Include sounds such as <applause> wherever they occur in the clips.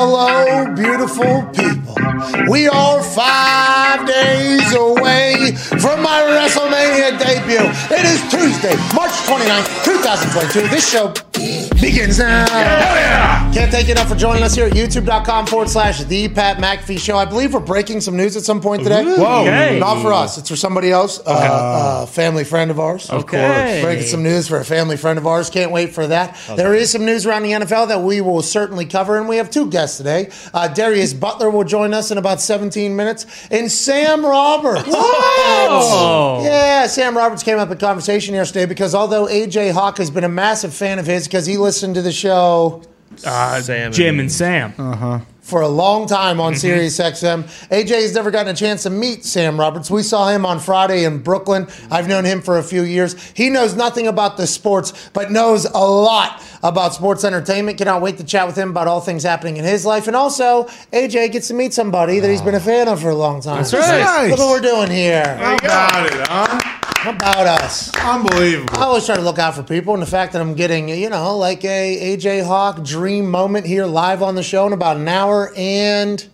Hello, beautiful people. We are five days away from my WrestleMania debut. It is Tuesday, March 29th, 2022. This show begins now. Can't thank you enough for joining us here at youtube.com forward slash the Pat McAfee Show. I believe we're breaking some news at some point today. Whoa. Okay. Not for us, it's for somebody else, uh, a family friend of ours. Of course. Breaking some news for a family friend of ours. Can't wait for that. There is some news around the NFL that we will certainly cover, and we have two guests today. Uh, Darius Butler will join us in about 17 minutes, and Sam Roberts. Whoa. Yeah, Sam Roberts came up in conversation yesterday because although AJ Hawk has been a massive fan of his because he listened to the show Uh, Sam Jim and- and Sam. for a long time on Mm-hmm. Sirius XM. AJ has never gotten a chance to meet Sam Roberts. We saw him on Friday in Brooklyn. I've known him for a few years. He knows nothing about the sports, but knows a lot about sports entertainment. Cannot wait to chat with him about all things happening in his life. And also, AJ gets to meet somebody that he's been a fan of for a long time. That's right. Look what we're doing here. How about it, huh? About us? Unbelievable. I always try to look out for people, and the fact that I'm getting, you know, like a AJ Hawk dream moment here live on the show in about an hour and.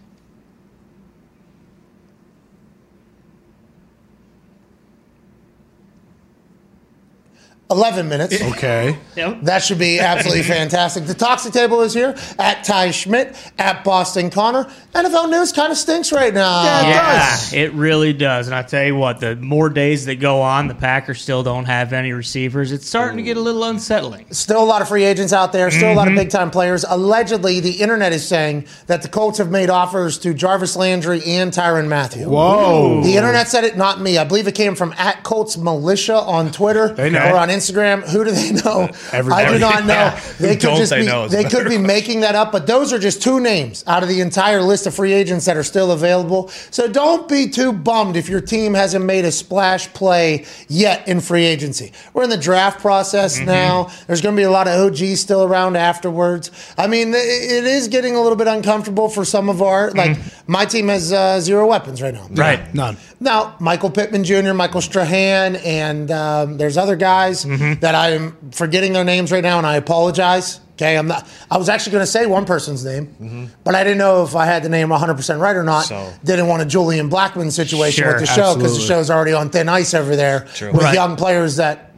Eleven minutes. <laughs> Okay. Yep. That should be absolutely <laughs> fantastic. The Toxic Table is here at Ty Schmidt, at Boston Connor. NFL news kind of stinks right now. Yeah, it Yeah, does. it really does. And I tell you what, the more days that go on, the Packers still don't have any receivers. It's starting to get a little unsettling. Still a lot of free agents out there, still a lot of Mm-hmm. big time players. Allegedly, the internet is saying that the Colts have made offers to Jarvis Landry and Tyrann Mathieu. Whoa. The internet said it, not me. I believe it came from at Colts Militia on Twitter They know. or on Instagram. Who do they know? <laughs> Everybody. I do not <laughs> know. Yeah. They could just they be, know they could be making that up, but those are just two names out of the entire list of free agents that are still available. So don't be too bummed if your team hasn't made a splash play yet in free agency. We're in the draft process Mm-hmm. now. There's going to be a lot of OGs still around afterwards. I mean, it- it is getting a little bit uncomfortable for some of our like my team has uh, zero weapons right now. Right. None. Now, Michael Pittman Jr., Michael Strachan, and um, there's other guys Mm-hmm. that I'm forgetting their names right now, and I apologize. Okay, I'm not. I was actually going to say one person's name, but I didn't know if I had the name 100 percent right or not. So- Didn't want a Julian Blackmon situation Sure, with the show because the absolutely. show's already on thin ice over there True. with Right. young players that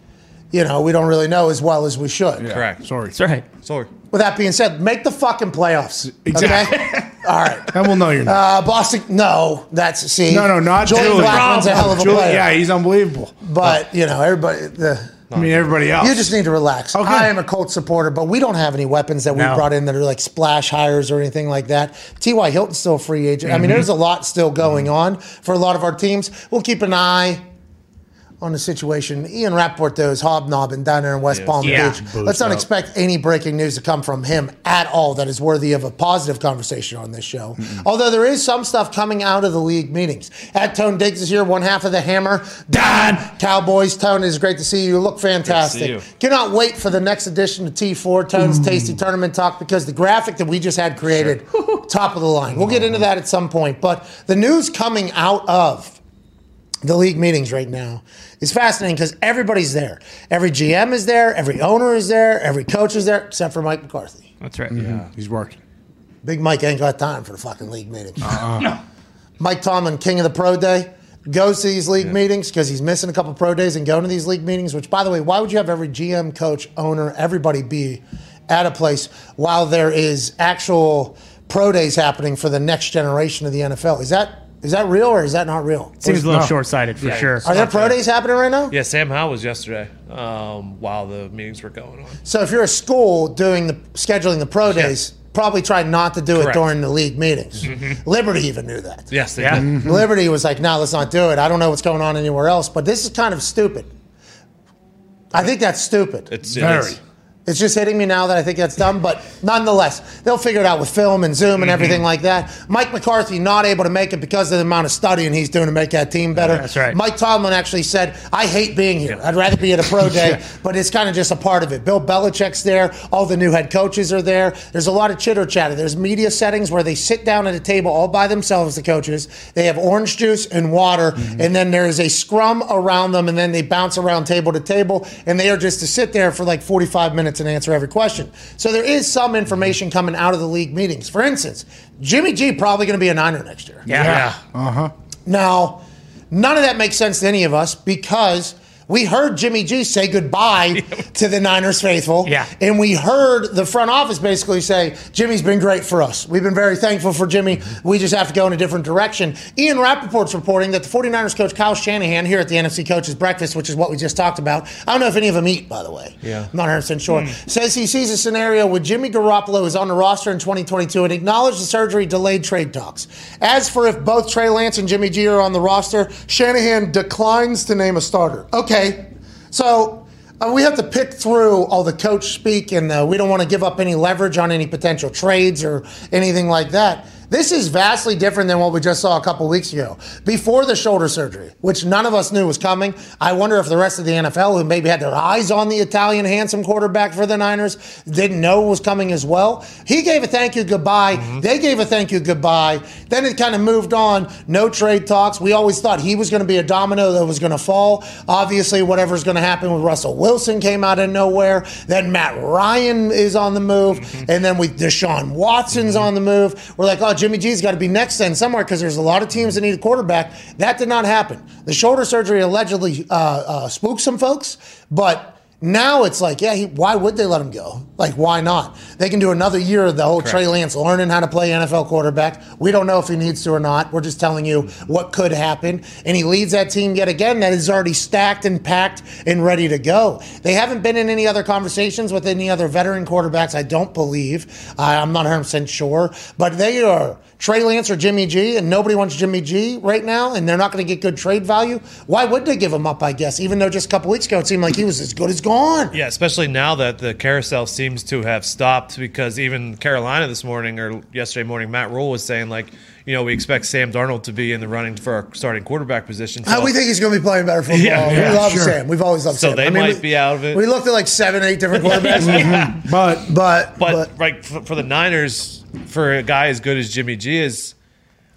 you know we don't really know as well as we should. Correct. Sorry. That's right. Sorry. With that being said, make the fucking playoffs. Exactly. Okay? <laughs> All right. And we'll know you're not. Uh, Boston. No, that's see. no, no, not Julian Julian. Blackmon's a hell of a Julian- player. Yeah, he's unbelievable. But you know, everybody. The, I mean, everybody else. you just need to relax. Okay. I am a Colts supporter, but we don't have any weapons that we No. brought in that are like splash hires or anything like that. T.Y. Hilton's still a free agent. Mm-hmm. I mean, there's a lot still going on for a lot of our teams. We'll keep an eye on the situation. Ian Rapoport, though, is hobnobbing down there in West Palm Yeah. Beach. Let's not up. expect any breaking news to come from him at all that is worthy of a positive conversation on this show. Although there is some stuff coming out of the league meetings. At Tone Diggs is here, one half of the hammer. Don Cowboys. Tone, it is great to see you. You look fantastic. you. Cannot wait for the next edition of T4 Tone's Tasty Tournament Talk because the graphic that we just had created, <laughs> top of the line. We'll get into that at some point. But the news coming out of the league meetings right now is fascinating because everybody's there. Every GM is there, every owner is there, every coach is there, except for Mike McCarthy. That's right. Mm-hmm. He's working. Big Mike ain't got time for the fucking league meetings. Uh-uh. <laughs> No. Mike Tomlin, king of the pro day, goes to these league meetings because he's missing a couple pro days and going to these league meetings. Which, by the way, why would you have every GM, coach, owner, everybody be at a place while there is actual pro days happening for the next generation of the NFL? Is that is that real or is that not real? Seems a little No. short sighted for Yeah. sure. Are there pro days happening right now? Yeah, Sam Howell was yesterday um, while the meetings were going on. So if you're a school doing the scheduling the pro days, probably try not to do it during the league meetings. Liberty even knew that. Yes, they Yeah. did. Liberty was like, no, let's not do it. I don't know what's going on anywhere else, but this is kind of stupid. I think that's stupid. It's Very. is. It's just hitting me now that I think that's dumb, but nonetheless, they'll figure it out with film and Zoom and mm-hmm. everything like that. Mike McCarthy not able to make it because of the amount of studying he's doing to make that team better. That's right. Mike Tomlin actually said, I hate being here. I'd rather be at a pro <laughs> day, but it's kind of just a part of it. Bill Belichick's there. All the new head coaches are there. There's a lot of chitter chatter. There's media settings where they sit down at a table all by themselves, the coaches. They have orange juice and water, mm-hmm. and then there is a scrum around them, and then they bounce around table to table, and they are just to sit there for like 45 minutes candidates and answer every question. So there is some information coming out of the league meetings. For instance, Jimmy G probably going to be a Niner next year. Yeah. Yeah. Uh huh. Now, none of that makes sense to any of us because we heard Jimmy G say goodbye <laughs> to the Niners faithful. Yeah. And we heard the front office basically say, Jimmy's been great for us. We've been very thankful for Jimmy. We just have to go in a different direction. Ian Rapoport's reporting that the 49ers coach Kyle Shanahan here at the NFC Coaches Breakfast, which is what we just talked about. I don't know if any of them eat, by the way. Yeah. I'm not 100% sure. Hmm. Says he sees a scenario where Jimmy Garoppolo is on the roster in 2022 and acknowledged the surgery delayed trade talks. As for if both Trey Lance and Jimmy G are on the roster, Shanahan declines to name a starter. Okay. So uh, we have to pick through all the coach speak, and uh, we don't want to give up any leverage on any potential trades or anything like that. This is vastly different than what we just saw a couple weeks ago. Before the shoulder surgery, which none of us knew was coming, I wonder if the rest of the NFL, who maybe had their eyes on the Italian handsome quarterback for the Niners, didn't know it was coming as well. He gave a thank you goodbye. Mm-hmm. They gave a thank you goodbye. Then it kind of moved on. No trade talks. We always thought he was going to be a domino that was going to fall. Obviously, whatever's going to happen with Russell Wilson came out of nowhere. Then Matt Ryan is on the move. Mm-hmm. And then with Deshaun Watson's mm-hmm. on the move. We're like, oh, Jimmy G's got to be next then somewhere because there's a lot of teams that need a quarterback. That did not happen. The shoulder surgery allegedly uh, uh, spooked some folks, but now it's like, yeah, he, why would they let him go? Like, why not? They can do another year of the whole Trey Lance learning how to play NFL quarterback. We don't know if he needs to or not. We're just telling you what could happen. And he leads that team yet again that is already stacked and packed and ready to go. They haven't been in any other conversations with any other veteran quarterbacks, I don't believe. Uh, I'm not 100% sure. But they are Trey Lance or Jimmy G, and nobody wants Jimmy G right now, and they're not going to get good trade value. Why would they give him up, I guess, even though just a couple weeks ago it seemed like he was as good as gone? Yeah, especially now that the carousel seems to have stopped because even Carolina this morning or yesterday morning, Matt Rhule was saying like, you know, we expect Sam Darnold to be in the running for our starting quarterback position. Uh, So, we think he's going to be playing better football. <laughs> Yeah, we love sure. Sam. We've always loved So Sam. they I mean, might we- be out of it. We looked at like seven, eight different quarterbacks, <laughs> But but but, but right for, for the Niners, for a guy as good as Jimmy G is,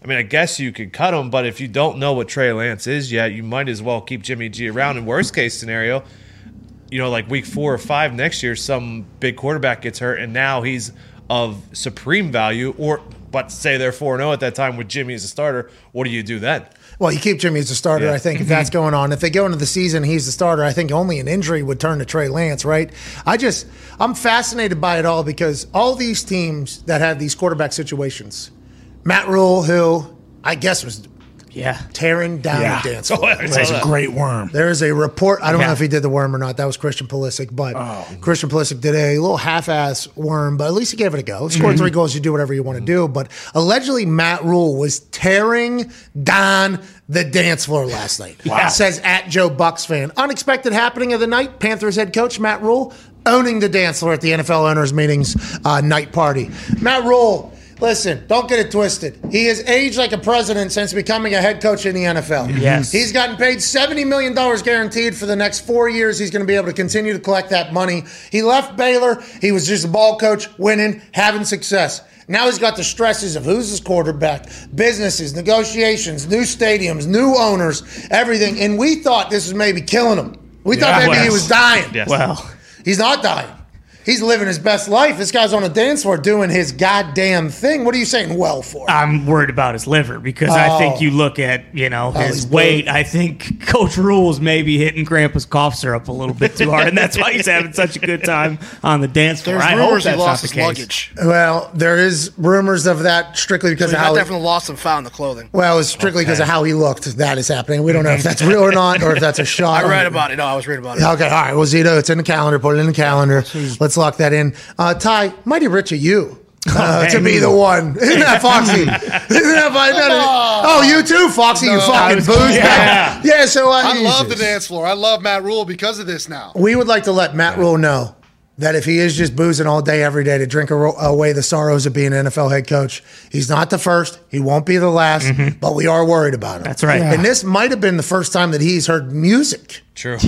I mean, I guess you could cut him, but if you don't know what Trey Lance is yet, you might as well keep Jimmy G around. In worst case scenario, you know, like week four or five next year, some big quarterback gets hurt, and now he's of supreme value. Or, but say they're four zero oh at that time with Jimmy as a starter. What do you do then? Well, you keep Jimmy as a starter, Yeah. I think, if mm-hmm. that's going on. If they go into the season, he's the starter. I think only an injury would turn to Trey Lance, right? I just, I'm fascinated by it all because all these teams that have these quarterback situations, Matt Rhule, who I guess was Yeah. tearing down Yeah. the dance <laughs> floor. I saw that's a great worm. There is a report. I don't know if he did the worm or not. That was Christian Pulisic, but Oh. Christian Pulisic did a little half-ass worm, but at least he gave it a go. Scored three goals. You do whatever you want to do. But allegedly, Matt Rhule was tearing down the dance floor last night. <laughs> Wow. Says at Joe Bucks fan. Unexpected happening of the night. Panthers head coach Matt Rhule owning the dance floor at the NFL owners meetings uh, night party. Matt Rhule. Listen, don't get it twisted. He has aged like a president since becoming a head coach in the NFL. Yes. He's gotten paid $70 million guaranteed for the next four years. He's going to be able to continue to collect that money. He left Baylor. He was just a ball coach, winning, having success. Now he's got the stresses of who's his quarterback, businesses, negotiations, new stadiums, new owners, everything. And we thought this was maybe killing him. We thought Yeah. maybe he was dying. Yes. Well, He's not dying. He's living his best life. This guy's on a dance floor doing his goddamn thing. What are you saying well for? I'm worried about his liver because I Oh. think you look at you know oh, he's his weight. big. I think Coach Rhule's maybe hitting Grandpa's cough syrup a little bit too hard, and that's why he's having such a good time on the dance floor. There's I hope rumors he that's lost not his case. luggage. well, there is rumors of that strictly because So he of how got he, that from the lost and found the clothing. well, it's strictly because of how he looked. That is happening. We don't know if that's real or not, or if that's a <laughs> shot. I read about it. No, I was reading about it. Okay, all right. Well, Zito, it's in the calendar. Put it in the calendar. Let's lock that in. Uh, Ty, mighty rich of you. <laughs> Uh, to be the one. <laughs> Isn't that Foxy? Isn't that, Foxy? oh, you too, Foxy. you No. fucking booze yeah. Yeah, so uh, I love the dance floor. I love Matt Rhule because of this now. We would like to let Matt Rhule know that if he is just boozing all day, every day to drink away the sorrows of being an NFL head coach, he's not the first. He won't be the last, mm-hmm. but we are worried about him. That's right. And this might have been the first time that he's heard music. True. <laughs>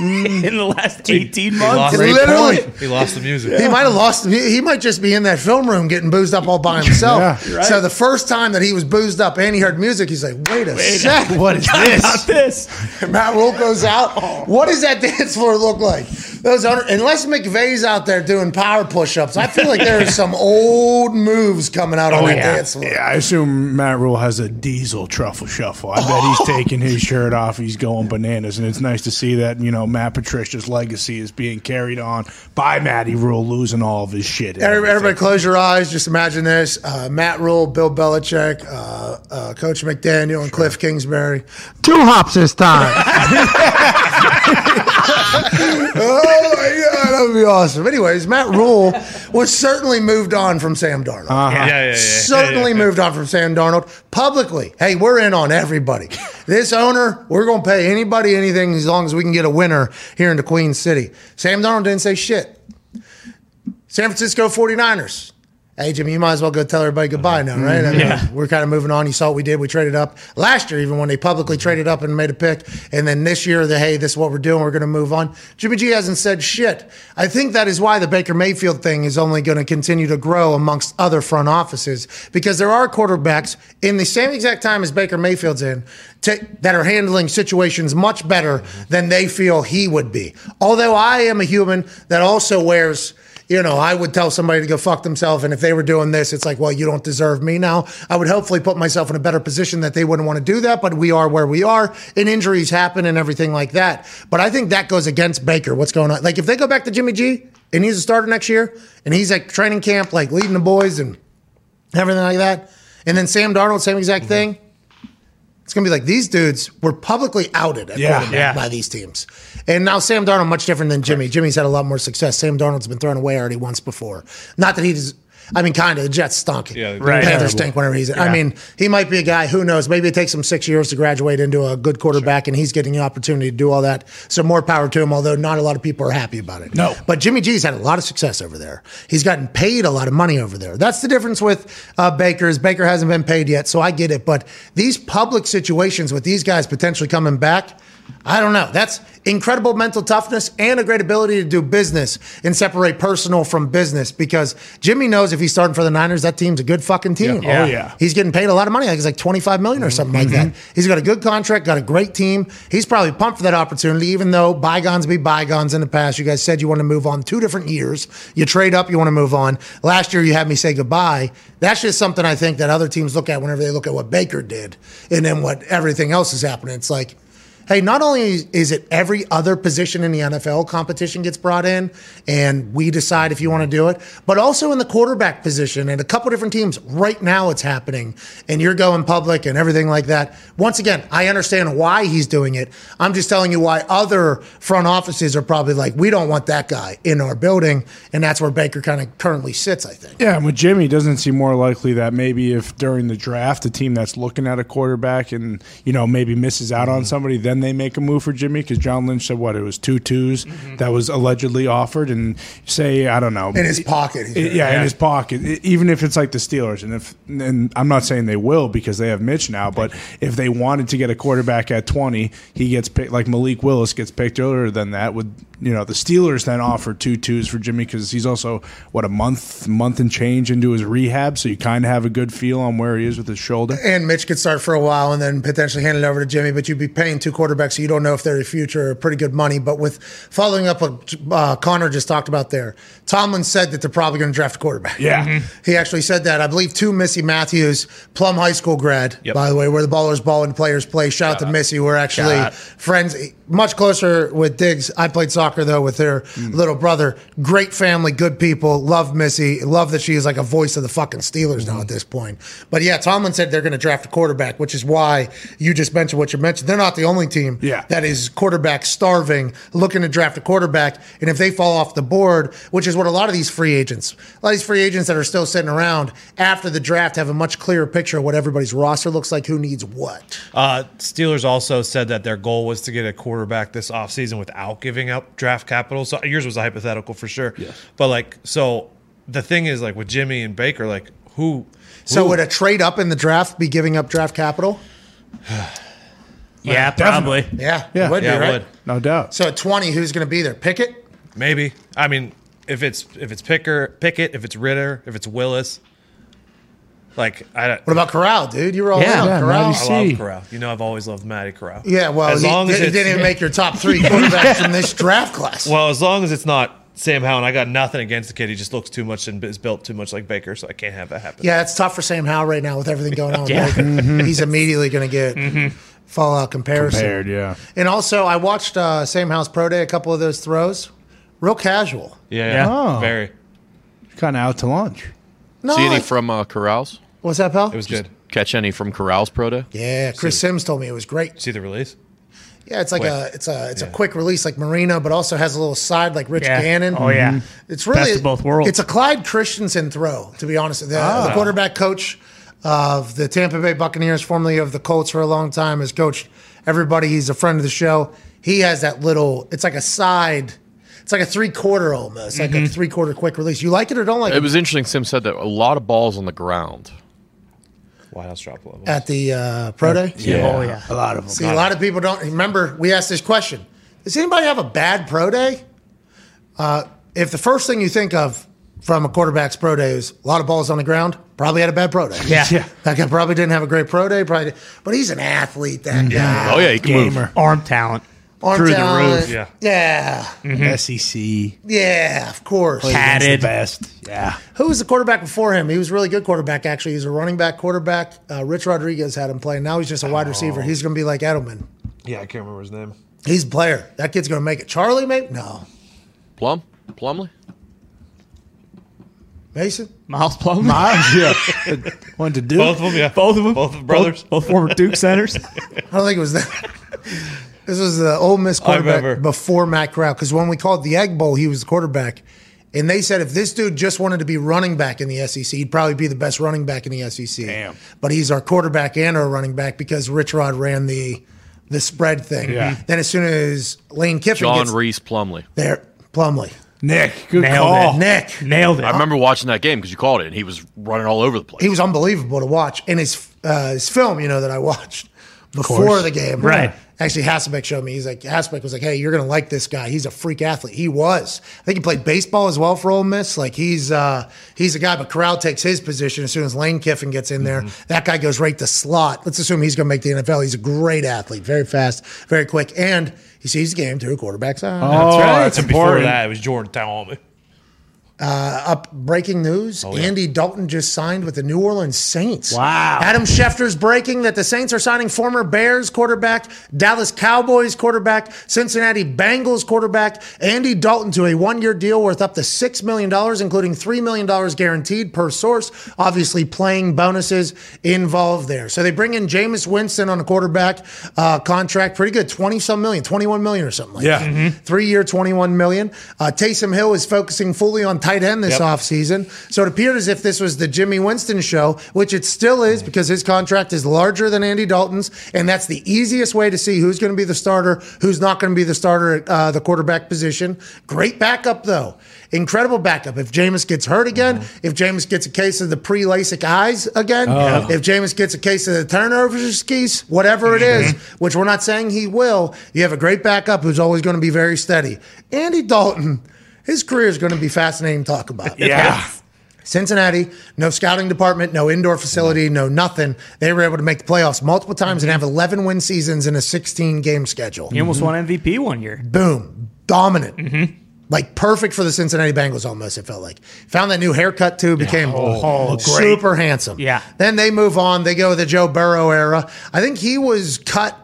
Mm. in the last 18 He months. lost, Literally. point. he lost the music. He might have lost. He he might just be in that film room getting boozed up all by himself. Yeah. So the first time that he was boozed up and he heard music, he's like, "Wait a sec, <laughs> What is How this? about this? Matt Rhule goes out. Oh. What does that dance floor look like? Those owner, unless McVay's out there doing power push-ups, I feel like there are some <laughs> old moves coming out on oh, that dance floor. Oh, Yeah, I assume Matt Rhule has a diesel truffle shuffle. I bet he's taking his shirt off. He's going bananas, and it's nice to see that you know Matt Patricia's legacy is being carried on by Matty Rhule losing all of his shit. Everybody, everybody close your eyes. Just imagine this: uh, Matt Rhule, Bill Belichick, uh, uh, Coach McDaniel, and Cliff Kingsbury. Two hops this time. <laughs> oh my god, that would be awesome. Anyways, Matt Rhule was certainly moved on from Sam Darnold. Uh-huh. Yeah, yeah, yeah, yeah. certainly Yeah, yeah. moved on from Sam Darnold publicly. Hey, we're in on everybody. this owner, we're going to pay anybody anything as long as we can get a winner here in the Queen City. Sam Darnold didn't say shit. San Francisco 49ers. Hey, Jimmy, you might as well go tell everybody goodbye now, mm-hmm. right? I mean, Yeah. We're kind of moving on. You saw what we did. We traded up last year, even when they publicly mm-hmm. traded up and made a pick. And then this year, the hey, this is what we're doing. We're going to move on. Jimmy G hasn't said shit. I think that is why the Baker Mayfield thing is only going to continue to grow amongst other front offices because there are quarterbacks in the same exact time as Baker Mayfield's in to, that are handling situations much better than they feel he would be. Although I am a human that also wears you know, I would tell somebody to go fuck themselves. And if they were doing this, it's like, well, you don't deserve me now. I would hopefully put myself in a better position that they wouldn't want to do that. But we are where we are, and injuries happen and everything like that. But I think that goes against Baker. What's going on? Like, if they go back to Jimmy G and he's a starter next year and he's at training camp, like leading the boys and everything like that, and then Sam Darnold, same exact mm-hmm. thing. It's gonna be like these dudes were publicly outed at Yeah. Yeah. by these teams, and now Sam Darnold much different than Jimmy. Jimmy's had a lot more success. Sam Darnold's been thrown away already once before. Not that he's. I mean, kind of. The Jets stunk. Yeah, right. Panthers stink whenever he's. I mean, he might be a guy. Who knows? Maybe it takes him six years to graduate into a good quarterback, and he's getting the opportunity to do all that. So more power to him. Although not a lot of people are happy about it. No. but Jimmy G's had a lot of success over there. He's gotten paid a lot of money over there. That's the difference with uh, Baker. Is Baker hasn't been paid yet, so I get it. But these public situations with these guys potentially coming back. I don't know. That's incredible mental toughness and a great ability to do business and separate personal from business because Jimmy knows if he's starting for the Niners, that team's a good fucking team. Yeah. Oh, yeah. He's getting paid a lot of money. I think it's like 25 million or something like that. Mm-hmm. He's got a good contract, got a great team. He's probably pumped for that opportunity, even though bygones be bygones in the past. You guys said you want to move on two different years. You trade up, you want to move on. Last year, you had me say goodbye. That's just something I think that other teams look at whenever they look at what Baker did and then what everything else is happening. It's like, Hey, not only is it every other position in the NFL competition gets brought in and we decide if you want to do it, but also in the quarterback position and a couple different teams. Right now it's happening and you're going public and everything like that. Once again, I understand why he's doing it. I'm just telling you why other front offices are probably like, we don't want that guy in our building. And that's where Baker kind of currently sits, I think. Yeah, and with Jimmy, doesn't seem more likely that maybe if during the draft, a team that's looking at a quarterback and you know maybe misses out on mm-hmm. somebody, then they make a move for Jimmy because John Lynch said what it was two 2s mm-hmm. that was allegedly offered, and say I don't know In his pocket. he's I- yeah, in his pocket. I- Even if it's like the Steelers, and if and I'm not saying they will because they have Mitch now, but if they wanted to get a quarterback at 20, he gets picked like Malik Willis gets picked earlier than that. Would you know the Steelers then offer two twos for Jimmy because he's also what a month month and change into his rehab, so you kind of have a good feel on where he is with his shoulder. and Mitch could start for a while and then potentially hand it over to Jimmy, but you'd be paying two quarterbacks, so you don't know if they're the future or pretty good money. But with following up what uh, Connor just talked about there, Tomlin said that they're probably going to draft a quarterback. Yeah. He actually said that. I believe two Missi Matthews, Plum High School grad, Yep. by the way, where the ballers ball and players play. Shout, out to Missy. We're actually Shout out. friends, much closer with Diggs. I played soccer though with her little brother. Great family, good people. Love Missy. Love that she is like a voice of the fucking Steelers now at this point. But yeah, Tomlin said they're going to draft a quarterback, which is why you just mentioned what you mentioned. They're not the only team Yeah. that is quarterback starving, looking to draft a quarterback. And if they fall off the board, which is what a lot of these free agents, a lot of these free agents that are still sitting around after the draft have a much clearer picture of what everybody's roster looks like, who needs what. Uh, Steelers also said that their goal was to get a quarterback this offseason without giving up draft capital. So yours was a hypothetical for sure. Yes. But like, so the thing is, like with Jimmy and Baker, like who? So who- would a trade up in the draft be giving up draft capital? <sighs> Yeah, probably. Yeah, Yeah. it would Yeah, be it right. would. No doubt. So at twenty, who's going to be there? Pickett. maybe? I mean, if it's if it's Picker, Pickett, if it's Ridder, if it's Willis, Like I, What about Corral, dude? You were all Yeah. in Yeah, on Corral. Matty I C. love Corral. You know, I've always loved Matty Corral. Yeah, well, as he, long as he didn't even make your top three <laughs> quarterbacks from this draft class. well, as long as it's not Sam Howell, and I got nothing against the kid. He just looks too much and is built too much like Baker, so I can't have that happen. yeah, it's tough for Sam Howell right now with everything going on. with <laughs> Yeah. Baker. He's immediately going to get Mm-hmm. fallout comparison. Compared, yeah. And also, I watched uh, Sam Howell's pro day. A couple of those throws, real casual. yeah, Yeah. yeah. Oh. very. Kind of out to lunch. No, See any like- from uh, Corrals? What's that, pal? It was good. Catch any from Corrals Pro Day? yeah, Chris Simms told me it was great. See the release? Yeah, it's like Quick. a it's a it's a quick release like Marino, but also has a little side like Rich Yeah. Gannon. Oh, yeah. It's really Best of both worlds. It's a Clyde Christensen throw, to be honest. The, Ah. the quarterback coach of the Tampa Bay Buccaneers, formerly of the Colts for a long time, has coached everybody. He's a friend of the show. He has that little. It's like a side. It's like a three quarter almost, like Mm-hmm. a three quarter quick release. You like it or don't like it? It was interesting. Sim said that a lot of balls on the ground. White House drop level. at the uh, pro day. Oh yeah. A lot of them. See, a lot of people don't remember. We asked this question: Does anybody have a bad pro day? Uh, if the first thing you think of from a quarterback's pro day is a lot of balls on the ground, probably had a bad pro day. Yeah. Yeah. <laughs> that guy probably didn't have a great pro day. Probably, but he's an athlete. That guy, Oh yeah, he can move. Gamer. Arm talent. Arm through the roof. Yeah. yeah, SEC. yeah. Of course. Against Padded. The best. Yeah. Who was the quarterback before him? He was a really good quarterback. Actually, He's a running back quarterback. Uh, Rich Rodriguez had him play. Now he's just a wide receiver. He's going to be like Edelman. Yeah, I can't remember his name. He's a player. That kid's going to make it. Charlie, maybe no. Plum, Plumlee. Mason. Miles Plumlee. Miles, yeah. <laughs> Wanted to do Both of them, yeah. Both of them. Both of brothers. Both, both former Duke centers. I don't think it was that. This was the Ole Miss quarterback before Matt Corral. Because when we called the Egg Bowl, he was the quarterback. And they said if this dude just wanted to be running back in the SEC, he'd probably be the best running back in the SEC. Damn. But he's our quarterback and our running back because Rich Rod ran the the spread thing. Yeah. Then as soon as Lane Kiffin John gets Rhys Plumlee. there, Plumlee, Nick, good Nailed call. it. Nick, Nailed it. I remember watching that game because you called it, and he was running all over the place. he was unbelievable to watch. And his uh, his film, you know, that I watched before course. the game, Right. Actually, Hasselbeck showed me. He's like Hasselbeck was like, "Hey, you're gonna like this guy. He's a freak athlete. He was. I think he played baseball as well for Ole Miss. Like he's uh, he's a guy. But Corral takes his position as soon as Lane Kiffin gets in there. That guy goes right to slot. Let's assume he's gonna make the NFL. He's a great athlete, very fast, very quick, and he sees the game through a quarterbacks. eye. Oh, that's and before important. that, it was Jordan Ta'amu. Up breaking news: Oh, yeah. Andy Dalton just signed with the New Orleans Saints. Wow. Adam Schefter's breaking that the Saints are signing former Bears quarterback, Dallas Cowboys quarterback, Cincinnati Bengals quarterback Andy Dalton to a one-year deal worth up to six million dollars, including three million dollars guaranteed per source. Obviously, playing bonuses involved there. So they bring in Jameis Winston on a quarterback uh, contract, pretty good, twenty some million, twenty-one million or something like Yeah. that. Mhm. Three year, 21 million. Uh, Taysom Hill is focusing fully on tight end this Yep. offseason. So it appeared as if this was the Jimmy Winston show, which it still is mm. because his contract is larger than Andy Dalton's. And that's the easiest way to see who's going to be the starter, who's not going to be the starter at uh, the quarterback position. Great backup, though. Incredible backup. If Jameis gets hurt again, mm-hmm. if Jameis gets a case of the pre LASIK eyes again, oh. if Jameis gets a case of the turnovers skis, whatever it mm-hmm. is, which we're not saying he will, you have a great backup who's always going to be very steady. Andy Dalton, his career is going to be fascinating to talk about. Yeah. Cincinnati, no scouting department, no indoor facility, no nothing. They were able to make the playoffs multiple times and have 11 win seasons in a 16 game schedule. He almost won MVP one year. Boom, dominant. Mm-hmm. Like perfect for the Cincinnati Bengals almost, it felt like. Found that new haircut too, became Oh, oh super handsome. Yeah. Then they move on. They go with the Joe Burrow era. I think he was cut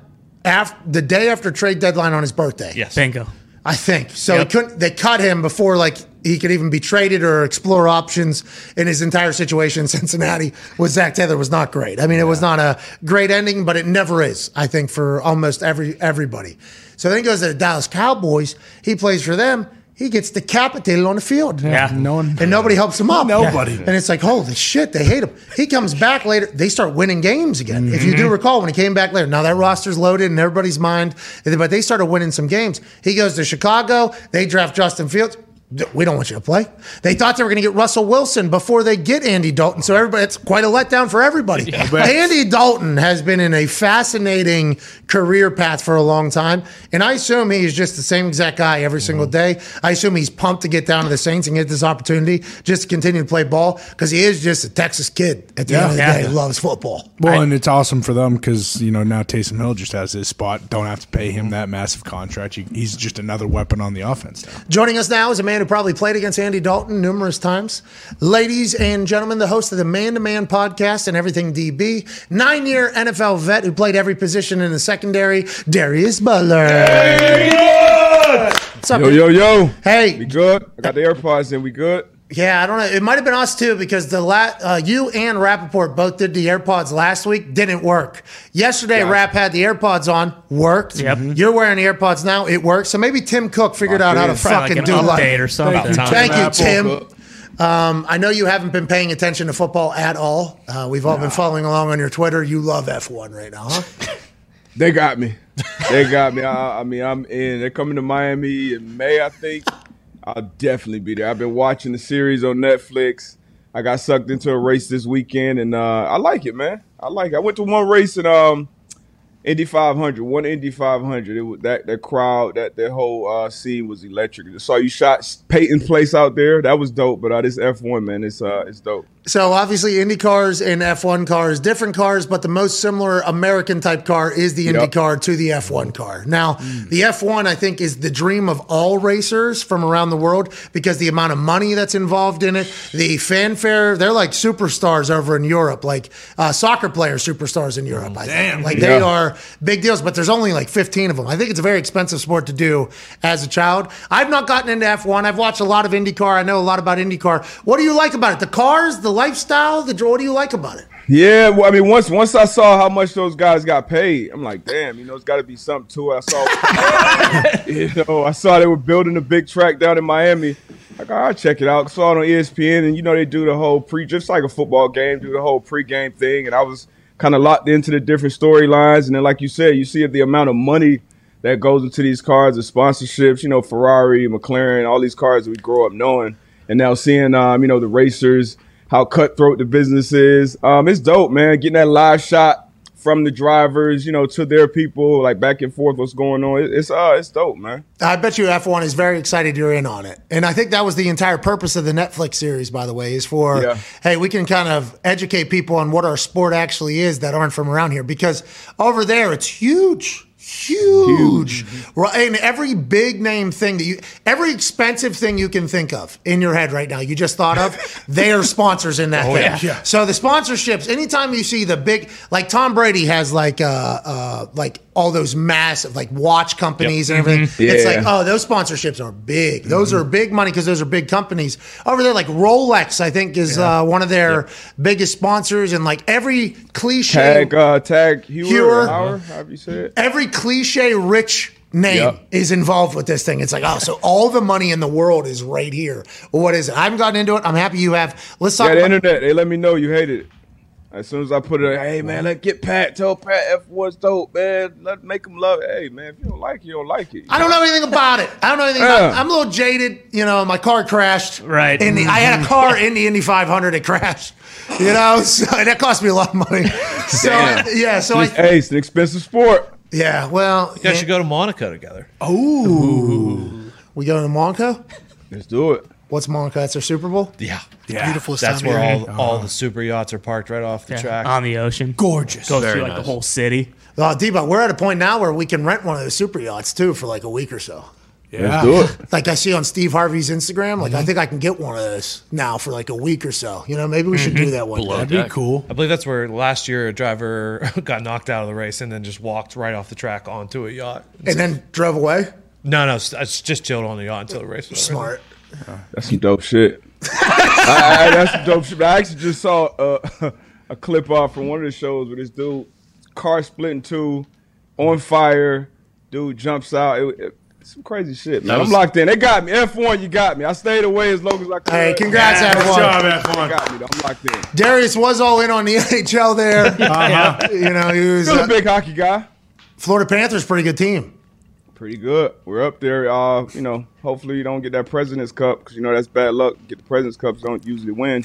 after the day after trade deadline on his birthday. Yes. Bingo. I think so. Yep. He couldn't. They cut him before like he could even be traded or explore options. In his entire situation, in Cincinnati with Zac Taylor was not great. I mean, it was not a great ending, but it never is. I think for almost every everybody. So then he goes to the Dallas Cowboys. He plays for them. He gets decapitated on the field. Yeah. No one. And nobody helps him up. <laughs> Nobody. And it's like, holy shit, they hate him. He comes back later. They start winning games again. If you do mm-hmm. recall, when he came back later, now that roster's loaded in everybody's mind, but they started winning some games. He goes to Chicago. They draft Justin Fields. We don't want you to play. They thought they were going to get Russell Wilson before they get Andy Dalton. So everybody, it's quite a letdown for everybody. <laughs> Andy Dalton has been in a fascinating career path for a long time, and I assume he's just the same exact guy every single mm-hmm. day. I assume he's pumped to get down to the Saints and get this opportunity just to continue to play ball because he is just a Texas kid at the end of the Yeah. day. He loves football. Well, and it's awesome for them because you know now Taysom Hill just has his spot. Don't have to pay him that massive contract. You- He's just another weapon on the offense now. Joining us now is a man who probably played against Andy Dalton numerous times. Ladies and gentlemen, the host of the Man to Man podcast and Everything DB, nine year NFL vet who played every position in the secondary, Darius Butler. What's up? Yo, yo, yo. Hey, We good? I got the AirPods in. We good? Yeah, I don't know. It might have been us too because the la- uh, you and Rapoport both did the AirPods last week. Didn't work. Yesterday, Yeah. Rap had the AirPods on. Worked. Yep. You're wearing the AirPods now. It works. So maybe Tim Cook figured out how to Locked Probably fucking like do an life. update or something. Thank you, Apple Tim. Um, I know you haven't been paying attention to football at all. Uh, we've all been following along on your Twitter. You love F1 right now, huh? They got me. They got me. I, I mean, I'm in. They're coming to Miami in May, I think. I'll definitely be there. I've been watching the series on Netflix. I got sucked into a race this weekend, and uh, I like it, man. I like it. I went to one race in um, Indy 500, one Indy 500. It was that that crowd, that that whole uh, scene was electric. I saw you shot Peyton Place out there. That was dope. But uh, this F1 man, it's uh, it's dope. So obviously, Indy cars and F1 cars, different cars, but the most similar American type car is the Indy Yep. car to the F1 car. Now, the F1, I think, is the dream of all racers from around the world because the amount of money that's involved in it, the fanfare, they're like superstars over in Europe, like uh, soccer player superstars in Europe. I think. Like they are big deals, but there's only like 15 of them. I think it's a very expensive sport to do as a child. I've not gotten into F1. I've watched a lot of IndyCar. I know a lot about IndyCar. What do you like about it? The cars, the lifestyle, the what do you like about it? Yeah, well, I mean, once once I saw how much those guys got paid, I'm like, damn, you know, it's got to be something to it. I saw, <laughs> you know, I saw they were building a big track down in Miami. Like, I'll check it out. Saw it on ESPN, and you know, they do the whole pre, just like a football game, do the whole pregame thing, and I was kind of locked into the different storylines. And then, like you said, you see the amount of money that goes into these cars, the sponsorships, you know, Ferrari, McLaren, all these cars that we grow up knowing, and now seeing, um, you know, the racers how cutthroat the business is. Um, it's dope, man. Getting that live shot from the drivers, you know, to their people, like back and forth, what's going on. It- It's uh, it's dope, man. I bet you F1 is very excited you're in on it. And I think that was the entire purpose of the Netflix series, by the way, is for, Yeah. hey, we can kind of educate people on what our sport actually is that aren't from around here. Because over there, it's huge. Huge. Right. And every big name thing that you, every expensive thing you can think of in your head right now, you just thought of, <laughs> they are sponsors in that thing. yeah. Yeah. So the sponsorships, anytime you see the big, like Tom Brady has like, uh, uh, like all those massive, like watch companies and everything. It's Yeah. like, oh, those sponsorships are big. Those are big money because those are big companies. Over there, like Rolex, I think is uh, one of their biggest sponsors, and like every cliche, Tag, uh, tag Hewer, Hewer. or Hauer, however you say it. every cliche rich name Yep. is involved with this thing. It's like, oh, so all the money in the world is right here. Well, what is it? I haven't gotten into it. I'm happy you have. Let's talk Yeah, the about internet. They let me know you hated it. As soon as I put it, hey man, let get Pat. Tell Pat F1's dope, man. Let make him love it. Hey man, if you don't like it, you don't like it. I don't know anything about it. I don't know anything about it. Yeah. I'm a little jaded. You know, my car crashed. Right. In the, I had a mm-hmm. car in the Indy 500. It crashed. You know, <laughs> so that cost me a lot of money. <laughs> So Damn. yeah, so I hey, it's an expensive sport. Yeah. Well, You guys should go to Monaco together. Oh, we go to Monaco. Let's do it. What's Monaco? That's their Super Bowl. Yeah. Beautiful That's where of year. all, uh-huh. all the super yachts are parked right off the Yeah, track. on the ocean. Gorgeous. Goes Very through like the whole city. Oh, Debo, we're at a point now where we can rent one of those super yachts too for like a week or so. Let's do it. Like I see on Steve Harvey's Instagram, like I think I can get one of those now for like a week or so. You know, maybe we should do that one. Below. That'd be cool. I believe that's where last year a driver <laughs> got knocked out of the race and then just walked right off the track onto a yacht. And then drove away. No, no, it's it's just chilled on the yacht until the race was over. Smart. That's some dope shit. <laughs> I, I- that's some dope shit. I actually just saw uh, <laughs> a clip off from one of the shows where this dude car split in two, on fire. Dude jumps out. It, it- some crazy shit, man. Was- I'm locked in. They got me. F1, you got me. I stayed away as long as I could. Hey, congrats, Good everyone. job, F1. got me. Though. I'm locked in. Darius was all in on the <laughs> NHL there. You know, he was Still a uh, big hockey guy. Florida Panthers, pretty good team. Pretty good. We're up there. Uh, you know, hopefully you don't get that President's Cup because you know that's bad luck. Get the President's Cups don't usually win.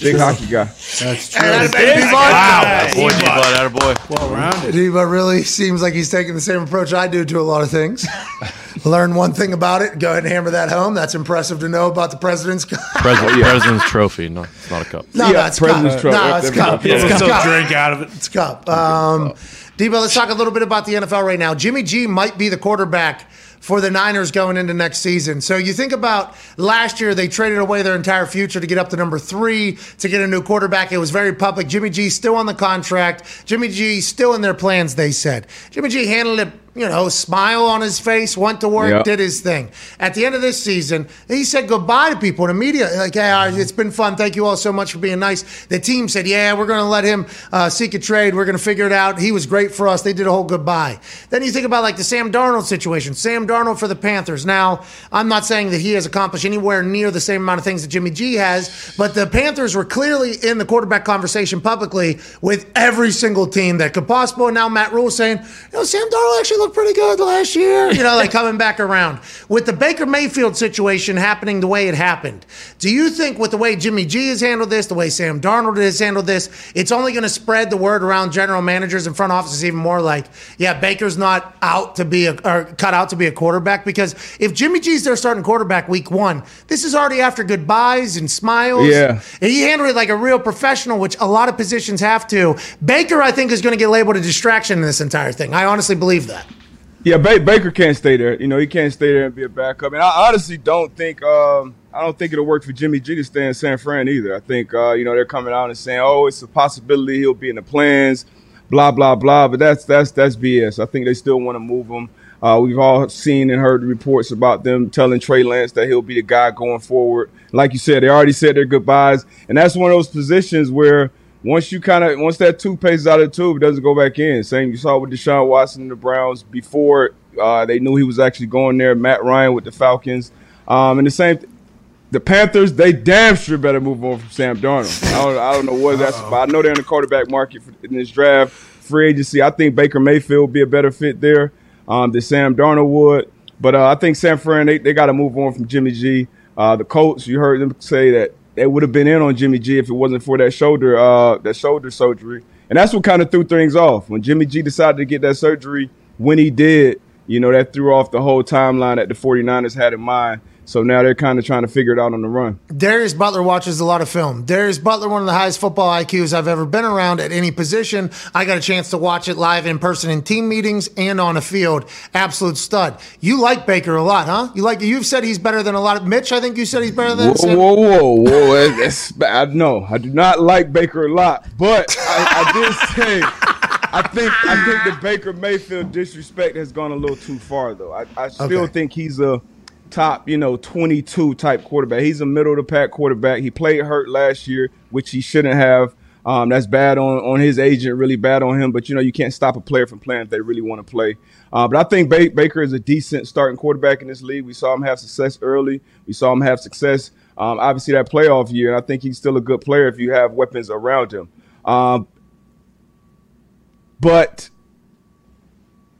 Big hockey guy. That's true. Wow. Boy, G Bud, boy. well rounded. Diva really seems like he's taking the same approach I do to a lot of things. <laughs> Learn one thing about it. Go ahead and hammer that home. That's impressive to know about the president's. Cup. <laughs> President, President's Trophy. No, it's not a cup. no, Yeah, no, it's President's cup. Trophy. No, it's cup. It's We'll cup. drink out of it. It's cup. Um, Debo, let's talk a little bit about the NFL right now. Jimmy G might be the quarterback for the Niners going into next season. So you think about last year, they traded away their entire future to get up to number three to get a new quarterback. It was very public. Jimmy G still on the contract. Jimmy G still in their plans, they said. Jimmy G handled it, you know, smile on his face, went to work, Yep. did his thing. At the end of this season, he said goodbye to people in the media. Like, hey, right, it's been fun. Thank you all so much for being nice. The team said, yeah, we're going to let him uh, seek a trade. We're going to figure it out. He was great for us. They did a whole goodbye. Then you think about like the Sam Darnold situation. Sam Darnold for the Panthers. Now, I'm not saying that he has accomplished anywhere near the same amount of things that Jimmy G has, but the Panthers were clearly in the quarterback conversation publicly with every single team that could possible. And now Matt Rhule saying, you know, Sam Darnold actually looked pretty good last year. You know, like coming back around. With the Baker Mayfield situation happening the way it happened, do you think with the way Jimmy G has handled this, the way Sam Darnold has handled this, it's only going to spread the word around general managers and front offices even more like, yeah, Baker's not out to be a, or cut out to be a quarterback? Because if Jimmy G's their starting quarterback week one, this is already after goodbyes and smiles. Yeah. And he handled it like a real professional, which a lot of positions have to. Baker, I think, is going to get labeled a distraction in this entire thing. I honestly believe that. Yeah, ba- Baker can't stay there. You know, he can't stay there and be a backup. And I honestly don't think um, I don't think it'll work for Jimmy G to stay in San Fran either. I think uh, you know they're coming out and saying, "Oh, it's a possibility he'll be in the plans," blah blah blah. But that's that's that's BS. I think they still want to move him. Uh, we've all seen and heard reports about them telling Trey Lance that he'll be the guy going forward. Like you said, they already said their goodbyes, and that's one of those positions where once you kind of once that toothpaste out of the tube, it doesn't go back in. Same you saw with Deshaun Watson and the Browns before uh, they knew he was actually going there. Matt Ryan with the Falcons, um, and the same. The Panthers, they damn sure better move on from Sam Darnold. I don't, I don't know what that's about. I know they're in the quarterback market for, in this draft, free agency. I think Baker Mayfield would be a better fit there um, than Sam Darnold would. But uh, I think San Fran, they, they got to move on from Jimmy G. Uh, the Colts, you heard them say that they would have been in on Jimmy G if it wasn't for that shoulder uh, that shoulder surgery. And that's what kind of threw things off. When Jimmy G decided to get that surgery, when he did, you know, that threw off the whole timeline that the 49ers had in mind. So now they're kind of trying to figure it out on the run. Darius Butler watches a lot of film. Darius Butler, one of the highest football IQs I've ever been around at any position. I got a chance to watch it live in person in team meetings and on a field. Absolute stud. You like Baker a lot, huh? You like you've said he's better than a lot of Mitch. I think you said he's better than. Whoa, whoa, whoa, whoa! That's, I no, I do not like Baker a lot, but I, I did say I think I think the Baker Mayfield disrespect has gone a little too far, though. I, I still Okay. think he's a top, you know, 22 type quarterback. He's a middle of the pack quarterback. He played hurt last year, which he shouldn't have. Um, that's bad on, on his agent, really bad on him. But you know, you can't stop a player from playing if they really want to play. Uh, but I think ba- Baker is a decent starting quarterback in this league. We saw him have success early. We saw him have success, um, obviously that playoff year. And I think he's still a good player if you have weapons around him. Um, but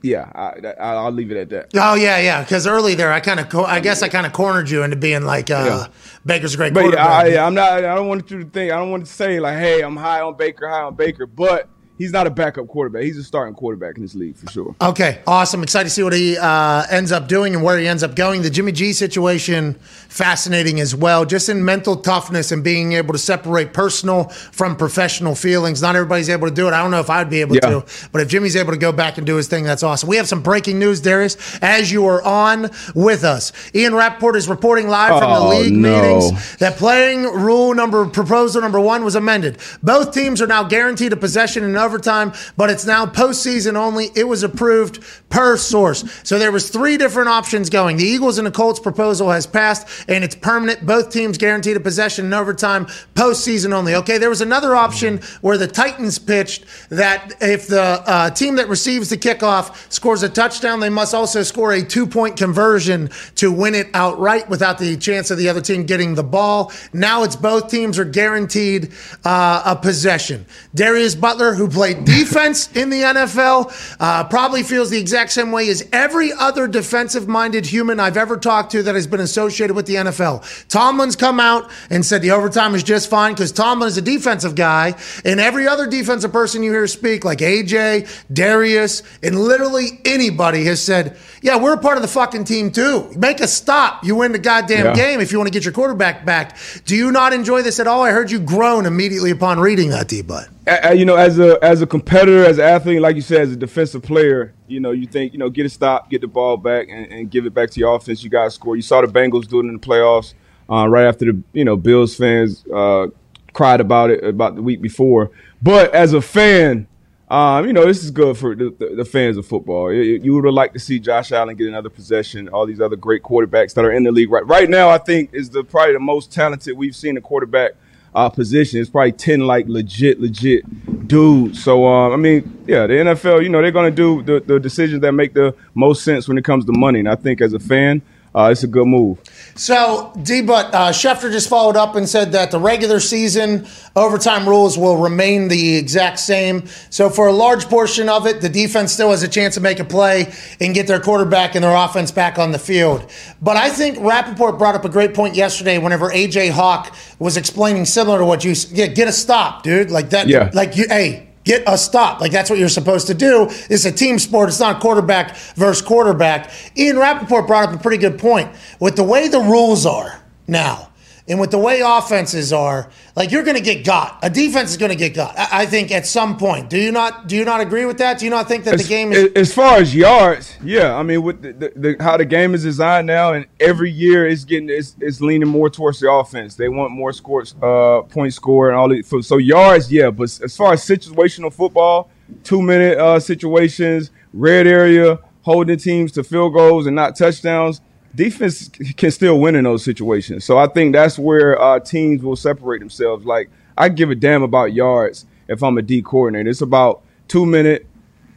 yeah, I, I, I'll leave it at that. Oh yeah, yeah. Because early there, I kind of, co- I guess I kind of cornered you into being like, uh, Yeah. Baker's a great But quarterback. yeah, I, I'm not. I don't want you to think. I don't want to say like, "Hey, I'm high on Baker, high on Baker." But he's not a backup quarterback. He's a starting quarterback in this league for sure. Okay, awesome. Excited to see what he uh, ends up doing and where he ends up going. The Jimmy G situation, fascinating as well. Just in mental toughness and being able to separate personal from professional feelings. Not everybody's able to do it. I don't know if I'd be able Yeah. to, but if Jimmy's able to go back and do his thing, that's awesome. We have some breaking news, Darius, as you are on with us. Ian Rapoport is reporting live from the Oh, league no. meetings that playing rule number proposal number one was amended. Both teams are now guaranteed a possession in overtime, but it's now postseason only. It was approved per source. So there was three different options going. The Eagles and the Colts proposal has passed, and it's permanent. Both teams guaranteed a possession in overtime, postseason only. Okay, there was another option where the Titans pitched that if the uh, team that receives the kickoff scores a touchdown, they must also score a two-point conversion to win it outright without the chance of the other team getting the ball. Now it's both teams are guaranteed uh, a possession. Darius Butler, who played defense in the NFL, uh, probably feels the exact same way as every other defensive minded human I've ever talked to that has been associated with the NFL. Tomlin's come out and said the overtime is just fine because Tomlin is a defensive guy, and every other defensive person you hear speak, like AJ, Darius, and literally anybody has said, yeah, we're a part of the fucking team too. Make a stop. You win the goddamn Yeah. game if you want to get your quarterback back. Do you not enjoy this at all? I heard you groan immediately upon reading that, D Butt. You know, as a as a competitor, as an athlete, like you said, as a defensive player, you know, you think, you know, get a stop, get the ball back, and, and give it back to your offense. You guys score. You saw the Bengals do it in the playoffs uh, right after the you know Bills fans uh, cried about it about the week before. But as a fan, um, you know, this is good for the, the, the fans of football. You, you would have liked to see Josh Allen get another possession. All these other great quarterbacks that are in the league right right now, I think, is the probably the most talented we've seen a quarterback uh, position. It's probably ten like legit, legit dudes. So um, I mean, yeah, the NFL, you know, they're gonna do the, the decisions that make the most sense when it comes to money. And I think as a fan, uh, it's a good move. So, D, but uh, Schefter just followed up and said that the regular season overtime rules will remain the exact same. So, for a large portion of it, the defense still has a chance to make a play and get their quarterback and their offense back on the field. But I think Rapoport brought up a great point yesterday whenever AJ Hawk was explaining similar to what you yeah, get a stop, dude. Like that, Yeah. like you, hey, get a stop. Like that's what you're supposed to do. It's a team sport. It's not quarterback versus quarterback. Ian Rapoport brought up a pretty good point. With the way the rules are now, and with the way offenses are, like you're going to get got. A defense is going to get got. I, I think at some point. Do you not? Do you not agree with that? Do you not think that the game is? as far as yards, yeah. I mean, with the, the, the how the game is designed now, and every year it's getting it's, it's leaning more towards the offense. They want more scores, uh, point score, and all the so, so yards, yeah. But as far as situational football, two minute uh, situations, red area, holding teams to field goals and not touchdowns. Defense can still win in those situations. So I think that's where uh, teams will separate themselves. Like I give a damn about yards if I'm a D coordinator. It's about two minute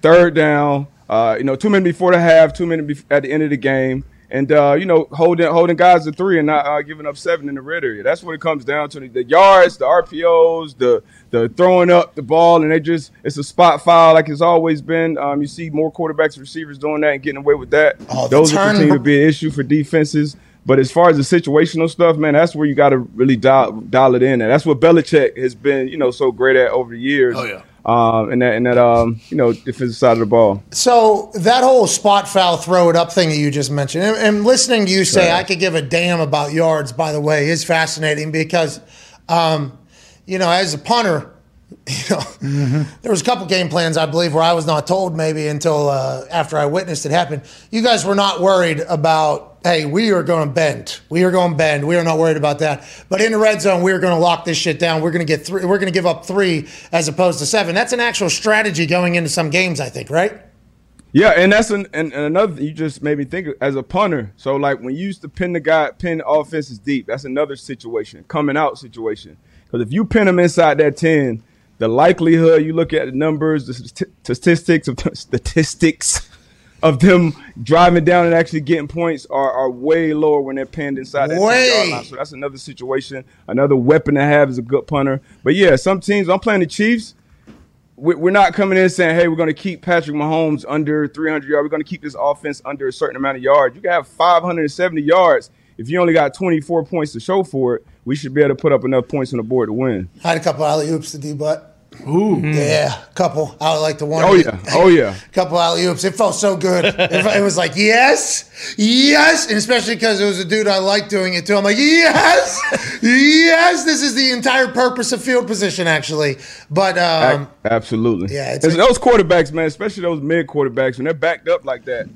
third down, uh, you know, two minutes before the half, two minutes at the end of the game, and uh, you know, holding holding guys to three and not uh, giving up seven in the red area. That's what it comes down to: the, the yards, the RPOs, the the throwing up the ball, and they just it's a spot foul like it's always been. Um, you see more quarterbacks and receivers doing that and getting away with that. Oh, Those will turn- continue to be an issue for defenses. But as far as the situational stuff, man, that's where you got to really dial, dial it in, and that's what Belichick has been, you know, so great at over the years. Oh, yeah. Um, and that and that um, you know, defensive side of the ball. So that whole spot foul throw it up thing that you just mentioned, and, and listening to you say I could give a damn about yards, by the way, is fascinating because, um, you know, as a punter, <laughs> you know, there was a couple game plans I believe where I was not told maybe until uh, after I witnessed it happen. You guys were not worried about, hey, we are going to bend, we are going to bend, we are not worried about that. But in the red zone, we are going to lock this shit down. We're going to get three. We're going to give up three as opposed to seven. That's an actual strategy going into some games, I think, right? Yeah, and that's an, and, and another you just made me think as a punter. So like when you used to pin the guy, pin offenses deep. That's another situation, coming out situation. Because if you pin them inside that ten, the likelihood you look at the numbers, the st- statistics of <laughs> statistics of them driving down and actually getting points are, are way lower when they're pinned inside that Way. yard line. So that's another situation. Another weapon to have is a good punter. But yeah, some teams. I'm playing the Chiefs we- we're not coming in saying, "Hey, we're going to keep Patrick Mahomes under 300 yards. We're going to keep this offense under a certain amount of yards. You can have 570 yards. If you only got 24 points to show for it, we should be able to put up enough points on the board to win. I had a couple alley oops to D butt. Ooh. Yeah, a couple. I like the one. Oh yeah, oh yeah. <laughs> couple alley oops. It felt so good. It, it was like, yes, yes. And especially because it was a dude I liked doing it to. I'm like, yes, yes. This is the entire purpose of field position, actually. But, um, Absolutely. yeah, it's It's like- those quarterbacks, man, especially those mid quarterbacks, when they're backed up like that,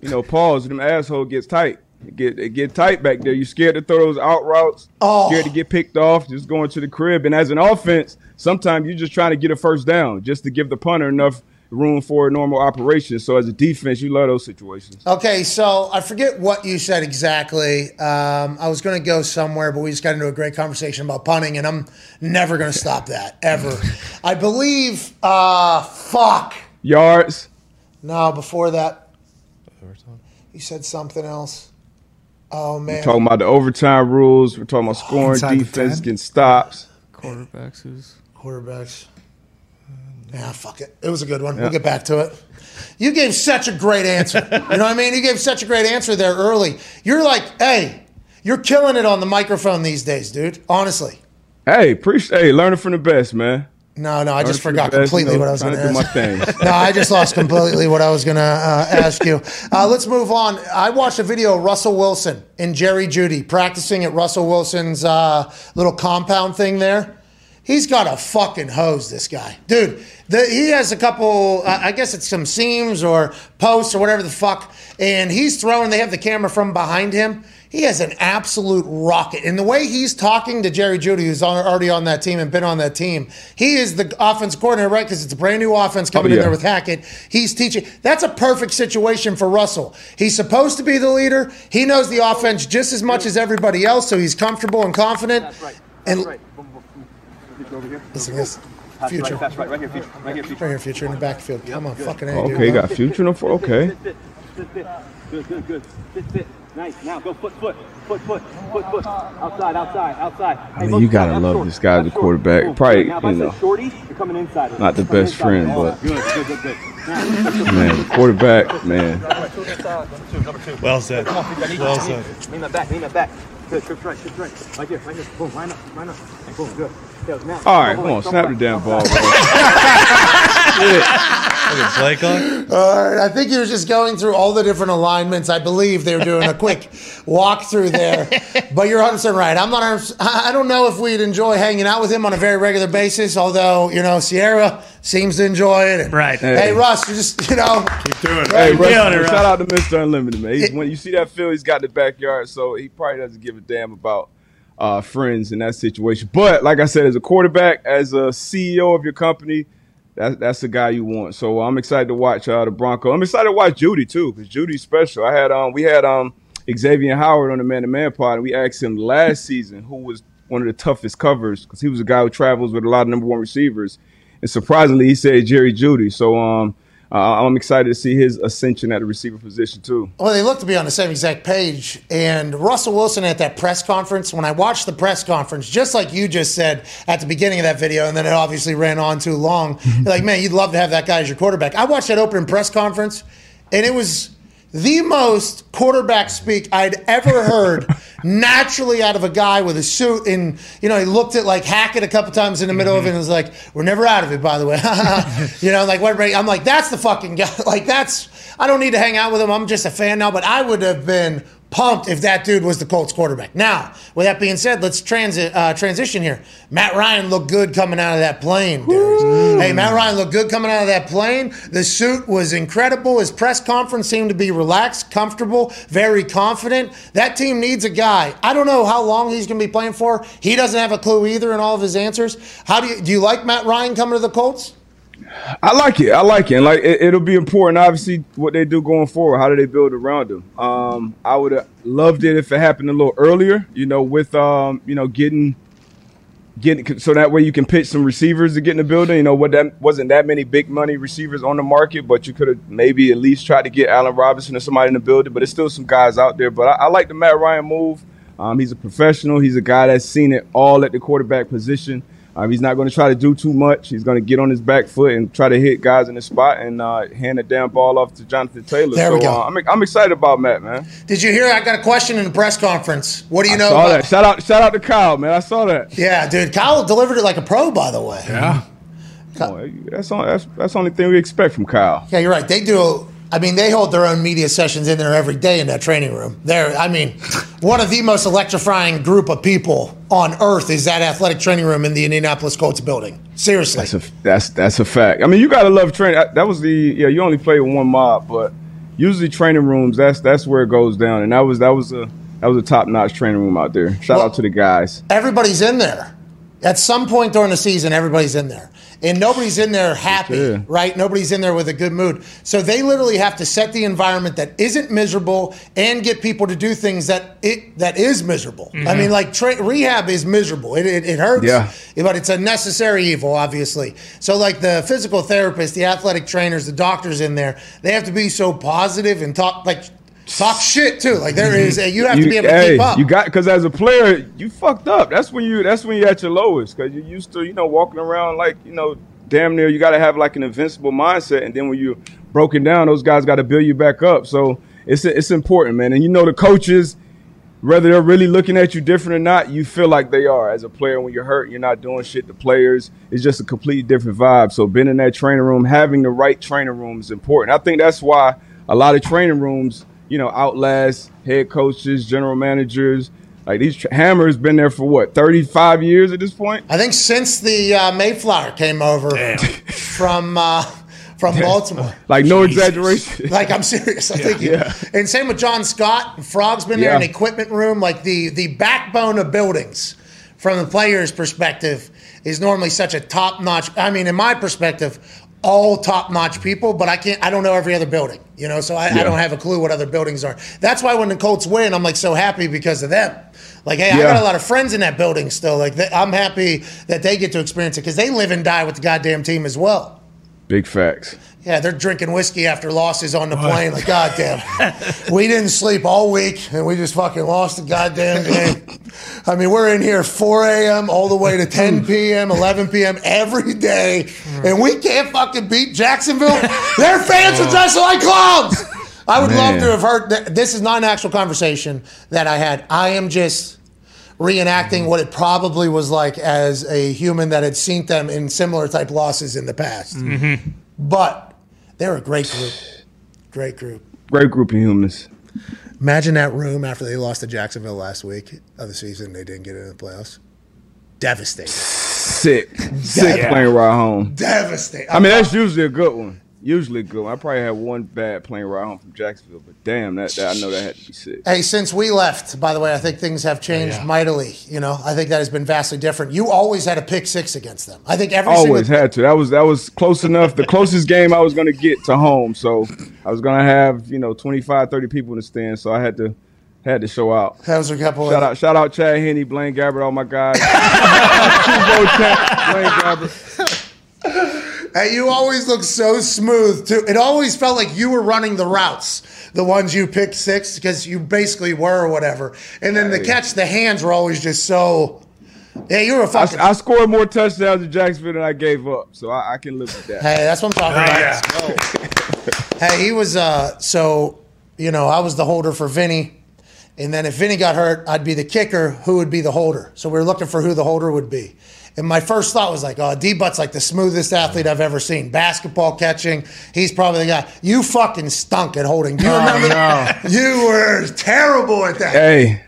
you know, pause, them asshole gets tight. It get get tight back there. You scared to throw those out routes, Oh. scared to get picked off, just going to the crib. And as an offense, sometimes you're just trying to get a first down just to give the punter enough room for a normal operation. So as a defense, you love those situations. Okay, so I forget what you said exactly. Um, I was going to go somewhere, but we just got into a great conversation about punting, and I'm never going to stop that ever. <laughs> I believe. Uh, fuck. Yards. No, before that, you said something else. Oh man. Talking about the overtime rules. We're talking about oh, scoring, Inside the defense, 10? getting stops. Quarterbacks who's quarterbacks. Yeah, fuck it. It was a good one. We'll get back to it. You gave such a great answer. <laughs> you know what I mean? You gave such a great answer there early. You're like, hey, you're killing it on the microphone these days, dude. Honestly. Hey, appreciate. Hey, learning from the best, man. No, no, I just forgot the best, you completely what I was going to to do my ask. <laughs> no, I just lost completely what I was going to uh, ask you. Uh, let's move on. I watched a video of Russell Wilson and Jerry Jeudy practicing at Russell Wilson's uh, little compound thing there. He's got a fucking hose, this guy. Dude, the, he has a couple, uh, I guess it's some seams or posts or whatever the fuck, and he's throwing, they have the camera from behind him. He has an absolute rocket. And the way he's talking to Jerry Jeudy, who's on, already on that team and been on that team, he is the offense coordinator, right? Because it's a brand new offense coming in yeah. there with Hackett. He's teaching. That's a perfect situation for Russell. He's supposed to be the leader. He knows the offense just as much as everybody else, so he's comfortable and confident. And listen, this future. That's right, right here, future. Right here, future. Right here, future in the backfield. Come on, fucking A, dude. Okay, got future in the for okay. Sit, sit, sit. Good, good, good. Sit, sit. Nice. Now go foot, foot, foot, foot, foot, foot. Outside, outside, outside. I mean, you gotta love this guy as a quarterback. Probably, Now, you know, shorty, you're coming inside. not the best inside. friend, but- good, good, good, good. Now, <laughs> man, quarterback, man. number two, number two. Well said. Come on, feet, I need Well you. I need said. Lean that back, lean that back. Good, trips right, trips right. Right here, right here. Boom, line up, line up. And boom, good. Yeah, now, All right, come on, snap double the damn ball, double bro. Look at Blake on. All right, I think he was just going through all the different alignments. I believe they were doing a quick walkthrough there. But you're 100% right. I'm not. I don't know if we'd enjoy hanging out with him on a very regular basis. Although you know, Ciara seems to enjoy it. And, Right. Hey, Russ, you just you know. Keep doing it. Hey, Russ, Feeling it, shout out to Mr. Unlimited, man. He's, when you see that field, he's got the backyard, so he probably doesn't give a damn about uh, friends in that situation. But like I said, as a quarterback, as a CEO of your company, that's that's the guy you want. So I'm excited to watch uh, the Bronco. I'm excited to watch Jeudy too, because Jeudy's special. I had um we had um Xavier Howard on the Man to Man pod, and we asked him last season who was one of the toughest covers because he was a guy who travels with a lot of number one receivers, and surprisingly, he said Jerry Jeudy. So um. Uh, I'm excited to see his ascension at the receiver position too. Well, they look to be on the same exact page. And Russell Wilson at that press conference, when I watched the press conference, just like you just said at the beginning of that video, and then it obviously ran on too long, <laughs> like, man, you'd love to have that guy as your quarterback. I watched that opening press conference, and it was the most quarterback speak I'd ever heard <laughs> naturally out of a guy with a suit. And, you know, he looked at like Hackett a couple times in the middle of it and mm-hmm. was like, we're never out of it, by the way. <laughs> you know, like, what, I'm like, that's the fucking guy. <laughs> Like, that's, I don't need to hang out with him. I'm just a fan now, but I would have been pumped if that dude was the Colts quarterback. Now, with that being said, let's transit uh, transition here. Matt Ryan looked good coming out of that plane, dude. Hey, Matt Ryan looked good coming out of that plane. The suit was incredible. His press conference seemed to be relaxed, comfortable, very confident. That team needs a guy. I don't know how long he's going to be playing for. He doesn't have a clue either in all of his answers. How do you do? You like Matt Ryan coming to the Colts? I like it. I like it. And like it, it'll be important, obviously, what they do going forward. How do they build around them? Um, I would have loved it if it happened a little earlier. You know, with um, you know, getting getting so that way you can pitch some receivers to get in the building. You know, what that wasn't that many big money receivers on the market, but you could have maybe at least tried to get Allen Robinson or somebody in the building. But there's still some guys out there. But I, I like the Matt Ryan move. Um, he's a professional. He's a guy that's seen it all at the quarterback position. Um, he's not going to try to do too much. He's going to get on his back foot and try to hit guys in the spot and uh, hand the damn ball off to Jonathan Taylor. There we go. Uh, I'm, I'm excited about Matt, man. Did you hear? I got a question in the press conference. What do you I know saw about? that. Shout out, shout out to Kyle, man. I saw that. Yeah, dude. Kyle delivered it like a pro, by the way. Yeah. Oh, that's all, that's that's the only thing we expect from Kyle. Yeah, you're right. They do. I mean, they hold their own media sessions in there every day in that training room. They're, I mean, one of the most electrifying group of people on earth is that athletic training room in the Indianapolis Colts building. Seriously. That's a that's that's a fact. I mean, you gotta love training. That- was the yeah. You only play with one mob, but usually training rooms. That's that's where it goes down. And that was that was a that was a top notch training room out there. Shout Well- out to the guys. Everybody's in there. At some point during the season, everybody's in there. And nobody's in there happy, sure. right? Nobody's in there with a good mood. So they literally have to set the environment that isn't miserable and get people to do things that it that is miserable. I mm-hmm. mean, like tra- rehab is miserable. It, it, it hurts, Yeah. but it's a necessary evil, obviously. So, like the physical therapists, the athletic trainers, the doctors in there, they have to be so positive and talk like talk shit too. Like there is, a, you have to be able to hey, keep up. You got because as a player, you fucked up. That's when you that's when you're at your lowest because you're used to you know walking around like you know damn near you got to have like an invincible mindset, and then when you're broken down, those guys got to build you back up. So it's it's important, man. And you know the coaches, whether they're really looking at you different or not, you feel like they are as a player when you're hurt, you're not doing shit. The players, it's just a completely different vibe. So being in that training room, having the right training room is important. I think that's why a lot of training rooms, you know, outlast head coaches, general managers. Like these tra- Hammer's been there for what, 35 years at this point? I think since the uh, Mayflower came over <laughs> from uh, from Baltimore. Like no exaggeration. <laughs> Like I'm serious. I think. Yeah. And same with John Scott. Frog's been there in the equipment room. Like the the backbone of buildings, from the player's perspective, is normally such a top notch. I mean, in my perspective, all top notch people. But I can't. I don't know every other building. You know, so I, I don't have a clue what other buildings are. That's why when the Colts win, I'm like so happy because of them. Like, hey, I got a lot of friends in that building still. Like, they, I'm happy that they get to experience it because they live and die with the goddamn team as well. Big facts. Yeah, they're drinking whiskey after losses on the plane. Like, goddamn, we didn't sleep all week and we just fucking lost the goddamn <laughs> game. I mean, we're in here 4 a.m. all the way to 10 <laughs> p.m., 11 p.m. every day, and we can't fucking beat Jacksonville. Their fans are oh. dressed like clowns. I would love to have heard. Th- this is not an actual conversation that I had. I am just reenacting mm. what it probably was like as a human that had seen them in similar type losses in the past. Mm-hmm. But they're a great group. Great group. Great group of humans. Imagine that room after they lost to Jacksonville last week of the season. They didn't get into the playoffs. Devastating. Sick. Sick Yeah. plane ride home. Devastating. I mean, that's usually a good one. Usually good. I probably had one bad plane ride home from Jacksonville, but damn, that, that I know that had to be sick. Hey, since we left, by the way, I think things have changed mightily. You know, I think that has been vastly different. You always had a pick six against them. I think every Always single had to. That was that was close enough. The closest game I was going to get to home. So I was going to have you know 25, 30 people in the stand. So I had to had to show out. that was a couple Shout of out, shout out, Chad Henne, Blaine Gabbert, all my guys. <laughs> Super Bowl champ, Blaine Gabbert. Hey, you always look so smooth too. It always felt like you were running the routes, the ones you picked six, because you basically were or whatever. And then the catch, the hands were always just so. Yeah, you were a fucking. I scored more touchdowns in Jacksonville than I gave up, so I, I can live with that. Hey, that's what I'm talking about. <laughs> <laughs> Hey, he was uh so you know, I was the holder for Vinny. And then if Vinny got hurt, I'd be the kicker, who would be the holder. So we were looking for who the holder would be. And my first thought was like, oh, D Butt's like the smoothest athlete I've ever seen. Basketball catching. He's probably the guy. You fucking stunk at holding. Do you remember that? <laughs> You were terrible at that. Hey,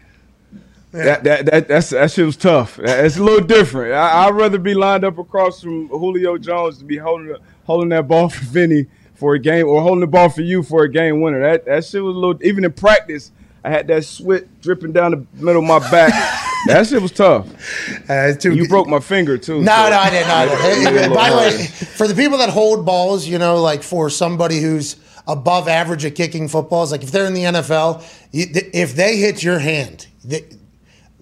that, that that that's that shit was tough. It's a little different. I, I'd rather be lined up across from Julio Jones to be holding holding that ball for Vinny for a game, or holding the ball for you for a game winner. That that shit was a little. Even in practice, I had that sweat dripping down the middle of my back. <laughs> that shit was tough. Uh, too- You broke my finger too. No, so- no, I didn't. I didn't. By the way, for the people that hold balls, you know, like for somebody who's above average at kicking footballs, like if they're in the NFL, if they hit your hand,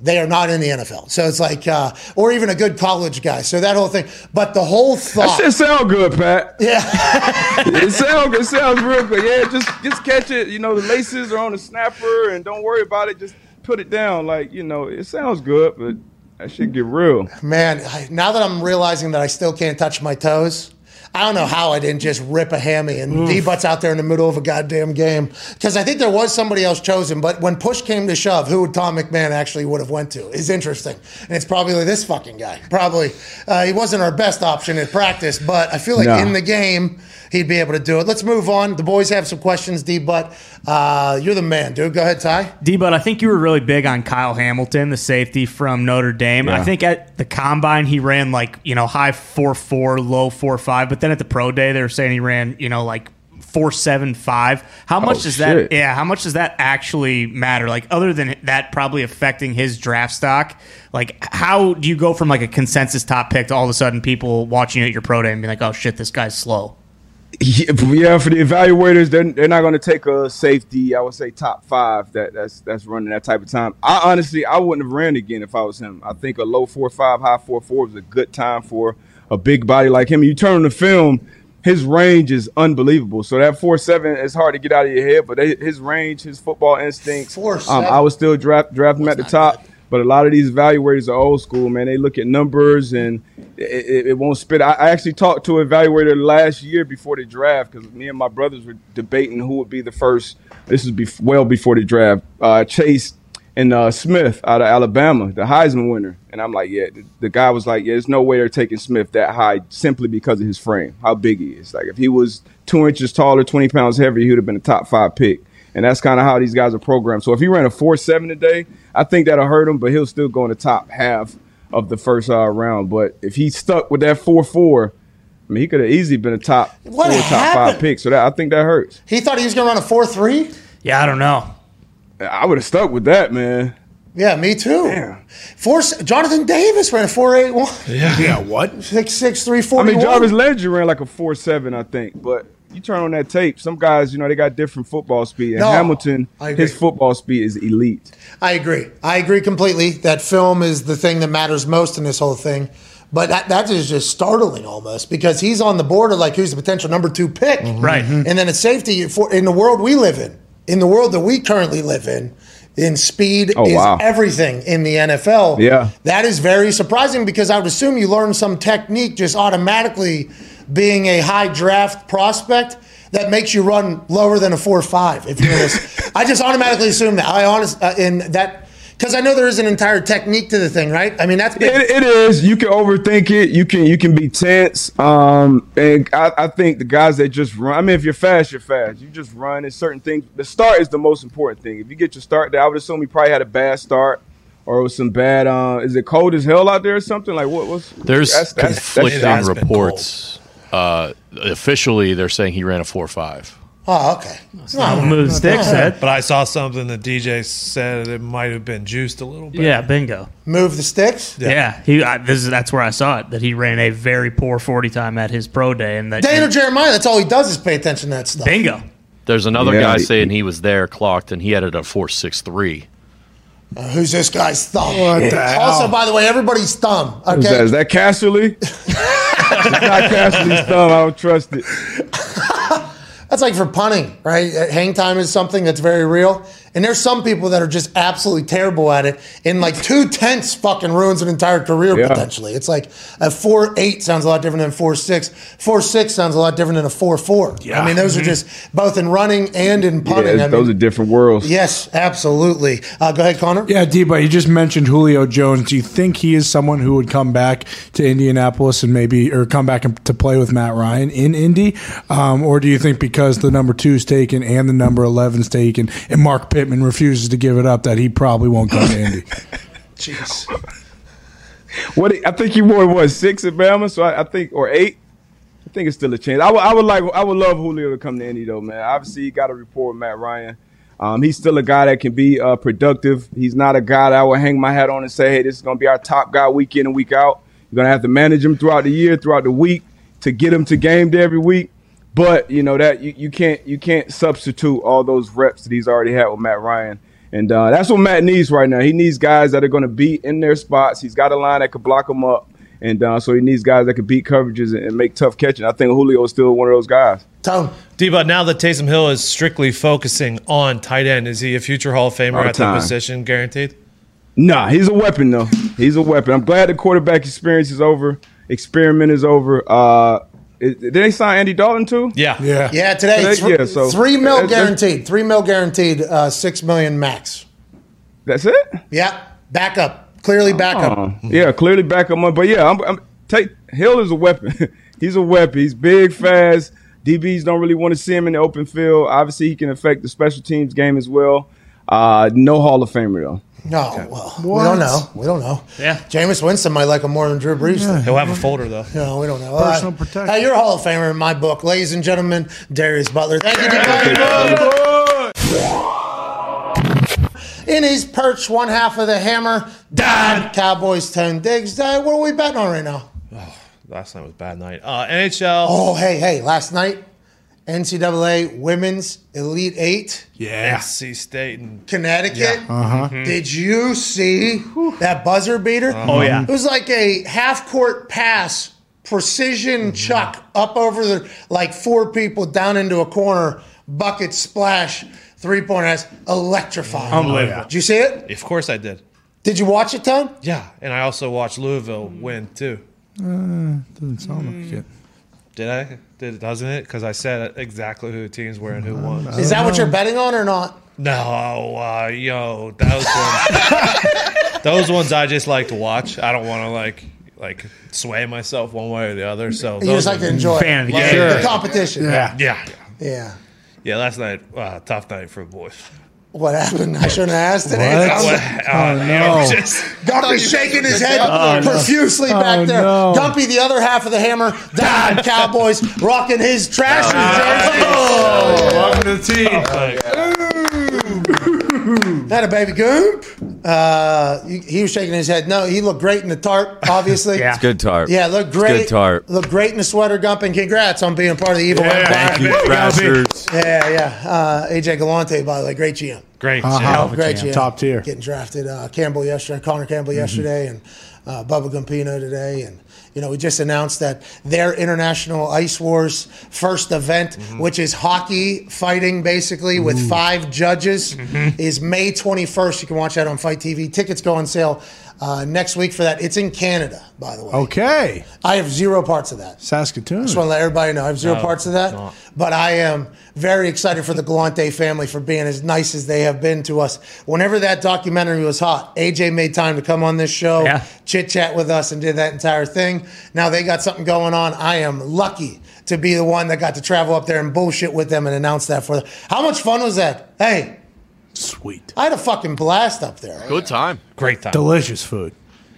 they, are not in the NFL. So it's like, uh, or even a good college guy. So that whole thing. But the whole that thought. shit sound good, Pat. yeah. <laughs> it sounds it sounds real good. Yeah, just just catch it. You know, the laces are on the snapper, and don't worry about it. Just put it down. Like you know, it sounds good, but that shit get real. Man, I, now that I'm realizing that I still can't touch my toes, I don't know how I didn't just rip a hammy and D Butt's out there in the middle of a goddamn game. Because I think there was somebody else chosen, but when push came to shove, who would Tom McMahon actually would have went to is interesting. And it's probably this fucking guy. Probably uh, he wasn't our best option at practice, but I feel like No. in the game he'd be able to do it. Let's move on. The boys have some questions, D Butt. Uh, you're the man, dude. Go ahead, Ty. D, but I think you were really big on Kyle Hamilton, the safety from Notre Dame. Yeah. I think at the combine he ran like you know high four four, low four five, but then at the pro day they were saying he ran you know like four seven five. How oh, much does that? Yeah, how much does that actually matter? Like other than that, probably affecting his draft stock. Like how do you go from like a consensus top pick to all of a sudden people watching you at your pro day and be like, oh shit, this guy's slow. Yeah, yeah, for the evaluators, they're, they're not going to take a safety. I would say top five. That that's that's running that type of time. I honestly, I wouldn't have ran again if I was him. I think a low four five, high four four is a good time for a big body like him. You turn on the film, his range is unbelievable. So that four seven is hard to get out of your head, but his range, his football instincts. Four Um, seven. I would still draft draft him at the top. But a lot of these evaluators are old school, man. They look at numbers and it, it, it won't spit. I, I actually talked to an evaluator last year before the draft because me and my brothers were debating who would be the first. This is bef- well before the draft. Uh, Chase and uh, Smith out of Alabama, the Heisman winner. And I'm like, yeah, the, the guy was like, yeah, there's no way they're taking Smith that high simply because of his frame, how big he is. Like, if he was two inches taller, 20 pounds heavier, he would have been a top five pick. And that's kind of how these guys are programmed. So if he ran a 4 7 today, I think that'll hurt him, but he'll still go in the top half of the first uh, round. But if he stuck with that 4 4, I mean, he could have easily been a top What four, top five pick. So that I think that hurts. He thought he was going to run a four three. Yeah, I don't know. I would have stuck with that, man. Yeah, me too. Four. Jonathan Davis ran a four eight one. Yeah. Yeah, what? six six three four. I forty mean, one. Jarvis Landry ran like a four seven, I think. But you turn on that tape, some guys, you know, they got different football speed. And No, Hamilton, his football speed is elite. I agree. I agree completely. That film is the thing that matters most in this whole thing. But that, that is just startling almost because he's on the border like who's the potential number two pick. Mm-hmm. Right. And then at safety, for, in the world we live in, in the world that we currently live in, in speed Oh, is wow. everything in the NFL. Yeah. That is very surprising because I would assume you learn some technique just automatically being a high draft prospect that makes you run lower than a four or five. If you're this, <laughs> I just automatically assume that. I honest uh, in that because I know there is an entire technique to the thing, right? I mean that's big. It, it is. You can overthink it. You can you can be tense. Um, and I, I think the guys that just run. I mean, if you're fast, you're fast. You just run. And certain things. The start is the most important thing. If you get your start there, I would assume he probably had a bad start. Or it was some bad. Uh, is it cold as hell out there or something? Like what was? There's that's- that's- that's conflicting shocking. has been reports. Uh, officially, they're saying he ran a four five. Oh, okay. Not what Move the Stick said. But I saw something that DJ said it might have been juiced a little bit. Yeah, bingo. Move the sticks. Yeah, he. I, this is that's where I saw it that he ran a very poor forty time at his pro day, and that Daniel Jeremiah. That's all he does is pay attention to that stuff. bingo. There's another Yeah, guy he- saying he was there, clocked, and he had it at four six three. Uh, who's this guy's thumb? What the hell? Also, by the way, everybody's thumb. Is that, Okay. is that Casterly? it's not Casterly's thumb. I don't trust it. <laughs> That's like for punting, right? Hang time is something that's very real. And there's some people that are just absolutely terrible at it. And like two tenths fucking ruins an entire career Yeah. potentially. It's like a four eight sounds a lot different than four six. Four six sounds a lot different than a four four. Yeah. I mean, those are just both in running and in punting. Yeah, those mean, are different worlds. yes, absolutely. Uh, go ahead, Connor. Yeah, D, but you just mentioned Julio Jones. Do you think he is someone who would come back to Indianapolis and maybe, or come back to play with Matt Ryan in Indy? Um, or do you think because the number two is taken and the number 11 is taken and Mark Pittman refuses to give it up that he probably won't come to Indy? <laughs> Jeez. What I think he wore what six at Bama, so I, I think or eight. I think it's still a chance. I would, like, I would love Julio to come to Indy though, man. Obviously, he got a report with Matt Ryan. Um, he's still a guy that can be uh, productive. He's not a guy that I would hang my hat on and say, "Hey, this is going to be our top guy week in and week out." You're going to have to manage him throughout the year, throughout the week, to get him to game day every week. But you know that you, you can't you can't substitute all those reps that he's already had with Matt Ryan. And uh, that's what Matt needs right now. He needs guys that are going to be in their spots. He's got a line that could block him up. And uh, so he needs guys that can beat coverages and, and make tough catching. I think Julio is still one of those guys. Tone. D, but now that Taysom Hill is strictly focusing on tight end, is he a future Hall of Famer the at that position, guaranteed? Nah, he's a weapon though. He's a weapon. I'm glad the quarterback experience is over. Experiment is over. Uh, did they sign Andy Dalton too? Yeah. Yeah. Yeah, today, Today, thr- yeah, so- three mil That's- that's- guaranteed. Three mil guaranteed. Uh, six million max. That's it. Yeah, backup. Clearly backup. Uh, yeah, clearly back up. But yeah, I'm, I'm take Hill is a weapon. <laughs> he's a weapon. He's big, fast. DBs don't really want to see him in the open field. Obviously, he can affect the special teams game as well. Uh, no Hall of Famer though. No, well, we don't know. We don't know. Yeah. Jameis Winston might like him more than Drew Brees. did. He'll have a folder, though. No, we don't know. Personal Uh, protection. Hey, you're a Hall of Famer in my book, ladies and gentlemen. Darius Butler. Thank you, D. In his perch, one half of the hammer. Dad. Cowboys ten digs. Dad, what are we betting on right now? Last night was a bad night. Uh, NHL. Oh, hey, hey! Last night, NCAA Women's Elite Eight, Yeah. NC State and Connecticut. Uh-huh. Mm-hmm. Did you see that buzzer beater? Uh-huh. Oh yeah. It was like a half court pass, precision mm-hmm. chuck up over the like four people down into a corner, bucket splash, three point ass, electrifying. Oh, Unbelievable. Did you see it? of course I did. Did you watch it, Tom? Yeah, and I also watched Louisville win too. Uh, doesn't sound like mm. it. Did I? Did doesn't it? Because I said exactly who the teams were and who won. Is that what you're betting on or not? No, uh, yo, those ones, <laughs> those ones I just like to watch. I don't want to like like sway myself one way or the other. So You those just like to enjoy Fan of the it. game. the competition. Yeah. yeah, Yeah. yeah. Last night, uh, tough night for the boys. What happened? I shouldn't have asked today. What? What? Uh, no. just- Gumpy shaking his head Oh, profusely back Oh, there. no. Gumpy, the other half of the hammer, down Cowboys, rocking his trash jersey. Welcome to the team. Had a baby Goomp. Uh, he, he was shaking his head. No, he looked great in the tarp, obviously. <laughs> Yeah. It's good tarp. Yeah, looked It's great. good tarp. Looked great in the sweater, Gump, and congrats on being part of the Evil Yeah, Empire. Thank you, Big Thrashers. Yeah, yeah. Uh, AJ Galante, by the way, great GM. Great. Uh-huh. shit. Great GM. GM. Top tier. Getting drafted. Uh, Campbell yesterday, Connor Campbell yesterday, and uh, Bubba Gumpino today. And, you know, we just announced that their International Ice Wars first event, which is hockey fighting basically with five judges, is May 21st. You can watch that on FITE TV. Tickets go on sale uh, next week for that. It's in Canada, by the way. Okay. I have zero parts of that. Saskatoon. Just want to let everybody know I have zero No, parts of that. not. But I am very excited for the Galante family for being as nice as they have been to us. Whenever that documentary was hot, AJ made time to come on this show, Yeah. chit chat with us, and did that entire thing. Now they got something going on. I am lucky to be the one that got to travel up there and bullshit with them and announce that for them. How much fun was that? Hey, Sweet. I had a fucking blast up there. Good time. Great time. Delicious food.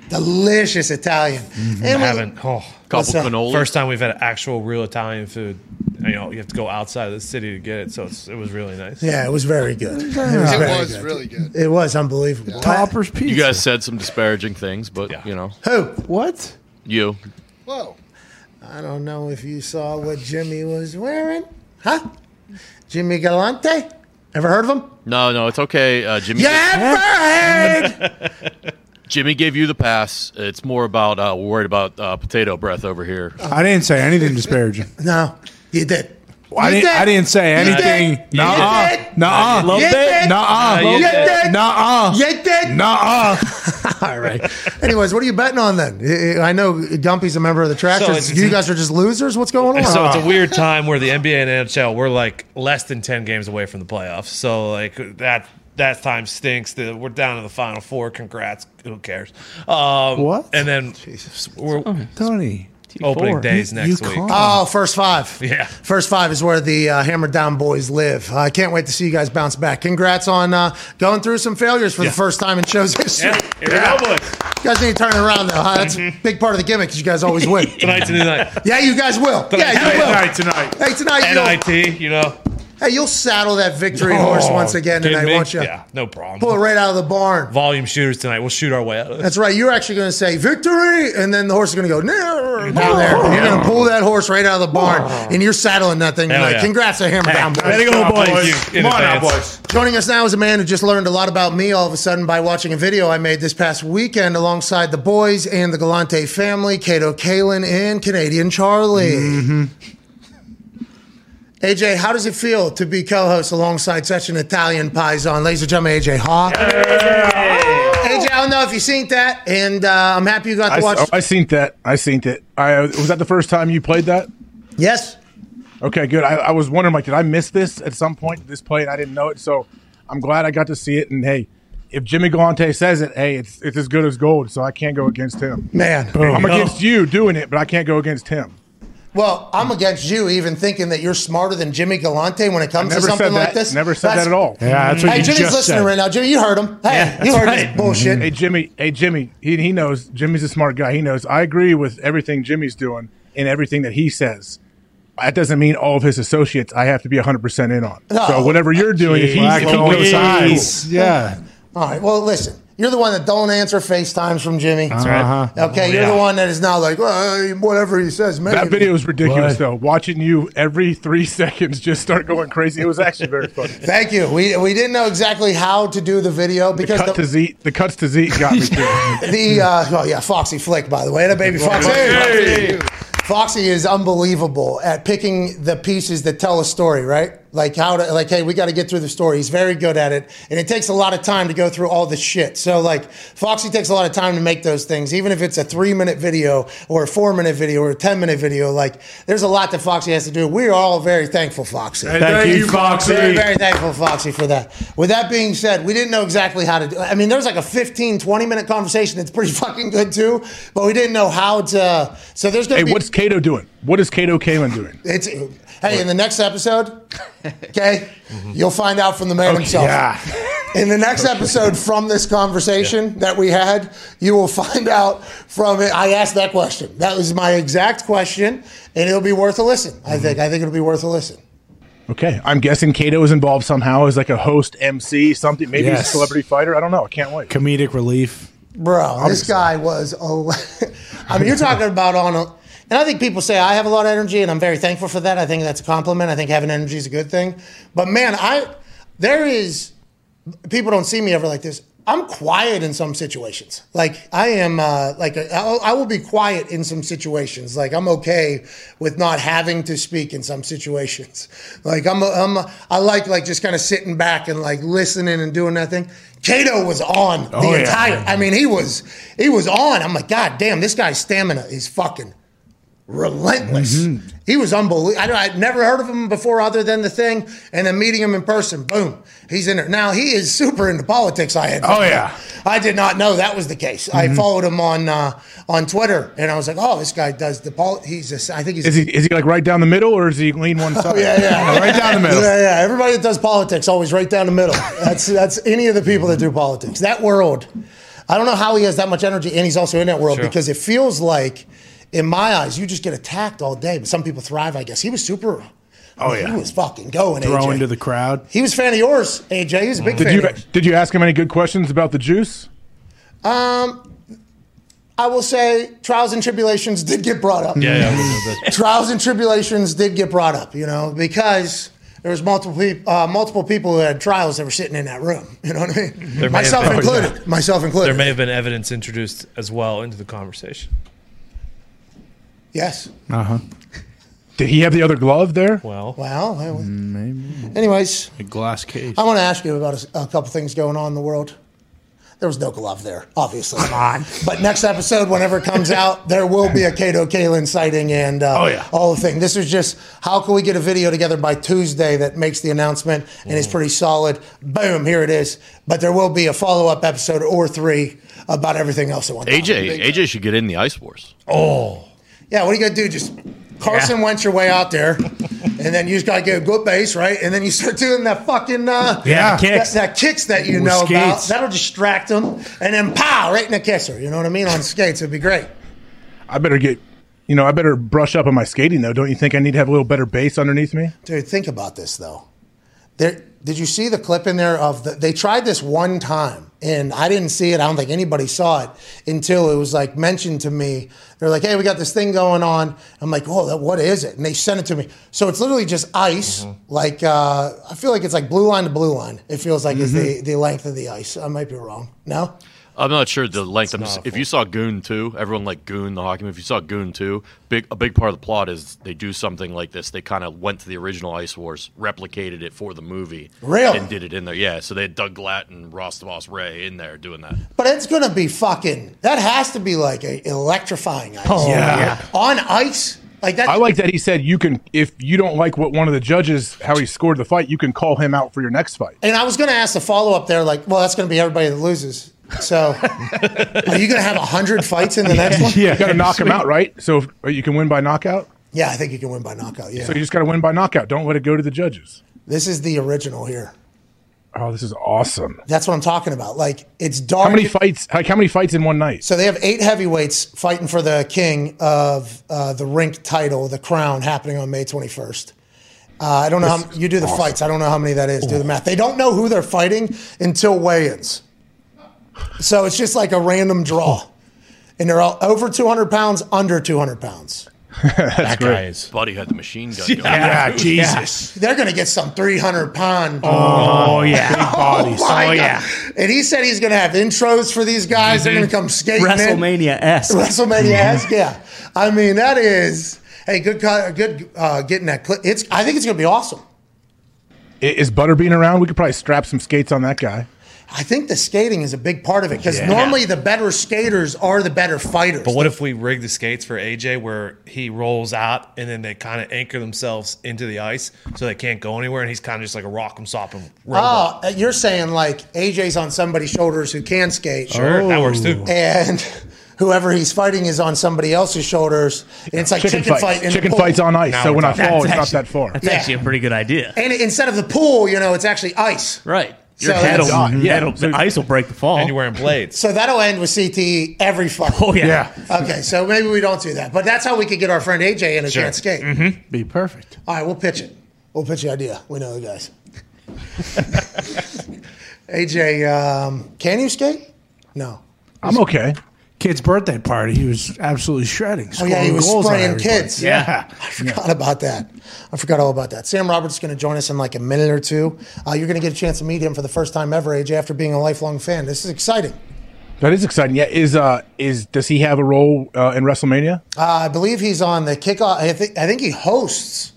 Delicious Italian. Mm-hmm. And we- haven't. Oh, What's Couple cannoli. first time we've had actual real Italian food. You know, you have to go outside of the city to get it, so it's, it was really nice. Yeah, it was very good. It was, It very was good. really good. It was unbelievable. Topper's pizza. You guys said some disparaging things, but Yeah. you know, Who? What? you. Whoa. I don't know if you saw what Jimmy was wearing. Huh? Jimmy Galante? Ever heard of him? No, no, it's okay. Uh, Jimmy. You ever heard? <laughs> Jimmy gave you the pass. It's more about uh, worried about uh, potato breath over here. I didn't say anything disparaging. no, you did. I didn't. I didn't say anything. did. You Nuh-uh. did. Nuh-uh. You did. Nuh-uh. you You. Nuh-uh. Nuh-uh. All right. <laughs> Anyways, what are you betting on then? I know Gumpy's a member of the Tractors. So it's- you guys are just losers. What's going on? So it's a weird time where the NBA and NHL we're like less than ten games away from the playoffs. So like that that time stinks. That we're down to the final four. Congrats. Who cares? Um, What? And then we're Tony. Opening days You- next you week. can't. Oh, first five. Yeah. First five is where the uh, Hammer Down boys live. I can't wait to see you guys bounce back. Congrats on uh, going through some failures for Yeah. the first time in show's history. Yeah, here we go, boys. You guys need to turn it around, though. Huh? That's a big part of the gimmick because you guys always win. <laughs> Tonight's a new night. yeah, you guys will. Yeah, you will. Tonight, tonight. Hey, tonight, you'll, NIT, you know. Hey, you'll saddle that victory horse once again tonight, me? won't you? Yeah, no problem. Pull it right out of the barn. Volume shooters tonight. We'll shoot our way out of this. That's right. You're actually going to say victory, and then the horse is going to go "Nah," down there. And you're going to pull that horse right out of the barn, and you're saddling that thing tonight. yeah. Congrats to Hammer Down boys. Way to go, boys. Thank you. Come on now, boys. Joining us now is a man who just learned a lot about me all of a sudden by watching a video I made this past weekend alongside the boys and the Galante family, Kato Kaelin and Canadian Charlie. Mm-hmm. AJ, how does it feel to be co-host alongside such an Italian paisan? Ladies and gentlemen, AJ Hawk. AJ, I don't know if you've seen that, and uh, I'm happy you got I, to watch. oh, I seen that. I seen it. I uh, was that the first time you played that? yes. Okay, good. I, I was wondering, like, did I miss this at some point? This play and I didn't know it. So I'm glad I got to see it. And hey, if Jimmy Galante says it, hey, it's it's as good as gold. So I can't go against him. Man. I'm against you doing it, but I can't go against him. Well, I'm against you even thinking that you're smarter than Jimmy Galante when it comes to something like this. Never said That's- that at all. Yeah, that's what Hey, you Jimmy's just listening said. right now. Jimmy, you heard him. Hey, Yeah, you heard right. this bullshit. Hey Jimmy, hey Jimmy, he he knows. Jimmy's a smart guy. He knows. I agree with everything Jimmy's doing and everything that he says. That doesn't mean all of his associates I have to be 100% in on. No. So whatever you're doing, if he's Black if he goes Louise. sides, Yeah. All right. Well, listen. You're the one that don't answer FaceTimes from Jimmy. That's right. Uh-huh. Okay, you're Yeah. the one that is now like, well, whatever he says. Maybe. That video was ridiculous, What? though. Watching you every three <laughs> seconds just start going crazy. It was actually very funny. <laughs> Thank you. We, we didn't know exactly how to do the video because The because cut to Z, the cuts to Z got me <laughs> the uh, oh yeah, Foxy Flick, by the way, that baby Foxy. Foxy is unbelievable at picking the pieces that tell a story, right? Like how to like, hey, we got to get through the story. He's very good at it, and it takes a lot of time to go through all the shit. So like, Foxy takes a lot of time to make those things, even if it's a three minute video or a four minute video or a ten minute video. Like, there's a lot that Foxy has to do. We are all very thankful, Foxy. Hey, thank you, Foxy. Very, very thankful, Foxy, for that. With that being said, we didn't know exactly how to do I mean, there was like a 15, 20 minute conversation that's pretty <laughs> fucking good too, but we didn't know how to. So there's going Hey, be. what's Kato doing? What is Kato Kaelin doing? It's hey, in the next episode, okay, mm-hmm. you'll find out from the man Okay, himself. yeah. In the next episode from this conversation that we had, you will find out from it. I asked that question. That was my exact question, and it'll be worth a listen. I mm-hmm. think. I think it'll be worth a listen. Okay, I'm guessing Kato is involved somehow as like a host, MC, something. Maybe he's a celebrity fighter. I don't know. I can't wait. Comedic relief. Bro, this guy was. Oh, <laughs> I mean, you're talking about on a. And I think people say I have a lot of energy, and I'm very thankful for that. I think that's a compliment. I think having energy is a good thing. But man, I there is people don't see me ever like this. I'm quiet in some situations. Like I am, uh, like I, I will be quiet in some situations. Like I'm okay with not having to speak in some situations. Like I'm, I'm, I like like just kind of sitting back and like listening and doing that thing. Kato was on the Oh, yeah. entire. I mean, he was he was on. I'm like, God damn, this guy's stamina is fucking relentless. Mm-hmm. He was unbelievable. I, I'd never heard of him before, other than the thing, and then meeting him in person. Boom, he's in there now. He is super into politics. I had. Oh, yeah. Mm-hmm. I did not know that was the case. I followed him on uh, on Twitter, and I was like, oh, this guy does the pol. He's just. I think he's. Is he is he like right down the middle or is he lean one <laughs> side? Oh, yeah, yeah. <laughs> right down the middle. Yeah, yeah. Everybody that does politics always right down the middle. That's that's any of the people that do politics. That world, I don't know how he has that much energy, and he's also in that world Sure. because it feels like, in my eyes, you just get attacked all day. But some people thrive, I guess. He was super. Oh, he yeah. was fucking going. Throw AJ. into the crowd. he was a fan of yours, AJ. He was a big Did fan. you of yours. did you ask him any good questions about the juice? Um, I will say, trials and tribulations did get brought up. Yeah, yeah, a little bit. trials and tribulations did get brought up, you know, because there was multiple peop- uh, multiple people who had trials that were sitting in that room. <laughs> You know what I mean? There Myself been- included. Myself included. There may have been evidence introduced as well into the conversation. Yes. Uh huh. Did he have the other glove there? Well, Well, I- Maybe anyways, a glass case. I want to ask you about a, a couple things going on in the world. There was no glove there, obviously. Come on. But next episode, whenever it comes <laughs> out, there will be a Kato Kaelin sighting and uh, Oh, yeah. all the thing. This was just how can we get a video together by Tuesday that makes the announcement and Mm. is pretty solid. Boom, here it is. But there will be a follow up episode or three about everything else that went on. AJ, AJ should get in the Ice Wars. Yeah, what are you gonna do? Just Carson went your way out there, and then you just gotta get a good base, right? And then you start doing that fucking uh, Yeah, kicks. that, that kicks that you With know about. That'll distract them, and then pow, right in the kisser. You know what I mean? On skates, it'd be great. I better get, you know, I better brush up on my skating though. Don't you think I need to have a little better base underneath me? Dude, think about this though. There, did you see the clip in there of the? They tried this one time, and I didn't see it. I don't think anybody saw it until it was like mentioned to me. They're like, "Hey, we got this thing going on." I'm like, "Oh, that, what is it?" And they sent it to me. So it's literally just ice. Like uh, I feel like it's like blue line to blue line. It feels like is the the length of the ice. I might be wrong. No. I'm not sure the length. I'm just- if you saw Goon 2, everyone like Goon, the hockey movie. If you saw Goon 2, big a big part of the plot is they do something like this. They kind of went to the original Ice Wars, replicated it for the movie, Really? and did it in there. Yeah, so they had Doug Glatt and Ross the Boss Rhea in there doing that. But it's gonna be fucking. That has to be like a electrifying ice. Oh, yeah. On ice, like that. I like that he said you can, if you don't like what one of the judges how he scored the fight, you can call him out for your next fight. And I was going to ask the follow up there, like, well, that's going to be everybody that loses. So, are you going to have hundred fights in the next one? Yeah, you got to knock him out, right? So if, or you can win by knockout. Yeah, I think you can win by knockout. Yeah, So you just got to win by knockout. Don't let it go to the judges. this is the original here. Oh, this is awesome. That's what I'm talking about. Like, it's dark. How many fights? Like how many fights in one night? So they have eight heavyweights fighting for the king of uh, the rink title, the crown, happening on May 21st. Uh, I don't know how you do the fights. I don't know how many that is. Do the math. They don't know who they're fighting until weigh-ins. So it's just like a random draw, and they're all over 200 pounds, under 200 pounds. <laughs> that guy is. Buddy had the machine gun. going. Yeah, Jesus. They're going to get some 300 pound. Oh yeah. <laughs> Bodies. my oh, yeah. God. And he said he's going to have intros for these guys. They're going to come skating. WrestleMania s. WrestleMania esque, yeah. I mean, that is hey, good, co- good uh, getting that clip. It's I think it's going to be awesome. is Butterbean around? We could probably strap some skates on that guy. I think the skating is a big part of it because Yeah. normally the better skaters are the better fighters. But what if we rig the skates for AJ where he rolls out and then they kind of anchor themselves into the ice so they can't go anywhere and he's kind of just like a rock'em sock'em robot. Oh, uh, you're saying like AJ's on somebody's shoulders who can skate. Sure, that oh. works too. And <laughs> whoever he's fighting is on somebody else's shoulders. And it's like chicken, fights. fight. in chicken pool. fights on ice. Now so when I talking. fall, it's That's not that far. That's Yeah. actually a pretty good idea. And instead of the pool, you know, it's actually ice. Right. Your So head will, that's- Yeah. head'll- the ice will break the fall. And you're wearing blades. So that'll end with CTE every fight. oh, yeah. Yeah, Okay, so maybe we don't do that. But that's how we could get our friend AJ in who Sure. can't skate. be perfect. All right, we'll pitch it. We'll pitch the idea. We know the guys. <laughs> AJ, um, can you skate? No. I'm okay. Kid's birthday party, he was absolutely shredding. Oh, yeah, he was goals on spraying kids. Yeah. <laughs> I forgot about that. I forgot all about that. Sam Roberts is going to join us in like a minute or two. Uh, you're going to get a chance to meet him for the first time ever, AJ, after being a lifelong fan. This is exciting. That is exciting. Yeah, is uh is does he have a role uh, in WrestleMania? Uh, I believe he's on the kickoff. I think, I think he hosts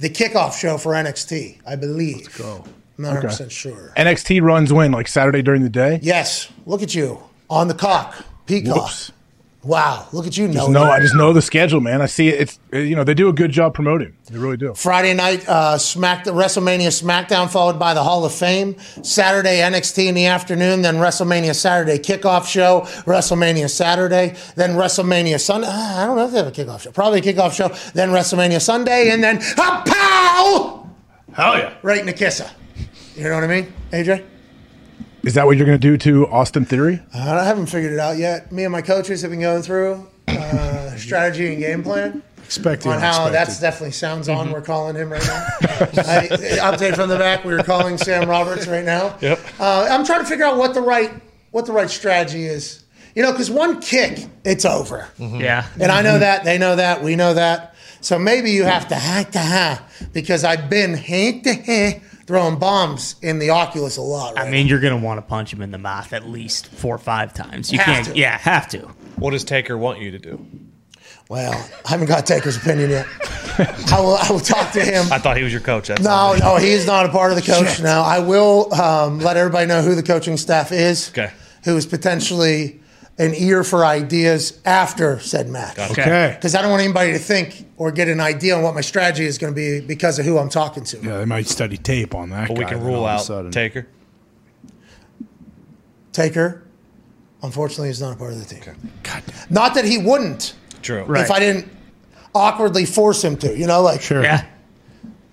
the kickoff show for NXT, I believe. Let's go. I'm not 100% sure. NXT runs when like Saturday during the day. Yes, look at you on the cock. Peacock. Whoops. Wow, look at you. Know know I just know the schedule, man. I see it. It's uh, you know they do a good job promoting. They really do. Friday night, uh, Smack WrestleMania SmackDown followed by the Hall of Fame. Saturday NXT in the afternoon, then WrestleMania Saturday kickoff show. WrestleMania Saturday, then WrestleMania Sunday. Ah, I don't know if they have a kickoff show. Probably a kickoff show. Then WrestleMania Sunday, and then a pow Hell yeah! right in the kisser. You know what I mean, AJ? Is that what you're going to do to Austin Theory? I haven't figured it out yet. Me and my coaches have been going through uh, <laughs> strategy and game plan. Expecting on how that's definitely sounds on. We're calling him right now. I, update from the back. We are calling Sam Roberts right now. Yep. Uh, I'm trying to figure out what the right what the right strategy is. You know, because one kick, it's over. Yeah. And I know that. They know that. We know that. So maybe you have to ha to ha because I've been ha to ha throwing bombs in the Oculus a lot. Right I mean, you're going to want to punch him in the mouth at least four or five times. You Have can't. to. Yeah, have to. What does Taker want you to do? Well, I haven't got Taker's opinion yet. <laughs> I will. I will talk to him. I thought he was your coach. That's No, no, he's not a part of the coach now. I will um, let everybody know who the coaching staff is. Okay. Who is potentially an ear for ideas after said match. okay. Because I don't want anybody to think or get an idea on what my strategy is going to be because of who I'm talking to. Yeah, they might study tape on that. But we guy, can then rule all of a out sudden- Taker. Taker, unfortunately, is not a part of the team. God. Not that he wouldn't True. Right. if I didn't awkwardly force him to. You know, like Sure. Yeah.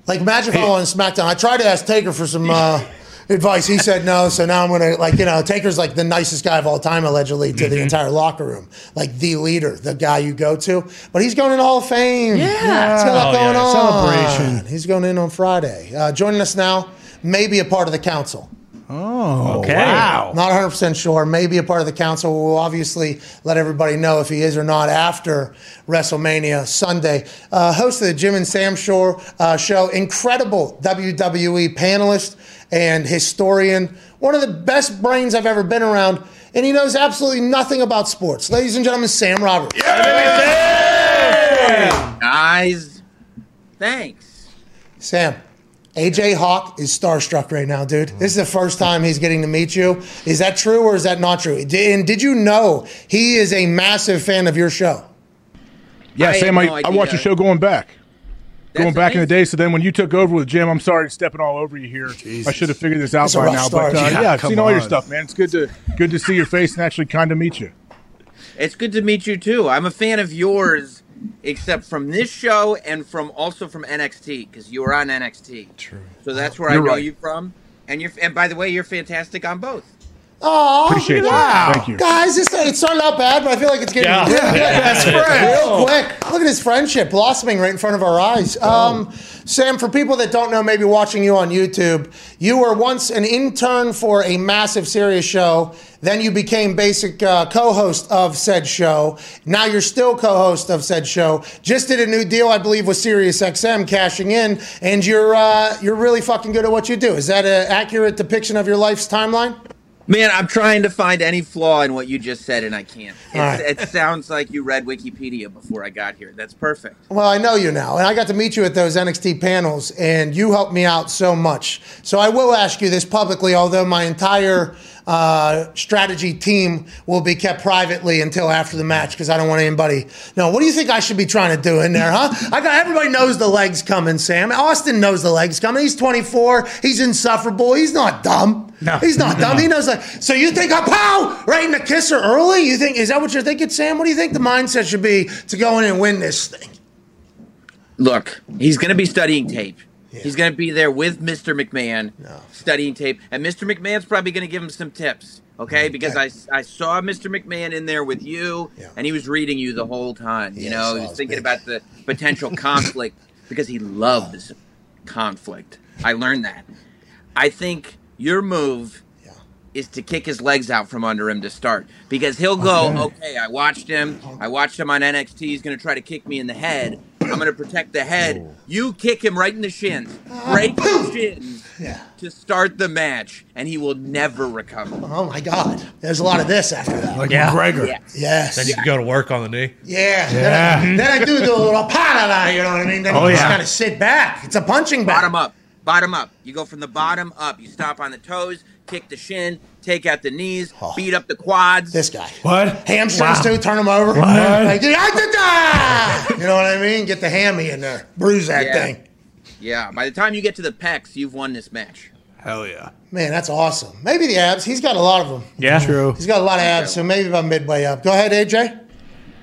Like imagine if I was on SmackDown. I tried to ask Taker for some uh, advice. He said no. So now I'm gonna like you know Taker's like the nicest guy of all time allegedly to the entire locker room, like the leader, the guy you go to. But he's going in the Hall of Fame. Yeah, he's got Oh, going yeah. on. Celebration. He's going in on Friday. Uh, joining us now, maybe a part of the council. Oh, Okay. wow. Not 100% sure. Maybe a part of the council. We'll obviously let everybody know if he is or not after WrestleMania Sunday. Uh, host of the Jim and Sam show, uh, show, incredible WWE panelist and historian, one of the best brains I've ever been around, and he knows absolutely nothing about sports. Ladies and gentlemen, Sam Roberts. Guys, thanks. Sam, AJ Hawk is starstruck right now, dude. This is the first time he's getting to meet you. Is that true or is that not true? Did- And did you know he is a massive fan of your show? Yeah, I Sam, had I, no I watched the show going back. going That's back in the day. So then when you took over with Jim, I'm sorry stepping all over you here. I should have figured this out It's a by now. start. But uh, Yeah, yeah, I've come seen all your stuff, man. It's good to good to see your face and actually kind of meet you. It's good to meet you too. I'm a fan of yours, except from this show and from also from NXT because you were on NXT. True. So that's oh, where You're I know right. you from. And you're and by the way, you're fantastic on both. Oh, Appreciate you. wow. Thank you. Guys, this, it started out bad, but I feel like it's getting Yeah. real, quick. Best real quick. Look at his friendship blossoming right in front of our eyes. Um, Sam, for people that don't know, maybe watching you on YouTube, you were once an intern for a massive Sirius show. Then you became basic uh, co-host of said show. Now you're still co-host of said show. Just did a new deal, I believe, with Sirius XM, cashing in, and you're uh, you're really fucking good at what you do. Is that an accurate depiction of your life's timeline? Man, I'm trying to find any flaw in what you just said, and I can't. Right. It sounds like you read Wikipedia before I got here. That's perfect. Well, I know you now, and I got to meet you at those NXT panels, and you helped me out so much. So I will ask you this publicly, although my entire uh, strategy team will be kept privately until after the match because I don't want anybody. No, what do you think I should be trying to do in there, huh? I got everybody knows the legs coming, Sam. Austin knows the legs coming. He's 24. He's insufferable. He's not dumb. No. he's not dumb. He knows like. So you think a pow right in the kisser early? You think is that what you're thinking, Sam? What do you think the mindset should be to go in and win this thing? Look, he's going to be studying tape. He's going to be there with Mr. McMahon studying tape. And Mr. McMahon's probably going to give him some tips, okay? Because I, I saw Mr. McMahon in there with you, and he was reading you the whole time. You Yeah, know, he was was thinking big. about the potential conflict <laughs> because he loves conflict. I learned that. I think your move is to kick his legs out from under him to start because he'll go, Okay. okay, I watched him. I watched him on NXT. He's going to try to kick me in the head. I'm going to protect the head. You kick him right in the shins. Break the shins Yeah. to start the match, and he will never recover. Oh my God! There's a lot of this after that. Like Yeah. McGregor. Yes. Yes. Then you can go to work on the knee. Yeah. Then, I, then I do do a little pa you know what I mean? Then Oh, you just yeah. kind of sit back. It's a punching bag. Bottom up. Bottom up. You go from the bottom up. You stop on the toes, kick the shin, take out the knees, beat up the quads. This guy. What? Hamstrings Wow. too, turn them over. Like, "Yeah, da, da." you know what I mean? Get the hammy in there. Bruise that Yeah. thing. Yeah. By the time you get to the pecs, you've won this match. Hell yeah. Man, that's awesome. Maybe the abs. He's got a lot of them. Yeah. True. He's got a lot of abs, so maybe about midway up. Go ahead, AJ.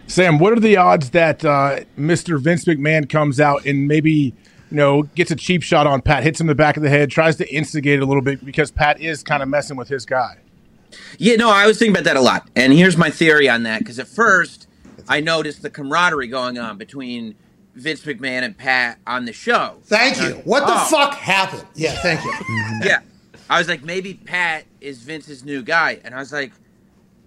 Sam, what are the odds that uh, Mr. Vince McMahon comes out and maybe you know gets a cheap shot on Pat, hits him in the back of the head, tries to instigate it a little bit because Pat is kind of messing with his guy. Yeah, no, I was thinking about that a lot. And here's my theory on that because at first I noticed the camaraderie going on between Vince McMahon and Pat on the show. Thank you. What the Oh. fuck happened? Yeah, thank you. <laughs> Yeah. I was like, maybe Pat is Vince's new guy. And I was like,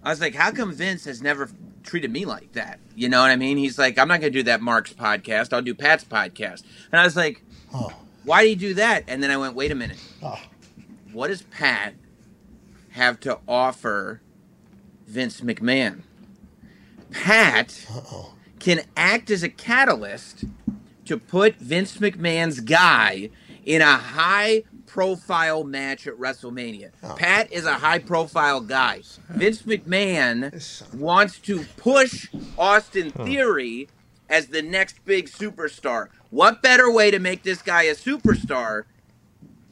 I was like, how come Vince has never treated me like that? You know what I mean? He's like, I'm not going to do that Mark's podcast. I'll do Pat's podcast. And I was like, why do you do that? And then I went, wait a minute. What does Pat have to offer Vince McMahon? Pat can act as a catalyst to put Vince McMahon's guy in a high profile match at WrestleMania. Pat is a high profile guy. Vince McMahon wants to push Austin Theory as the next big superstar. What better way to make this guy a superstar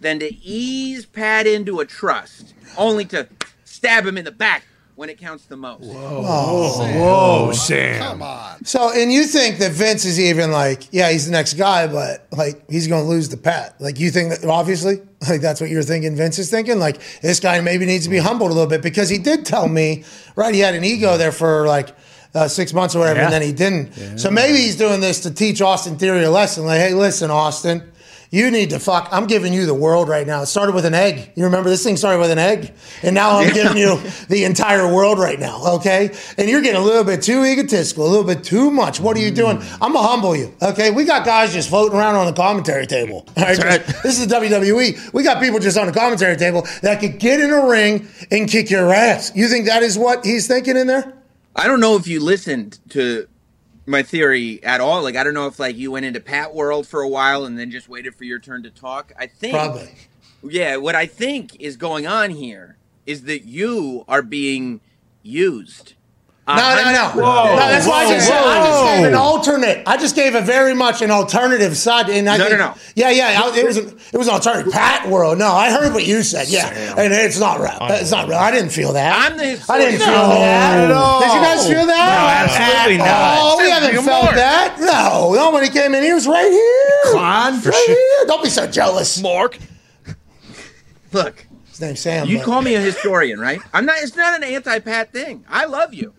than to ease Pat into a trust, only to stab him in the back when it counts the most? Whoa, whoa, Sam. Come on. So, and you think that Vince is even like, yeah, he's the next guy, but like he's going to lose the pat. Like you think that obviously, <laughs> like that's what you're thinking. Vince is thinking like this guy maybe needs to be humbled a little bit because he did tell me, right? He had an ego there for like uh, six months or whatever, and then he didn't. So maybe he's doing this to teach Austin Theory a lesson. Like, hey, listen, Austin. You need to fuck. I'm giving you the world right now. It started with an egg. You remember this thing started with an egg? And now I'm giving you the entire world right now, okay? And you're getting a little bit too egotistical, a little bit too much. What are you doing? Mm. I'm going to humble you, okay? We got guys just floating around on the commentary table. All right? Just- this is the WWE. We got people just on the commentary table that could get in a ring and kick your ass. You think that is what he's thinking in there? I don't know if you listened to my theory at all. Like, I don't know if like you went into Pat World for a while and then just waited for your turn to talk. I think Probably. Yeah, what I think is going on here is that you are being used. No, no, no. Whoa, no that's why I just, said, I just whoa. gave an alternate. I just gave a very much an alternative side. And I No, think, no, no. Yeah, yeah. I- It was an, it was an alternative. Pat world. No, I heard what you said. Yeah, and it's not real. It's not real. I didn't feel that. I'm the I didn't feel that at all. Did you guys feel that? No, absolutely oh, not. Oh, we haven't felt more. that. No, nobody came in. He was right here. Come on. right here. Don't be so jealous. Mark. Look, His name's Sam. you but- call me a historian, right? I'm not. It's not an anti-Pat thing. I love you,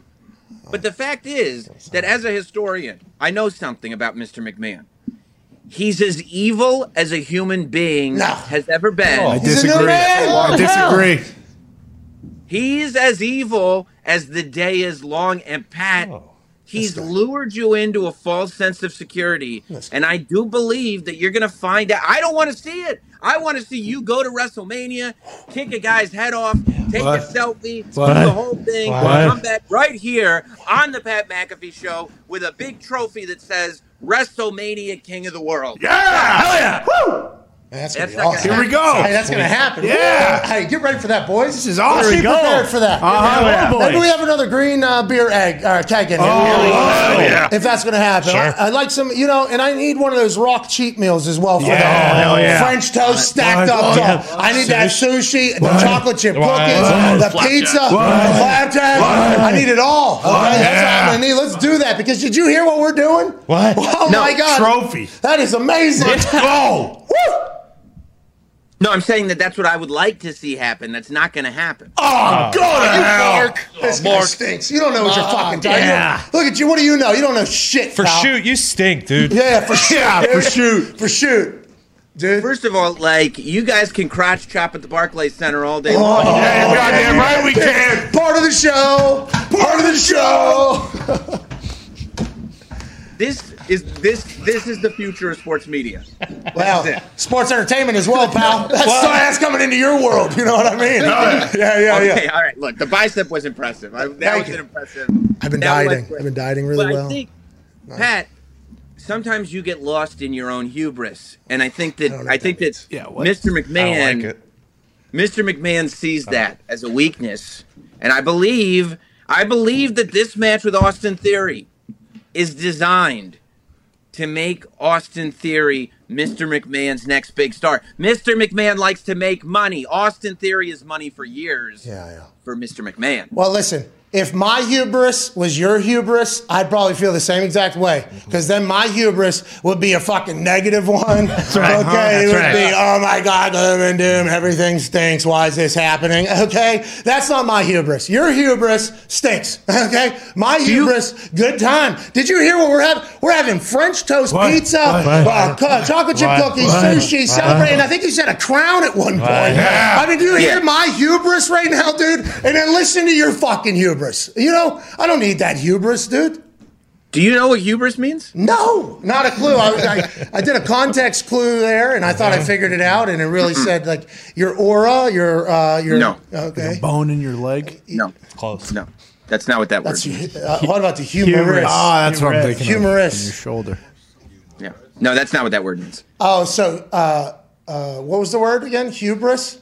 but the fact is that as a historian, I know something about Mr. McMahon. He's as evil as a human being No. has ever been. I He's a good disagree. I disagree. He's as evil as the day is long, and Pat He's lured you into a false sense of security, and I do believe that you're going to find out. I don't want to see it. I want to see you go to WrestleMania, kick a guy's head off, take What? a selfie, do the whole thing, What? come back right here on the Pat McAfee Show with a big trophy that says WrestleMania King of the World. Yeah, hell yeah. Woo! That's gonna That's be awesome. Here we go. Hey, that's gonna happen. Yeah. Hey, get ready for that, boys. This is awesome. Be Here we go. prepared for that. Uh-huh. Yeah. Oh. Maybe we have another green uh, beer egg uh, keg in here. Oh, yeah. If that's gonna happen, Sure. I, would like some. You know, and I need one of those rock cheat meals as well for Yeah, that. hell yeah. French toast stacked What? up. Oh, top. yeah. I need that sushi, the chocolate chip What? cookies, What? the pizza, What? the flapjack. I need it all. Okay, What? that's what I'm gonna need. Let's do that because did you hear what we're doing? What? Oh No. my god! Trophy. That is amazing. Let's go. Woo! No, I'm saying that that's what I would like to see happen. That's not going to happen. Oh, oh, go to hell. Oh, Mark. This guy stinks. You don't know what you're oh, fucking talking yeah. Look at you. What do you know? You don't know shit. For pal. shoot, you stink, dude. Yeah, for <laughs> shoot. Yeah, for shoot. For shoot. Dude. First of all, like you guys can crotch chop at the Barclays Center all day Oh, long. Yeah, goddamn right we can. Part of the show. Part of the show. This is this this is the future of sports media. Well, That's sports entertainment as well, pal. <laughs> That's, that's coming into your world. You know what I mean? Yeah, yeah, okay, yeah. all right. Look, the bicep was impressive. I, that Thank was you. impressive. I've been that dieting. I've been dieting really but well. I think, Pat, sometimes you get lost in your own hubris, and I think that don't I, what think that that Yeah, what? Mr. McMahon, like. Mr. McMahon sees that as a weakness, and I believe I believe that this match with Austin Theory is designed to make Austin Theory Mr. McMahon's next big star. Mr. McMahon likes to make money. Austin Theory is money for years Yeah, yeah. for Mr. McMahon. Well, listen. If my hubris was your hubris, I'd probably feel the same exact way. Because then my hubris would be a fucking negative one. That's right. Okay, it That's would right. be, oh my God, gloom and doom, everything stinks. Why is this happening? Okay, that's not my hubris. Your hubris stinks. <laughs> Okay, my hubris, good time. Did you hear what we're having? We're having French toast What? pizza, What? uh, co- chocolate chip What? cookies, What? sushi, What? celebrating. I think you said a crown at one point. Yeah. I mean, do you hear my hubris right now, dude? And then listen to your fucking hubris. You know, I don't need that hubris, dude. Do you know what hubris means? No, not a clue. I, I, I did a context clue there, and I thought I figured it out, and it really said like your aura, your uh, your. No. Okay. Bone in your leg. No, Close. no, that's not what that word That's means. uh, what about the humorous? Ah, that's what I'm Humorous. thinking. Humorous. Of. Your shoulder. Yeah, no, that's not what that word means. Oh, so uh, uh, what was the word again? Hubris.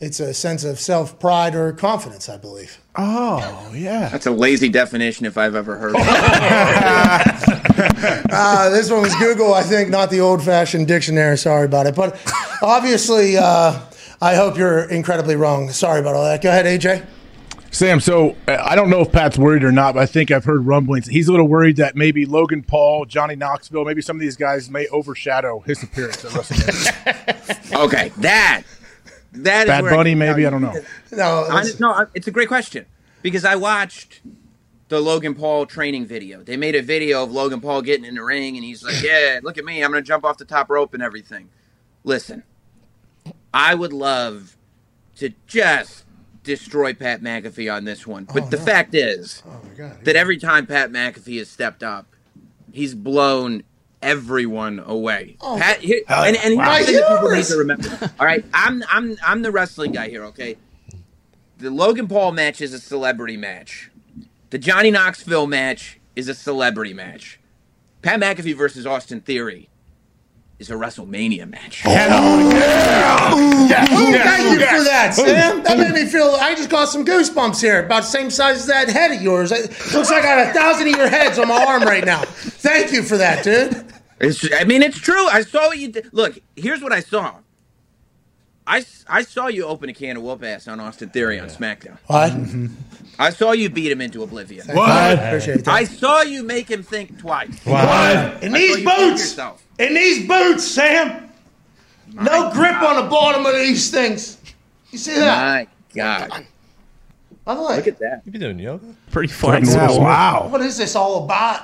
Yep, It's a sense of self pride or confidence, I believe. Oh yeah. that's a lazy definition if I've ever heard. it. <laughs> Uh, this one was Google, I think, not the old fashioned dictionary. Sorry about it. But obviously, uh, I hope you're incredibly wrong. Sorry about all that. Go ahead, AJ. Sam, so uh, I don't know if Pat's worried or not, but I think I've heard rumblings. He's a little worried that maybe Logan Paul, Johnny Knoxville, maybe some of these guys may overshadow his appearance at WrestleMania. <laughs> okay, that that is Bad where Bunny, can tell maybe I don't know. No, I, no, it's a great question because I watched the Logan Paul training video. They made a video of Logan Paul getting in the ring, and he's like, <clears throat> "Yeah, look at me, I'm gonna jump off the top rope and everything." Listen, I would love to just destroy Pat McAfee on this one, but oh, the fact is oh my God. that every time Pat McAfee has stepped up, he's blown everyone away. Oh. Pat, here, and, and here's the thing that people need to remember. All right, I'm I'm I'm the wrestling guy here. Okay, the Logan Paul match is a celebrity match. The Johnny Knoxville match is a celebrity match. Pat McAfee versus Austin Theory is a WrestleMania match. Oh, Ooh, thank you for that, Sam. That made me feel. I just got some goosebumps here. About the same size as that head of yours. It looks like I got a thousand of your heads on my arm right now. Thank you for that, dude. It's, I mean, it's true. I saw what you did. Look, here's what I saw. I, I saw you open a can of whoop ass on Austin Theory on SmackDown. What? I saw you beat him into oblivion. I appreciate that. I saw you make him think twice. What? In these saw you boots. Yourself. In these boots, Sam. No grip on the bottom of these things. You see that? My God. By the way, Look at that. You be doing yoga? Pretty flexible. Yeah, wow. what is this all about?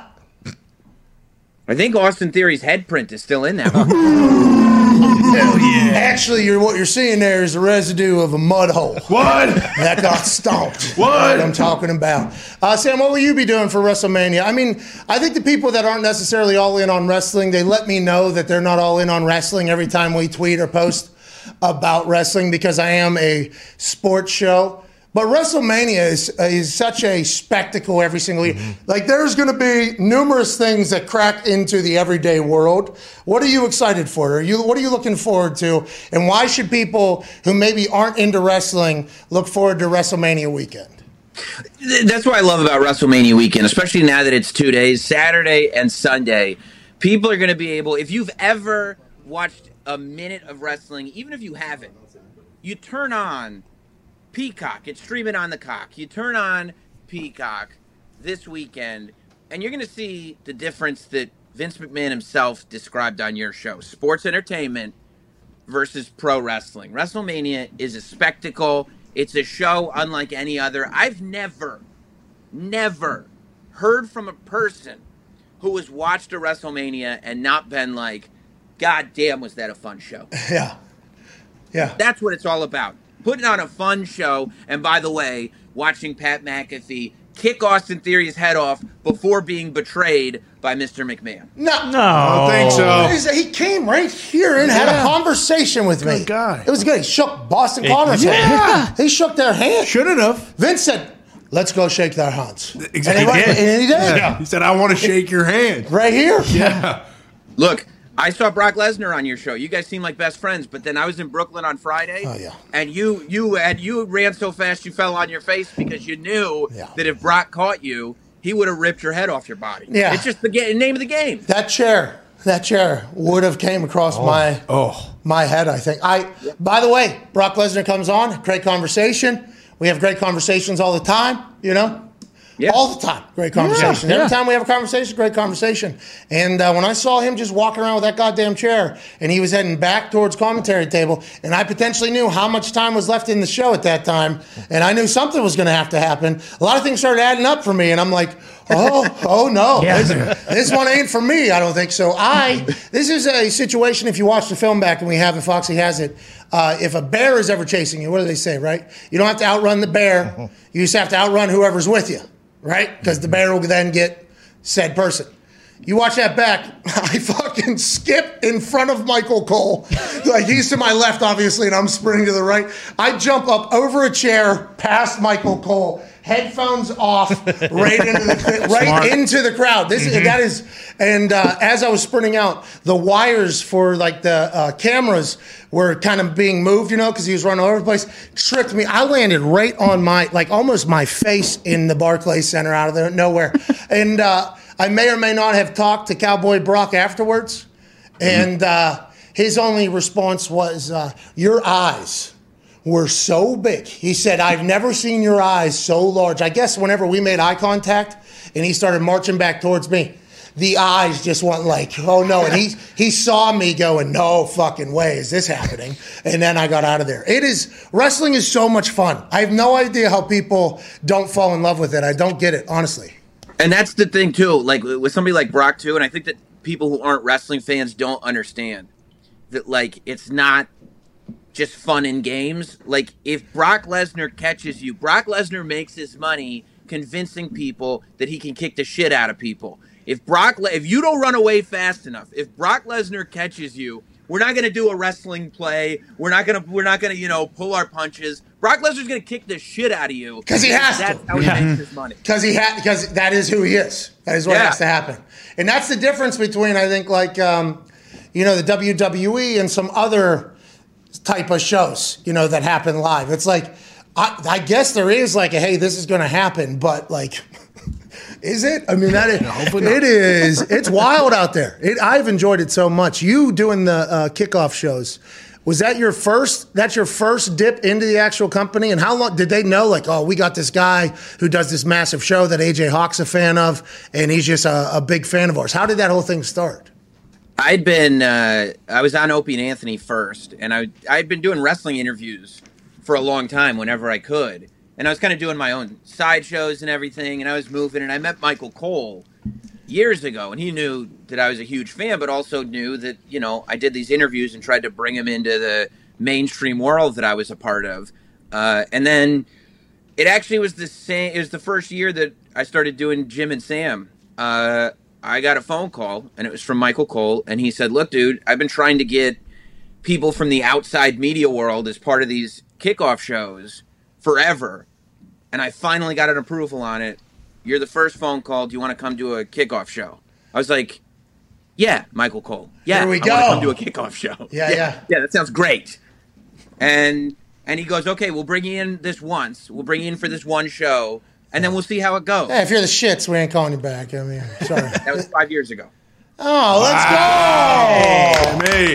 I think Austin Theory's head print is still in that <laughs> one. Hell <laughs> yeah. Actually, you're, what you're seeing there is the residue of a mud hole. What? That got stomped. <laughs> What? That's I'm talking about. Uh, Sam, what will you be doing for WrestleMania? I mean, I think the people that aren't necessarily all in on wrestling, they let me know that they're not all in on wrestling every time we tweet or post about wrestling because I am a sports show. But WrestleMania is, is such a spectacle every single year. Mm-hmm. Like, there's going to be numerous things that crack into the everyday world. What are you excited for? Are you what are you looking forward to? And why should people who maybe aren't into wrestling look forward to WrestleMania weekend? That's what I love about WrestleMania weekend, especially now that it's two days, Saturday and Sunday. People are going to be able, if you've ever watched a minute of wrestling, even if you haven't, you turn on Peacock. It's streaming on the cock. You turn on Peacock this weekend, and you're going to see the difference that Vince McMahon himself described on your show sports entertainment versus pro wrestling. WrestleMania is a spectacle, it's a show unlike any other. I've never, never heard from a person who has watched a WrestleMania and not been like, God damn, was that a fun show? <laughs> Yeah. Yeah. That's what it's all about. Putting on a fun show. And by the way, watching Pat McAfee kick Austin Theory's head off before being betrayed by Mr. McMahon. No, No. I don't think so. He came right here and had a conversation with me. Good guy. It was good. He shook Boston It- Connor's yeah. hand. He shook their hand. Shouldn't have. Vince said, "Let's go shake their hands." Exactly. And he, went- and he did. Yeah. He said, "I want to shake your hand." Right here. Yeah. Look, I saw Brock Lesnar on your show. You guys seem like best friends, but then I was in Brooklyn on Friday. Oh, yeah. And you you and you ran so fast you fell on your face because you knew Yeah. that if Brock caught you, he would have ripped your head off your body. Yeah. It's just the ga- name of the game. That chair, that chair would have came across oh. my Oh. my head. I think. I. By the way, Brock Lesnar comes on. Great conversation. We have great conversations all the time. You know. Yeah. All the time, great conversation. Yeah, Every time we have a conversation, great conversation. And uh, when I saw him just walking around with that goddamn chair, and he was heading back towards commentary table, and I potentially knew how much time was left in the show at that time, and I knew something was going to have to happen. A lot of things started adding up for me, and I'm like, oh, <laughs> oh no, Yeah. this, this one ain't for me. I don't think so. I this is a situation. If you watch the film back, and we have it, Foxy has it. Uh, if a bear is ever chasing you, what do they say? Right? You don't have to outrun the bear. You just have to outrun whoever's with you right? Because the bear will then get said person. You watch that back, <laughs> I fucking skip in front of Michael Cole. Like he's to my left, obviously, and I'm sprinting to the right. I jump up over a chair past Michael Cole, headphones off, <laughs> right into the right Smart. into the crowd. This is that is, and uh, as I was sprinting out, the wires for like the uh, cameras were kind of being moved, you know, because he was running all over the place. Tricked me. I landed right on my like almost my face in the Barclays Center out of there nowhere, and uh, I may or may not have talked to Cowboy Brock afterwards, and uh, his only response was, uh, "Your eyes." were so big. He said, I've never seen your eyes so large. I guess whenever we made eye contact and he started marching back towards me, the eyes just went like, oh no. And he, <laughs> he saw me going, no fucking way is this happening. And then I got out of there. It is, wrestling is so much fun. I have no idea how people don't fall in love with it. I don't get it, honestly. And that's the thing too, like with somebody like Brock too, and I think that people who aren't wrestling fans don't understand that like it's not just fun and games. Like if Brock Lesnar catches you, Brock Lesnar makes his money convincing people that he can kick the shit out of people. If Brock Le- if you don't run away fast enough, if Brock Lesnar catches you, we're not going to do a wrestling play. We're not going to we're not going to, you know, pull our punches. Brock Lesnar's going to kick the shit out of you 'Cause he has That's to. how he makes his money. Because he had because that is who he is. That is what Yeah. has to happen, and that's the difference between I think like um, you know the WWE and some other type of shows you know that happen live. It's like I, I guess there is like a hey this is going to happen, but like. <laughs> Is it? I mean, that is, <laughs> it is. It's wild out there. It, I've enjoyed it so much. You doing the uh, kickoff shows. Was that your first? That's your first dip into the actual company, and how long did they know? Like, oh, we got this guy who does this massive show that AJ Hawk's a fan of, and he's just a, a big fan of ours. How did that whole thing start? I'd been uh, I was on Opie and Anthony first, and I I'd been doing wrestling interviews for a long time whenever I could, and I was kind of doing my own side shows and everything, and I was moving, and I met Michael Cole, years ago, and he knew that I was a huge fan, but also knew that you know I did these interviews and tried to bring him into the mainstream world that I was a part of. Uh, and then it actually was the same. It was the first year that I started doing Jim and Sam. Uh, I got a phone call, and it was from Michael Cole, and he said, "Look, dude, I've been trying to get people from the outside media world as part of these kickoff shows forever, and I finally got an approval on it. You're the first phone call. Do you want to come do a kickoff show?" I was like, "Yeah, Michael Cole. Yeah, Here we I wanna go. come do a kickoff show. Yeah, yeah. yeah. That sounds great." And and he goes, "Okay, we'll bring you in this once. We'll bring you in for this one show, and then we'll see how it goes." Hey, if you're the shits, we ain't calling you back. I mean, sorry. <laughs> That was five years ago. Oh, let's go! Hey,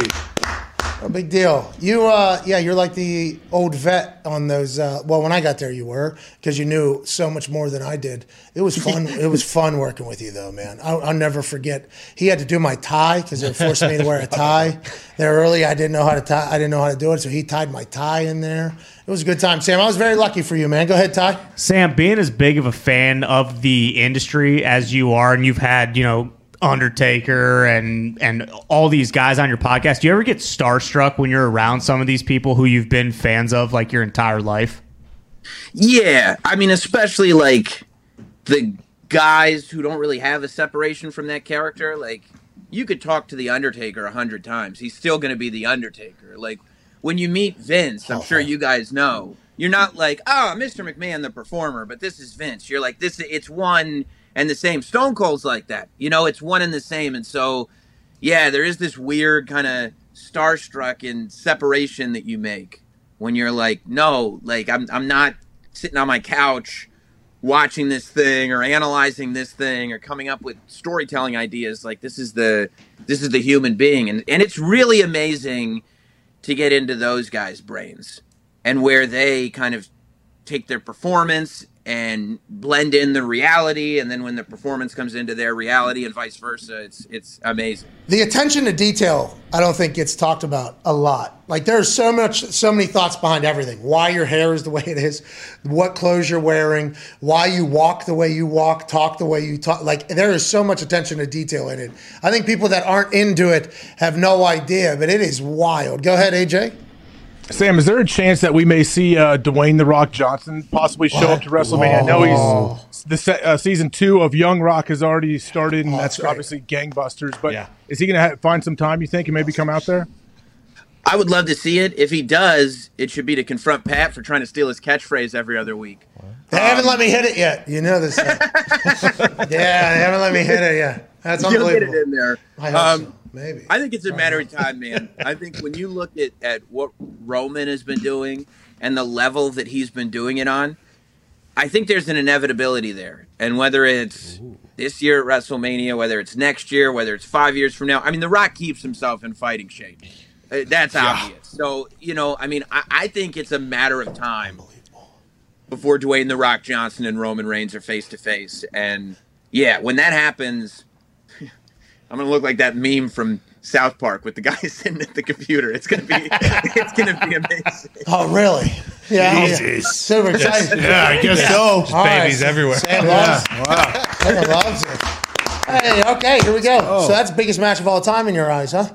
No big deal. You, uh, yeah, you're like the old vet on those. Uh, well, when I got there, you were because you knew so much more than I did. It was fun. <laughs> it was fun working with you, though, man. I'll, I'll never forget. He had to do my tie because they were forcing me to wear a tie. There early, I didn't know how to tie. I didn't know how to do it, so he tied my tie in there. It was a good time, Sam. I was very lucky for you, man. Go ahead, Ty. Sam, being as big of a fan of the industry as you are, and you've had, you know, Undertaker and and all these guys on your podcast, do you ever get starstruck when you're around some of these people who you've been fans of like your entire life? Yeah, I mean, especially like the guys who don't really have a separation from that character. Like, you could talk to the Undertaker a hundred times; he's still going to be the Undertaker. Like, when you meet Vince, I'm sure you guys know, you're not like, ah, "Oh, Mr. McMahon, the performer," but this is Vince. You're like, "This, it's one and the same." Stone Cold's like that, you know, it's one and the same, and so, yeah, there is this weird kind of starstruck and separation that you make when you're like, no, like I'm I'm not sitting on my couch watching this thing or analyzing this thing or coming up with storytelling ideas. Like this is the this is the human being, and and it's really amazing to get into those guys' brains and where they kind of take their performance and blend in the reality and then when the performance comes into their reality and vice versa it's it's amazing The attention to detail, I don't think gets talked about a lot. Like there's so much, so many thoughts behind everything. Why your hair is the way it is, what clothes you're wearing, why you walk the way you walk, talk the way you talk. Like there is so much attention to detail in it. I think people that aren't into it have no idea, but it is wild. Go ahead, AJ. Sam, is there a chance that we may see uh, Dwayne the Rock Johnson possibly show up to WrestleMania? I know he's the se- uh, season two of Young Rock has already started, and Oh, that's that's obviously gangbusters. But Yeah. is he going to ha- find some time? You think, and maybe come out there? i would love to see it if he does it should be to confront pat for trying to steal his catchphrase every other week They haven't let me hit it yet. You know this. <laughs> yeah, they haven't let me hit it yet. That's You'll get it unbelievable. in there I hope Um, so. Maybe. I think it's a matter of time, man. <laughs> I think when you look at, at what Roman has been doing and the level that he's been doing it on, I think there's an inevitability there. And whether it's this year at WrestleMania, whether it's next year, whether it's five years from now, I mean, The Rock keeps himself in fighting shape. Uh, That's obvious. So, you know, I mean, I, I think it's a matter of time before Dwayne The Rock Johnson and Roman Reigns are face to face. And yeah, when that happens, I'm gonna look like that meme from South Park with the guy <laughs> sitting at the computer. It's gonna be <laughs> it's gonna be amazing. Oh, really? Yeah. yeah. Jesus. Super excited. Yeah, I guess so. All right. babies everywhere. Sam loves, Sam loves it. Hey, okay, here we go. Oh. So that's the biggest match of all time in your eyes, huh?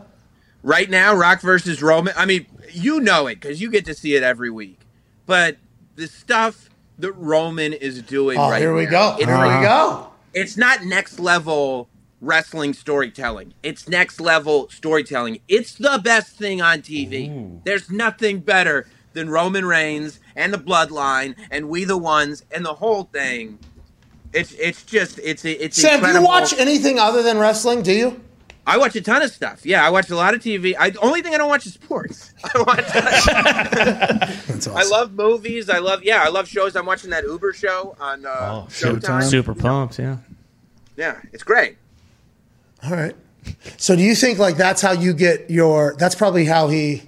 Right now, Rock versus Roman. I mean, you know it because you get to see it every week. But the stuff that Roman is doing Oh, right here we now, go. it's Here we go. it's not next level wrestling storytelling. It's next level storytelling. It's the best thing on TV. There's nothing better than Roman Reigns and the Bloodline and We the Ones and the whole thing. It's it's just it's it's Sam, do you watch anything other than wrestling? Do you? I watch a ton of stuff. Yeah, I watch a lot of TV. I the only thing I don't watch is sports. <laughs> I watch. <laughs> That's I love movies. I love yeah. I love shows. I'm watching that Uber show on uh, Showtime. Showtime. Super pumped, yeah. Yeah, it's great. All right. So do you think like that's how you get your? That's probably how he.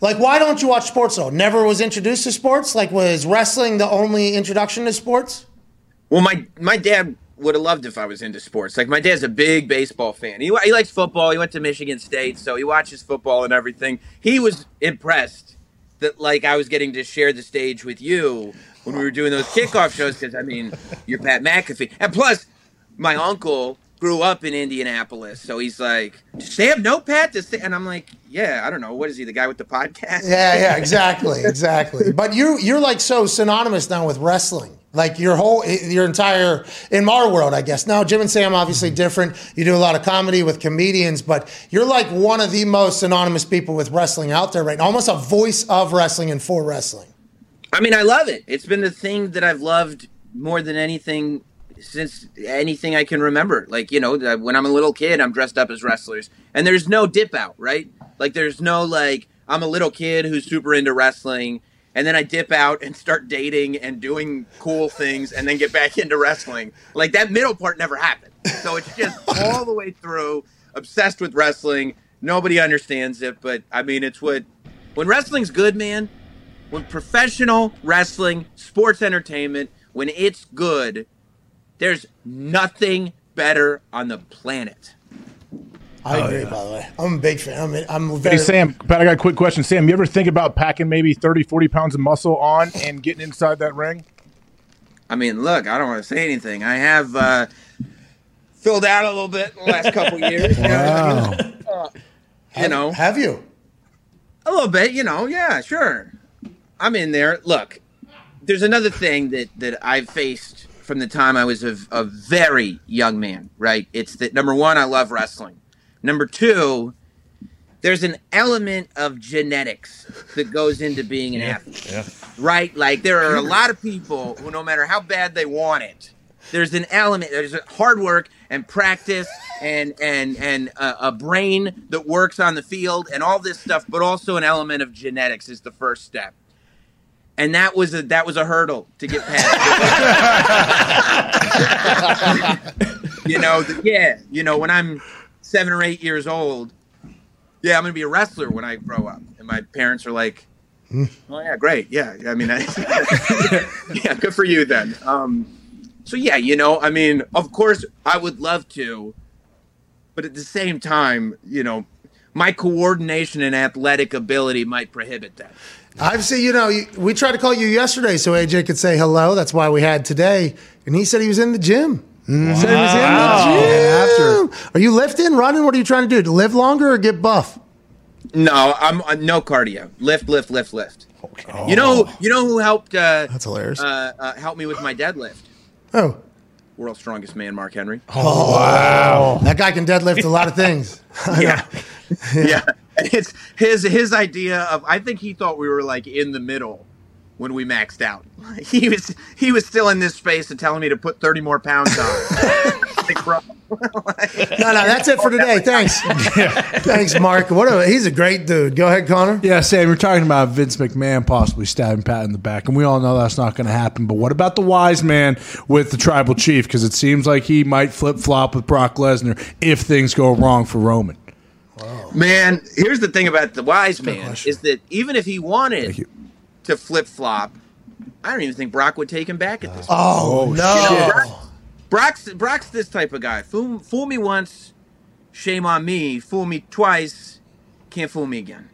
Like, why don't you watch sports though? Never was introduced to sports. Like, was wrestling the only introduction to sports? Well, my my dad would have loved if I was into sports. Like my dad's a big baseball fan. He he likes football. He went to Michigan State, so he watches football and everything. He was impressed that like I was getting to share the stage with you when we were doing those kickoff shows because I mean, you're Pat McAfee, and plus my uncle grew up in Indianapolis, so he's like, "Does Sam know Pat?" Does Sam-" And I'm like, "Yeah, I don't know. What is he? The guy with the podcast?" Yeah, yeah, <laughs> exactly, exactly. But you you're like so synonymous now with wrestling. Like your whole eh, your entire in our world, I guess. Now Jim and Sam obviously mm-hmm. different. You do a lot of comedy with comedians, but you're like one of the most synonymous people with wrestling out there right now. Almost a voice of wrestling and for wrestling. I mean, I love it. It's been the thing that I've loved more than anything since anything I can remember. Like, you know, when I'm a little kid, I'm dressed up as wrestlers. And there's no dip out, right? Like, there's no, like, I'm a little kid who's super into wrestling. And then I dip out and start dating and doing cool things and then get back <laughs> into wrestling. Like, that middle part never happened. So it's just <laughs> all the way through, obsessed with wrestling. Nobody understands it, but I mean, it's what, when wrestling's good, man, when professional wrestling, sports entertainment, when it's good, there's nothing better on the planet. I Oh, agree. yeah. By the way, I'm a big fan. I'm, I'm very. Hey, Sam, Pat, I got a quick question. Sam, you ever think about packing maybe 30, 40 pounds of muscle on and getting inside that ring? I mean, look, I don't want to say anything. I have uh, filled out a little bit in the last couple <laughs> years. Wow. Uh, you know, have you? A little bit, you know. Yeah, sure. I'm in there. Look, there's another thing that that I've faced from the time I was a, a very young man. Right? It's that number one, I love wrestling. Number two, there's an element of genetics that goes into being an athlete Yeah. right? Like there are a lot of people who, no matter how bad they want it, there's an element, there's hard work and practice and and and a, a brain that works on the field and all this stuff, but also an element of genetics is the first step. And that was a that was a hurdle to get past. <laughs> you know, the, yeah, you know, when I'm seven or eight years old, yeah, I'm gonna be a wrestler when I grow up. And my parents are like, Oh yeah, great. Yeah, I mean, I, <laughs> yeah, good for you then. Um, so yeah, you know, I mean, of course, I would love to, but at the same time, you know, my coordination and athletic ability might prohibit that. I've seen, you know, we tried to call you yesterday so AJ could say hello. That's why we had today. And he said he was in the gym. He said he was in the gym. Are you lifting, running? What are you trying to do? To live longer or get buff? No, I'm uh, no cardio. Lift, lift, lift, lift. You know, you know who helped? Uh, That's hilarious. Uh, uh, help me with my deadlift. Oh. World's strongest man, Mark Henry. Oh, wow. That guy can deadlift a lot of things. <laughs> yeah. <laughs> yeah. And It's his his idea of I think he thought we were like in the middle when we maxed out. <laughs> He was he was still in this space and telling me to put 30 more pounds on. <laughs> Like, bro. <laughs> No, no, that's it for today. Thanks. Thanks, Mark. What a, he's a great dude. Go ahead, Connor. Yeah, Sam, you're talking about Vince McMahon possibly stabbing Pat in the back, and we all know that's not going to happen. But what about the wise man with the tribal chief? Because it seems like he might flip flop with Brock Lesnar if things go wrong for Roman. Man, here's the thing about the wise man is that even if he wanted to flip flop, I don't even think Brock would take him back at this point. Oh, You no. know, Brock- Brock's Brock's this type of guy. Fool, fool me once, shame on me. Fool me twice, can't fool me again.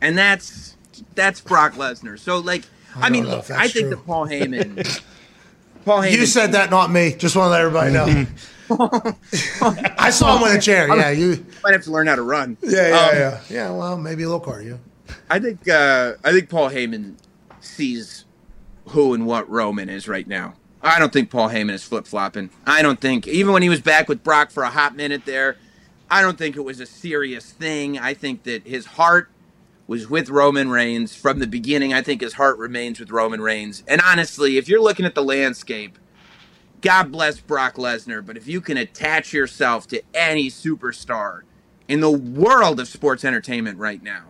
And that's that's Brock Lesnar. So like, I, don't mean, look, I think true. that Paul Heyman. Paul Heyman. You said that, not me. Just want to let everybody know. <laughs> <laughs> I saw him with a chair. Yeah, you. might have to learn how to run. Yeah, yeah, Um, yeah. Yeah, well, maybe a little cardio. I think uh, I think Paul Heyman sees who and what Roman is right now. I don't think Paul Heyman is flip flopping. I don't think even when he was back with Brock for a hot minute there, I don't think it was a serious thing. I think that his heart was with Roman Reigns from the beginning. I think his heart remains with Roman Reigns. And honestly, if you're looking at the landscape, God bless Brock Lesnar, but if you can attach yourself to any superstar in the world of sports entertainment right now,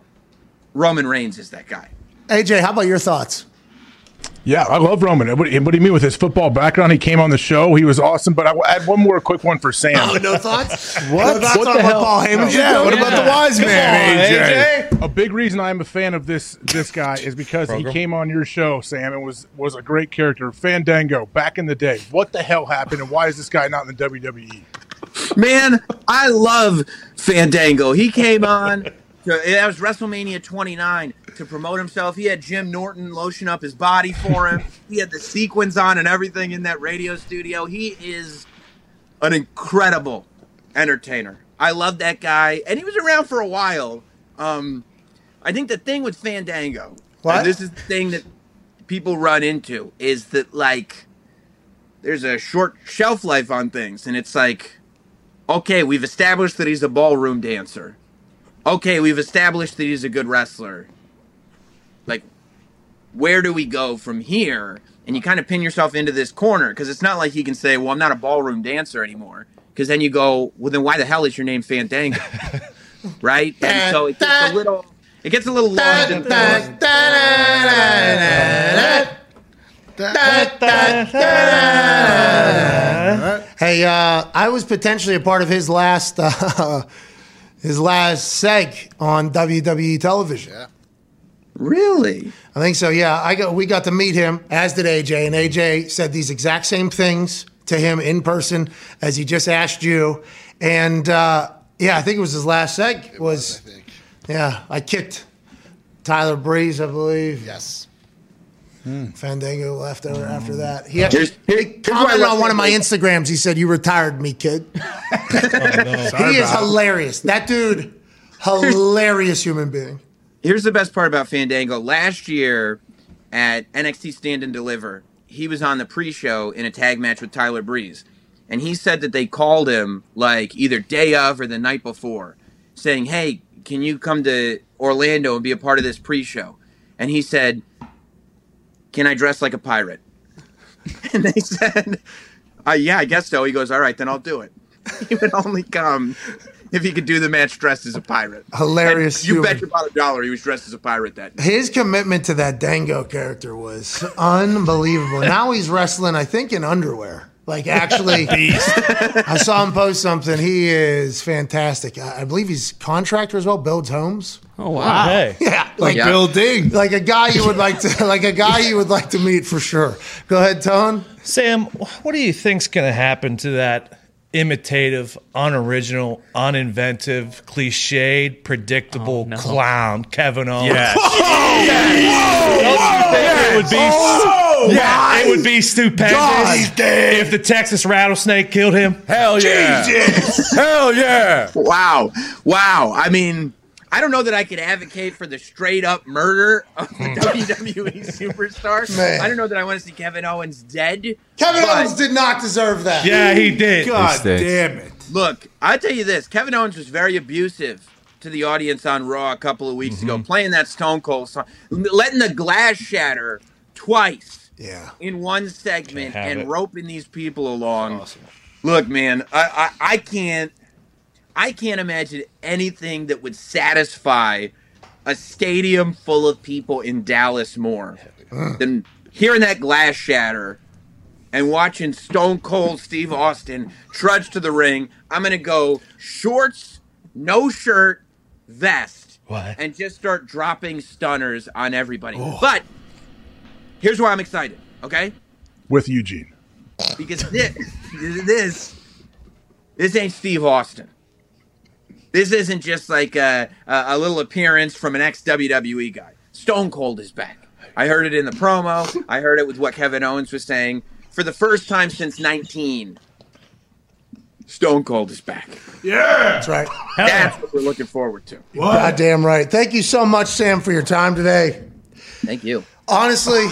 Roman Reigns is that guy. AJ, how about your thoughts? Yeah, I love Roman. What, what do you mean with his football background? He came on the show. He was awesome. But I will add one more quick one for Sam. Oh, no thoughts? <laughs> What? No thoughts What on the hell? Paul Heyman should Yeah, do? what about the wise Come man, on, AJ? A big reason I'm a fan of this this guy is because Program. he came on your show, Sam, and was was a great character. Fandango back in the day. What the hell happened, and why is this guy not in the? WWE? Man, I love Fandango. He came on. To, that was WrestleMania 29 to promote himself. He had Jim Norton lotion up his body for him. <laughs> he had the sequins on and everything in that radio studio. He is an incredible entertainer. I love that guy, and he was around for a while. Um, I think the thing with Fandango, What? and this is the thing that people run into, is that like there's a short shelf life on things, and it's like, okay, we've established that he's a ballroom dancer. Okay, we've established that he's a good wrestler. Like, where do we go from here? And you kind of pin yourself into this corner because it's not like he can say, "Well, I'm not a ballroom dancer anymore." Because then you go, "Well, then why the hell is your name Fandango?" <laughs> right? And so it gets a little, it gets a little lost in Hey, uh, I was potentially a part of his last uh, <laughs> his last seg on WWE television. Really? I think so. Yeah, I got we got to meet him as did AJ, and AJ said these exact same things to him in person as he just asked you. And uh, yeah, I think it was his last seg. Was yeah, I kicked Tyler Breeze, I believe. Yes. Fandango left over after that. He, Here's- he here's why I commented on one of my Fandango. Instagrams. He said, "You retired me, kid." <laughs> Sorry he is about hilarious. That dude, hilarious human being. Here's the best part about Fandango. Last year at NXT Stand and Deliver, he was on the pre-show in a tag match with Tyler Breeze, and he said that they called him like either day of or the night before, saying, "Hey, can you come to Orlando and be a part of this pre-show?" And he said, "Can I dress like a pirate?" <laughs> And they said, uh, "Yeah, I guess so." He goes, "All right, then I'll do it." <laughs> He would only come if he could do the match dressed as a pirate. Hilarious And you human. bet your bottom dollar he was dressed as a pirate that day. His commitment to that Dango character was unbelievable. now he's wrestling, I think, in underwear. Like actually, <laughs> I saw him post something. He is fantastic. I I believe he's contractor as well. Builds homes. Oh wow. Hey. <laughs> Yeah, like Yeah. Building. like a guy you would like to <laughs> like a guy you would like to meet for sure. Go ahead, Tone. Sam, what do you think's going to happen to that imitative, unoriginal, uninventive, cliched, predictable oh, no. clown, Kevin Owens? Yes. It would be, yeah, it would be stupendous God. if the Texas rattlesnake killed him. Hell yeah. Hell yeah. Wow. Wow. I mean, I don't know that I could advocate for the straight up murder of the hmm. WWE superstar. <laughs> Man. I don't know that I want to see Kevin Owens dead. Kevin but Owens did not deserve that. Yeah, he did. God stinks. damn it. Look, I'll tell you this Kevin Owens was very abusive to the audience on Raw a couple of weeks ago, mm-hmm. playing that Stone Cold song, letting the glass shatter twice Yeah. in one segment Can't have and it. roping these people along. Look, man, I, I I can't I can't imagine anything that would satisfy a stadium full of people in Dallas more than hearing that glass shatter and watching Stone Cold Steve Austin trudge to the ring. I'm gonna go shorts, no shirt, vest, What? and just start dropping stunners on everybody. But here's why I'm excited. Okay, With Eugene. because this, <laughs> this, this ain't Steve Austin. This isn't just like a, a, a little appearance from an ex WWE guy. Stone Cold is back. I heard it in the promo. I heard it with what Kevin Owens was saying. For the first time since 19, Stone Cold is back. Yeah, that's right. That's what we're looking forward to. Goddamn right. Thank you so much, Sam, for your time today. Thank you. Honestly,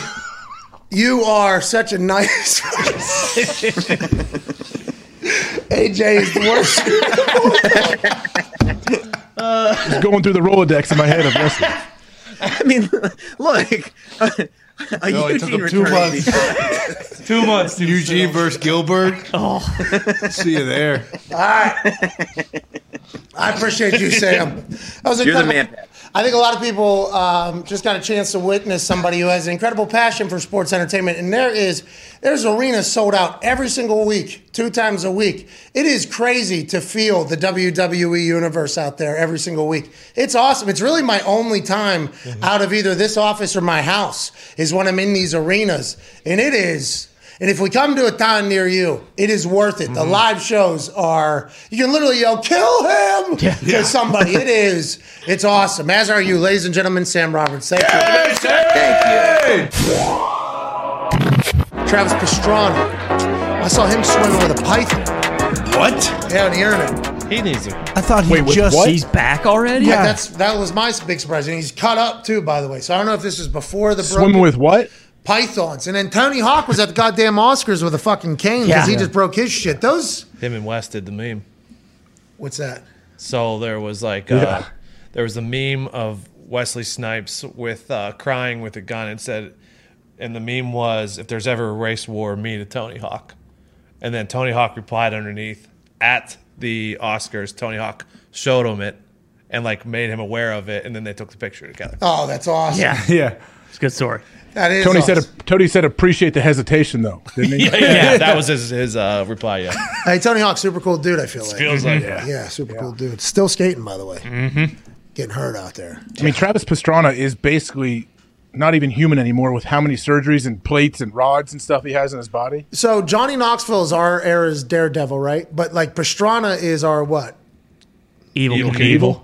you are such a nice. <laughs> AJ is the worst. <laughs> Just going through the Rolodex in my head of wrestling. I mean, look. A No, it took Eugene him two months. Two months. to Eugene versus Gilbert. Oh, See you there. All right. I appreciate you, Sam. That was You're the man, Pat. I think a lot of people um, just got a chance to witness somebody who has an incredible passion for sports entertainment, and there is there's arenas sold out every single week, two times a week. It is crazy to feel the WWE universe out there every single week. It's awesome. It's really my only time out of either this office or my house is when I'm in these arenas, and it is. And if we come to a town near you, it is worth it. The mm-hmm. live shows are, you can literally yell, kill him <laughs> to somebody. It is, it's awesome. As are you, ladies and gentlemen, Sam Roberts. Thank you. Thank you. Travis Pastrana. I saw him swimming with a python. What? Yeah, on the internet. He needs a. I thought he Wait, just what? he's back already. Yeah, that's that was my big surprise, and he's cut up too. By the way, so I don't know if this is before the Swimming broken with what? Pythons, and then Tony Hawk was at the goddamn Oscars with a fucking cane because Yeah. he just broke his shit. Those Him and West did the meme. what's that? So there was like, Yeah. uh, there was a meme of Wesley Snipes with uh, crying with a gun and said, and the meme was, if there's ever a race war, me to Tony Hawk. And then Tony Hawk replied underneath at the Oscars. Tony Hawk showed him it and like made him aware of it, and then they took the picture together. Oh, that's awesome. Yeah, <laughs> Yeah. it's a good story. That is. Tony awesome. said. Tony said appreciate the hesitation though. Didn't he? <laughs> yeah, yeah, that was his, his uh, reply. Yeah, Hey, Tony Hawk, super cool dude. I feel like. feels like yeah. super cool dude. Still skating, by the way. Mm-hmm. Getting hurt out there. I mean, Travis Pastrana is basically not even human anymore with how many surgeries and plates and rods and stuff he has in his body. So Johnny Knoxville is our era's Daredevil, right? But like Pastrana is our what? Evil, Evel Knievel.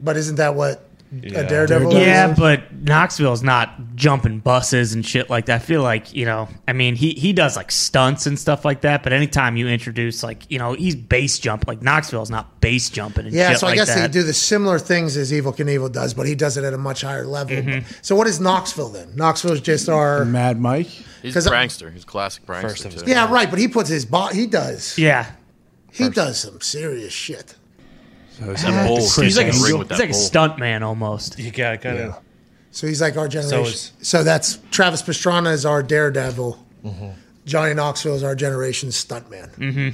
But isn't that what Yeah. a Daredevil is? Yeah, but Knoxville's not jumping buses and shit like that. I feel like, you know, I mean, he, he does like stunts and stuff like that, but anytime you introduce like, you know, he's base jump, like Knoxville's not base jumping and shit. Yeah, shit so I like guess that. they do the similar things as Evel Knievel does, but he does it at a much higher level. Mm-hmm. So what is Knoxville then? Knoxville's just our Mad Mike. He's a 'Cause I- prankster. He's a classic First prankster of his too. yeah, right. But he puts his bot. He does. Yeah. He does some serious shit. That bull. He's like, a, in he's like a stunt man almost. you got kind of. So he's like our generation. is- So, that's Travis Pastrana is our Daredevil. Mm-hmm. Johnny Knoxville is our generation's stuntman. Mm-hmm.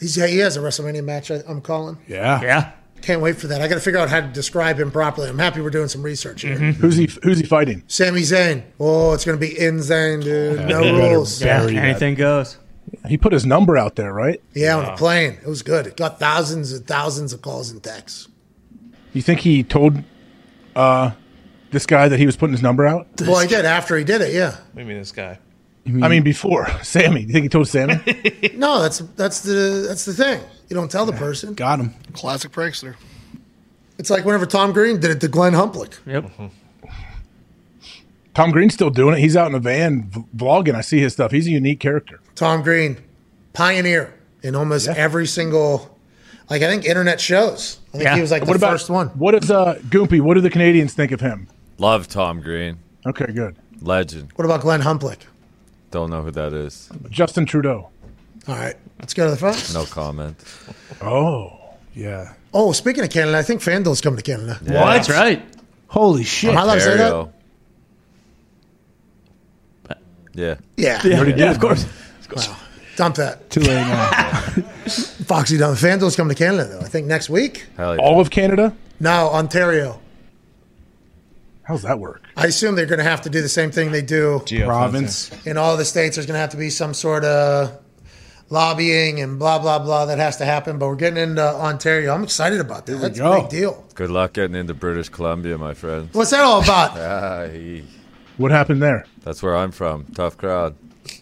He's, he has a WrestleMania match. I, I'm calling. Yeah. Yeah. Can't wait for that. I got to figure out how to describe him properly. I'm happy we're doing some research here. Mm-hmm. Who's he? Who's he fighting? Sami Zayn. Oh, it's going to be insane, dude. No rules. Yeah. bury that. Anything goes. He put his number out there, right? Yeah, on a plane. It was good. It got thousands and thousands of calls and texts. You think he told uh, this guy that he was putting his number out? Well, he did after he did it. Yeah. I mean, this guy. I mean, before <laughs> Sammy. Do you think he told Sammy? <laughs> No, that's that's the that's the thing. You don't tell the person. Got him. Classic prankster. It's like whenever Tom Green did it to Glenn Humplik. Yep. Tom Green's still doing it. He's out in a van vlogging. I see his stuff. He's a unique character. Tom Green, pioneer in almost every single, like I think internet shows. I think Yeah. he was like the about first one. What is uh, Goompy? What do the Canadians think of him? Love Tom Green. Okay, good. Legend. What about Glenn Humplik? Don't know who that is. Justin Trudeau. All right, let's go to the front. No comment. Oh, Yeah. Oh, speaking of Canada, I think FanDuel's coming to Canada. Yeah. That's right. Holy shit. Am I allowed to say that? Ontario. Yeah. Yeah. Yeah, of course. Wow. Dump that. Too late now. Foxy dump. FanDuel's coming to Canada though. I think next week. Hell yeah. all of Canada. No, Ontario. How's that work? I assume they're going to have to do the same thing they do Geofencing. Province. in all the states. There's going to have to be some sort of lobbying and blah blah blah that has to happen. But we're getting into Ontario. I'm excited about that. That's a go. big deal. Good luck getting into British Columbia, my friend. What's that all about? <laughs> Ah, he- What happened there? that's where I'm from. Tough crowd.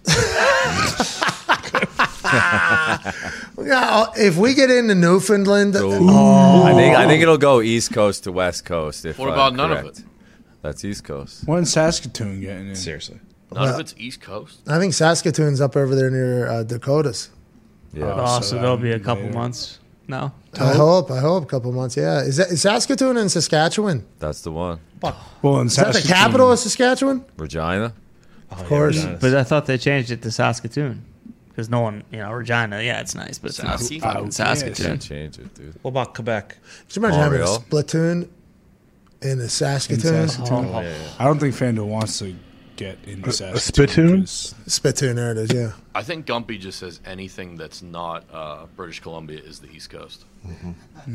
<laughs> Yeah, if we get into Newfoundland, I think I think it'll go east coast to west coast. If What I'm about none of it? That's east coast. When Saskatoon getting in? Seriously. None of it's East Coast. I think Saskatoon's up over there near uh, Dakotas. Yeah. Oh, so, so there'll be a couple later. months. No. I hope. I hope a couple months. Yeah, is that is Saskatoon in Saskatchewan? That's the one. Well, in Is that the capital of Saskatchewan? Regina. Of course. But I thought they changed it to Saskatoon. Because no one, you know, Regina, yeah, it's nice, but it's not Sassy? fucking Saskatoon. Change it, dude. What about Quebec? Could you imagine having a Montreal. splatoon in a Saskatoon? Saskatoon. Oh, I don't think Fandor wants to get into a Saskatoon. spittoon? 'cause Spittoon, there it is. Yeah. I think Gumpy just says anything that's not uh, British Columbia is the East Coast.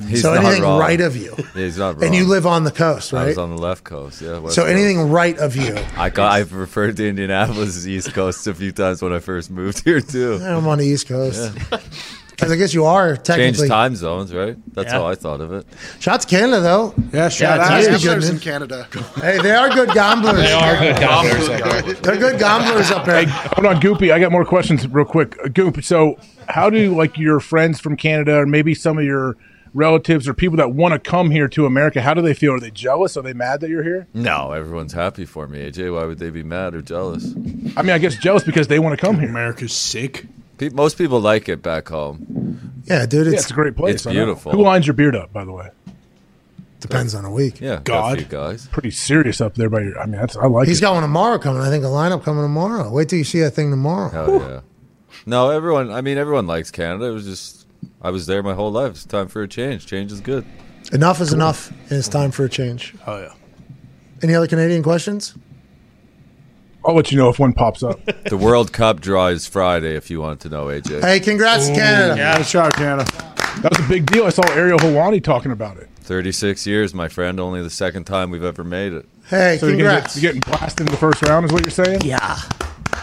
He's so not anything wrong. right of you, He's not wrong. and you live on the coast, right? I was on the left coast. Yeah. west So coast. anything right of you. <laughs> I got. I've referred to Indianapolis as East Coast a few times when I first moved here too. I'm on the East Coast. <laughs> 'Cause I guess you are technically. Change time zones, right? That's Yeah. how I thought of it. Shots Canada though. Yeah, shout Yeah, out. it's Gamblers good, in. Canada. Hey, they are good gamblers. They are good gamblers. They're good gamblers up there. Hold on, Goopy. I got more questions real quick. Uh, Goop, so how do like your friends from Canada or maybe some of your relatives or people that want to come here to America, how do they feel? Are they jealous? Are they mad that you're here? No, everyone's happy for me. AJ, why would they be mad or jealous? I mean, I guess jealous because they want to come here. America's sick. Pe- most people like it back home. Yeah, dude, Yeah, it's, it's a great place. It's beautiful. Who lines your beard up, by the way? depends on a week. Yeah, God. guys. Pretty serious up there by your. I mean, that's I like He's it. got one tomorrow coming. I think a lineup coming tomorrow. Wait till you see that thing tomorrow. Hell yeah. No, everyone. I mean, everyone likes Canada. It was just I was there my whole life. It's time for a change. Change is good. Enough is enough, and it's time for a change. Oh yeah. Any other Canadian questions? I'll let you know if one pops up. The World Cup draw is Friday. If you want to know, AJ. Hey, congrats, to Canada. Yeah, nice job, Canada. That was a big deal. I saw Ariel Helwani talking about it. Thirty-six years, my friend. Only the second time we've ever made it. Hey, So you're, gonna congrats. you're getting blasted in the first round, is what you're saying? Yeah.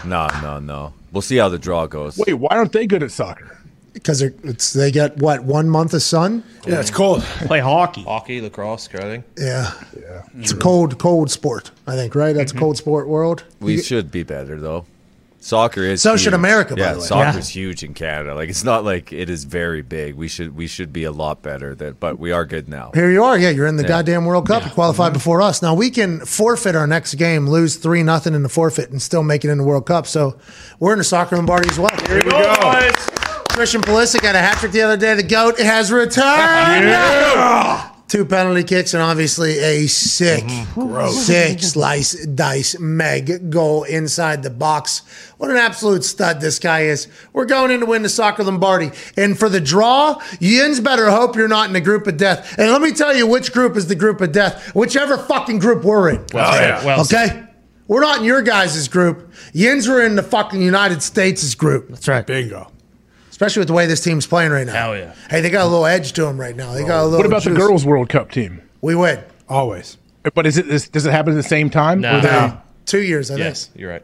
No, no, no. We'll see how the draw goes. Wait, why aren't they good at soccer? Because it's they get what one month of sun. Yeah, it's cold. Play hockey. Hockey, lacrosse, curling. Yeah, yeah. it's a cold, cold sport. I think right. That's a mm-hmm. cold sport world. We You- should be better though. Soccer is So should. America, by Yeah, the way. soccer's huge in Canada. Like it's not like it is very big. We should we should be a lot better. That but we are good now. Here you are. Yeah, you're in the Yeah. goddamn World Cup. You qualified mm-hmm. before us. Now we can forfeit our next game, lose three nothing in the forfeit, and still make it in the World Cup. So we're in the soccer Lombardi as well. Here we go. Christian Pulisic had a hat trick the other day. The goat has returned. Two penalty kicks and obviously a sick, mm-hmm. sick slice dice meg goal inside the box. What an absolute stud this guy is. We're going in to win the soccer Lombardi. And for the draw, Yins better hope you're not in the group of death. And let me tell you which group is the group of death. Whichever fucking group we're in. Well oh, said. Well said. okay? We're not in your guys' group. Yins are in the fucking United States' group. That's right. Bingo. Especially with the way this team's playing right now. Hell yeah. Hey, they got a little edge to them right now. They got a little. What about the girls' World Cup team? We win. Always. But is it is, does it happen at the same time? No. They- No. Two years, I Yes, think. you're right.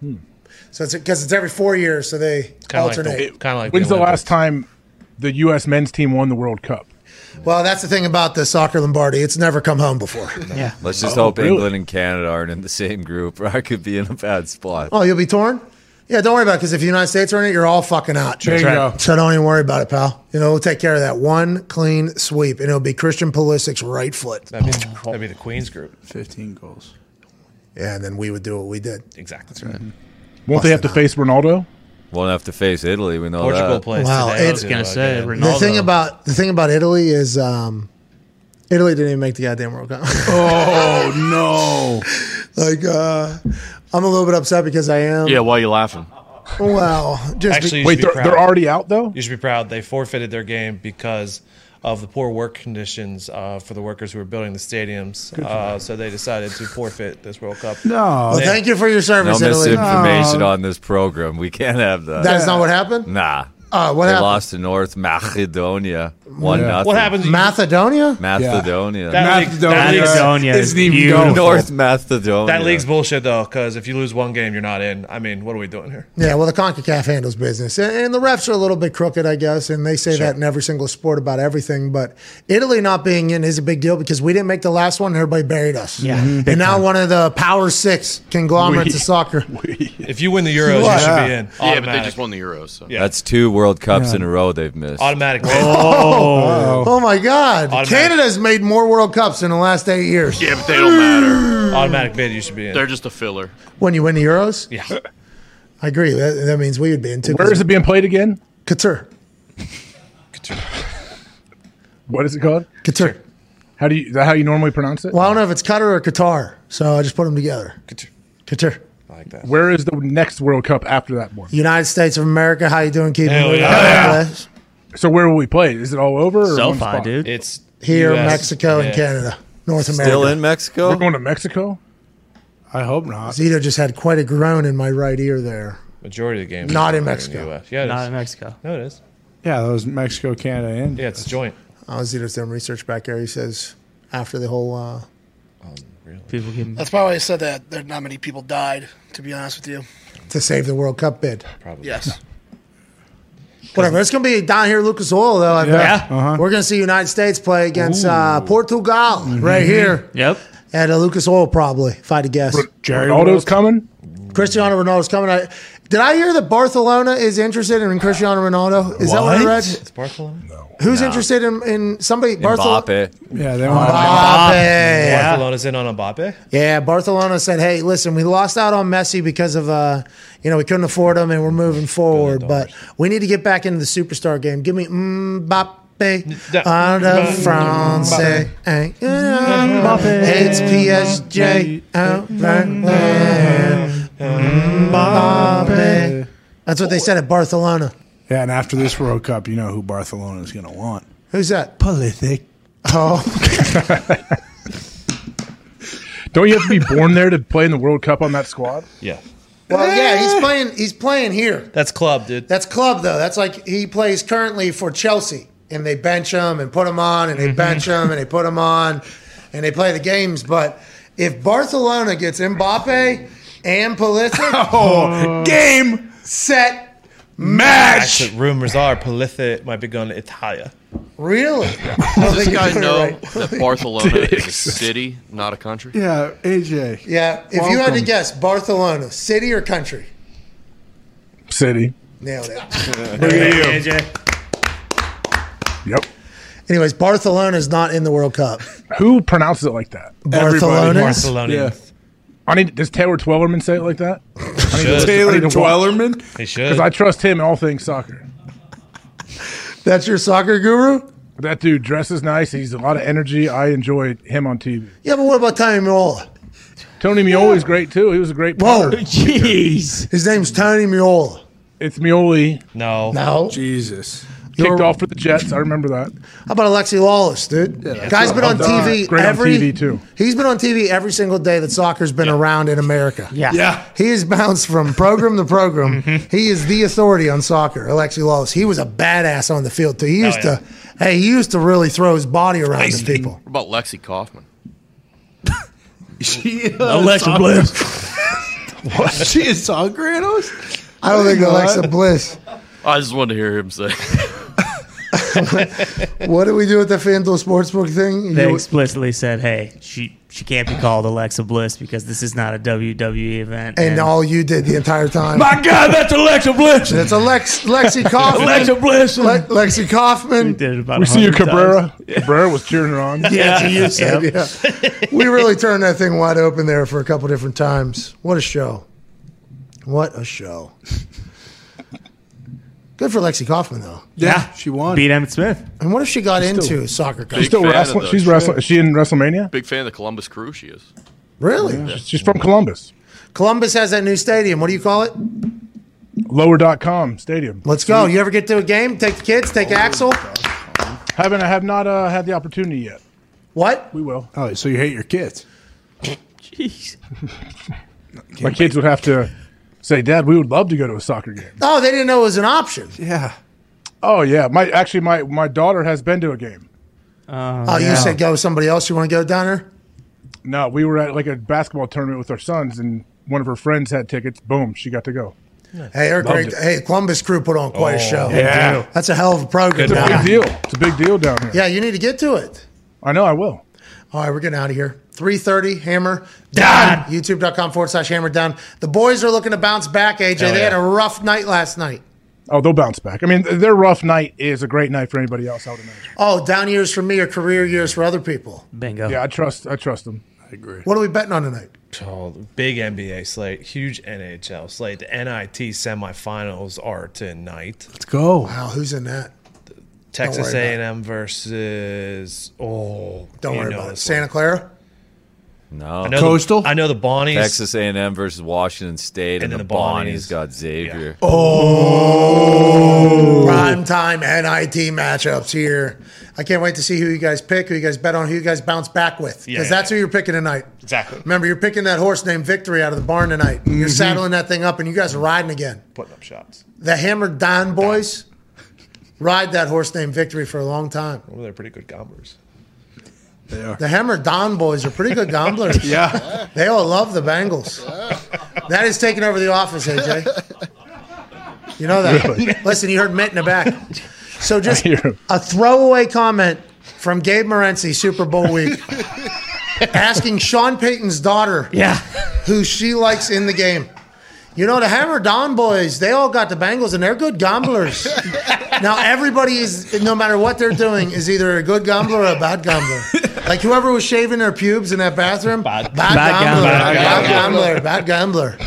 Hmm. So it's because it's every four years, so they Kind of like alternate. the, kind of like When's the Olympics. last time the U.S. men's team won the World Cup? well, that's the thing about the soccer Lombardi; it's never come home before. <laughs> Yeah. Let's just Oh, hope really? England and Canada aren't in the same group, or I could be in a bad spot. Oh, you'll be torn. Yeah, don't worry about it because if the United States are in it, you're all fucking out. There you go. So don't even worry about it, pal. You know, we'll take care of that one clean sweep, and it'll be Christian Pulisic's right foot. That'd be, that'd be the Queen's group. 15 goals. Yeah, and then we would do what we did. Exactly. That's right. Won't they have to face Ronaldo? Won't have to face Italy. We know Portugal that. plays Wow, today. it's- I was gonna say. Ronaldo. The thing about the thing about Italy is, um, Italy didn't even make the goddamn World Cup. Oh, no. <laughs> like, uh, I'm a little bit upset because I am. Yeah, why are you laughing? Well, just Actually, you wait, they're, they're already out though. You should be proud. They forfeited their game because of the poor work conditions uh, for the workers who were building the stadiums. Uh, so they decided to forfeit this World Cup. No. well, thank you for your No service, Italy. misinformation on this program. We can't have that. That is not what happened. nah. Uh, what they happened? lost to North Macedonia. One Yeah. nothing. What happens? Macedonia. Macedonia. That league- that Macedonia league's- Macedonia is isn't even beautiful. going. North Macedonia. That league's bullshit though, because if you lose one game, you're not in. I mean, what are we doing here? Yeah, well, the Concacaf handles business, and, and the refs are a little bit crooked, I guess, and they say that in every single sport about everything. But Italy not being in is a big deal because we didn't make the last one, and everybody buried us. Yeah. and now one of the Power Six conglomerates We- of soccer. <laughs> If you win the Euros, you What? should be in. Yeah, but they Automatic. just won the Euros. So. Yeah. That's two World Cups in a row they've missed. Automatic. Oh. Oh. Oh, oh my God! Automatic. Canada's made more World Cups in the last eight years. Yeah, but they don't matter. Mm. Automatic bid. You should be in. They're just a filler. When you win the Euros, yeah. I agree. That, that means we would be in too. Where is it being played again? Qatar. Qatar. What is it called? Qatar. How do you? Is that how you normally pronounce it? Well, I don't know if it's Qatar or Qatar, so I just put them together. Qatar. I like that. Where is the next World Cup after that one? United States of America. How you doing, keeping Hell moving? yeah. So where will we play? Is it all over? Or one SoFi, spot? dude. It's Here, US, Mexico, yeah. and Canada, North America. Still in Mexico. We're going to Mexico. I hope not. Zito just had quite a groan in my right ear there. Majority of the game. Not in Mexico. the US. Yeah, it Not is. in Mexico. No, it is. Yeah, that was Mexico, Canada, and Yeah, it's a joint. Oh, Zito's doing research back there. He says after the whole. Uh, People getting That's probably why I said that there not many people died. To be honest with you, to save the World Cup bid. Probably. yes. <laughs> Whatever. It's going to be down here, Lucas Oil, though. I. Yeah. Uh-huh. We're going to see United States play against uh, Portugal Mm-hmm. right here Yep. at uh, Lucas Oil, probably, if I had to guess. Jerry Ronaldo's coming. Cristiano Ronaldo's coming. I, did I hear that Barcelona is interested in Cristiano Ronaldo? Is that what I read? It's Barcelona. Who's interested in, in somebody? Barcelona. Mbappe. yeah, they want Mbappe. Barcelona's Barcelona's in on Mbappe. Yeah, Barcelona said, "Hey, listen, we lost out on Messi because of uh, you know, we couldn't afford him, and we're moving forward. But we need to get back into the superstar game. Give me Mbappe out of France. Hey, It's PSG out there. Mbappe. That's what they said at Barcelona. Yeah, and after this World Cup, you know who Barcelona is going to want. Who's that? Pulisic. Oh, <laughs> Don't you have to be born there to play in the World Cup on that squad? Yeah, well, yeah, he's playing. He's playing here. that's club, dude. That's club though. That's like he plays currently for Chelsea, and they bench him and put him on, and they mm-hmm. bench him and they put him on, and they play the games. But if Barcelona gets Mbappe and Pulisic, <laughs> Oh, <laughs> game, set, match. Actually, rumors are Palitha might be going to Italia. really? <laughs> Does this guy know right. that Barcelona is a city, not a country? Yeah, AJ. Yeah. If you had to Welcome. guess, Barcelona, city or country? City. Nailed it. AJ. Yep. Anyways, Barcelona is not in the World Cup. Who pronounces it like that? Barcelona. Barcelona. I need. Does Taylor Twellman say it like that? I need Should. Taylor I need to Twellman. He should. Because I trust him in all things soccer. That's your soccer guru? That dude dresses nice. He's a lot of energy. I enjoy him on TV. Yeah, but what about Tony Meola? Tony Mioli's great too. He was a great Whoa. punter. Jeez. His name's Tony Meola. It's Mioli. no. No. Jesus. Kicked You're- off for the Jets. I remember that. How about Alexi Lalas, dude? Guy's been on TV Great on. TV, too. He's been on TV every single day that soccer's been around in America. Yeah. Yeah. He has bounced from program to program. <laughs> Mm-hmm. He is the authority on soccer. Alexi Lalas. He was a badass on the field too. He used yeah. to, hey, he used to really throw his body around to people. What about Lexi Kaufman? <laughs> She, <laughs> Alexa Bliss. What? She is soccer analyst? I don't think Alexa Bliss. I just wanted to hear him say. <laughs> What do we do with the FanDuel Sportsbook thing? They You- explicitly said, "Hey, she she can't be called Alexa Bliss because this is not a WWE event." and all you did the entire time. my God, that's Alexa Bliss. That's Alex, Lexi <laughs> Kaufman. Alexa Bliss. Le- Lexi Kaufman. did it about We see you, 100 times. Cabrera. <laughs> Cabrera was cheering her on. Yeah, to you said, yeah. We really turned that thing wide open there for a couple different times. What a show. What a show. Good for Lexi Kaufman, though. Yeah, she won. Beat Emmitt Smith. And what if she got into soccer? Big She's still fan of wrestling. the She's wrestling. Is she in WrestleMania? Big fan of the Columbus Crew. She is. Really? She's from Columbus. Columbus has that new stadium. What do you call it? Lower.com stadium. Let's go. You ever get to a game? Take the kids, take Axel. Haven't I have not uh, had the opportunity yet. What? We will. Oh, so you hate your kids? <laughs> Jeez. My kids would have to say, "Dad, we would love to go to a soccer game." Oh, they didn't know it was an option. Yeah. Oh yeah, my actually my my daughter has been to a game. Oh, oh you said go with somebody else. You want to go down there? No, we were at like a basketball tournament with our sons, and one of her friends had tickets. Boom, she got to go. Hey, they're great. Hey, Columbus Crew put on quite a oh, show. Yeah. That's a hell of a program. It's a big deal. It's a big deal down here. Yeah, you need to get to it. I know. I will. All right, we're getting out of here. 3.30, Hammer Dahn. YouTube.com forward slash Hammer Dahn. The boys are looking to bounce back, AJ. Hell they yeah. had a rough night last night. Oh, they'll bounce back. I mean, their rough night is a great night for anybody else. I would imagine. Oh, down years for me or career years for other people. Bingo. Yeah, I trust. I trust them. I agree. What are we betting on tonight? Oh, big NBA slate, huge NHL slate. The NIT semifinals are tonight. Let's go. Wow, who's in that? Texas A and M versus oh, Don't worry about it. this Santa. Clara? No. I know Coastal? The, I know the Bonnies. Texas A&M versus Washington State, and, And the, then the Bonnies. Bonnies got Xavier. Oh prime time NIT matchups here. I can't wait to see who you guys pick, who you guys bet on, who you guys bounce back with. Because Yeah, yeah, that's yeah. who you're picking tonight. Exactly. Remember, you're picking that horse named Victory out of the barn tonight. You're mm-hmm. saddling that thing up, and you guys are riding again. Putting up shots. The Hammered Don boys ride that horse named Victory for a long time. Well, they're pretty good gamblers. They are. The Hammer Dahn boys are pretty good gamblers. <laughs> Yeah. They all love the Bengals. That is taking over the office, AJ. You know that. Listen, you heard Mitt in the back. So just I hear him. a throwaway comment from Gabe Morency, Super Bowl week, asking Sean Payton's daughter Yeah. who she likes in the game. You know, the Hammer Dahn boys, they all got the Bengals and they're good gamblers. Now, everybody is, no matter what they're doing, is either a good gambler or a bad gambler. Like whoever was shaving their pubes in that bathroom, bad, bad gambler, gambler. bad gambler, bad gambler.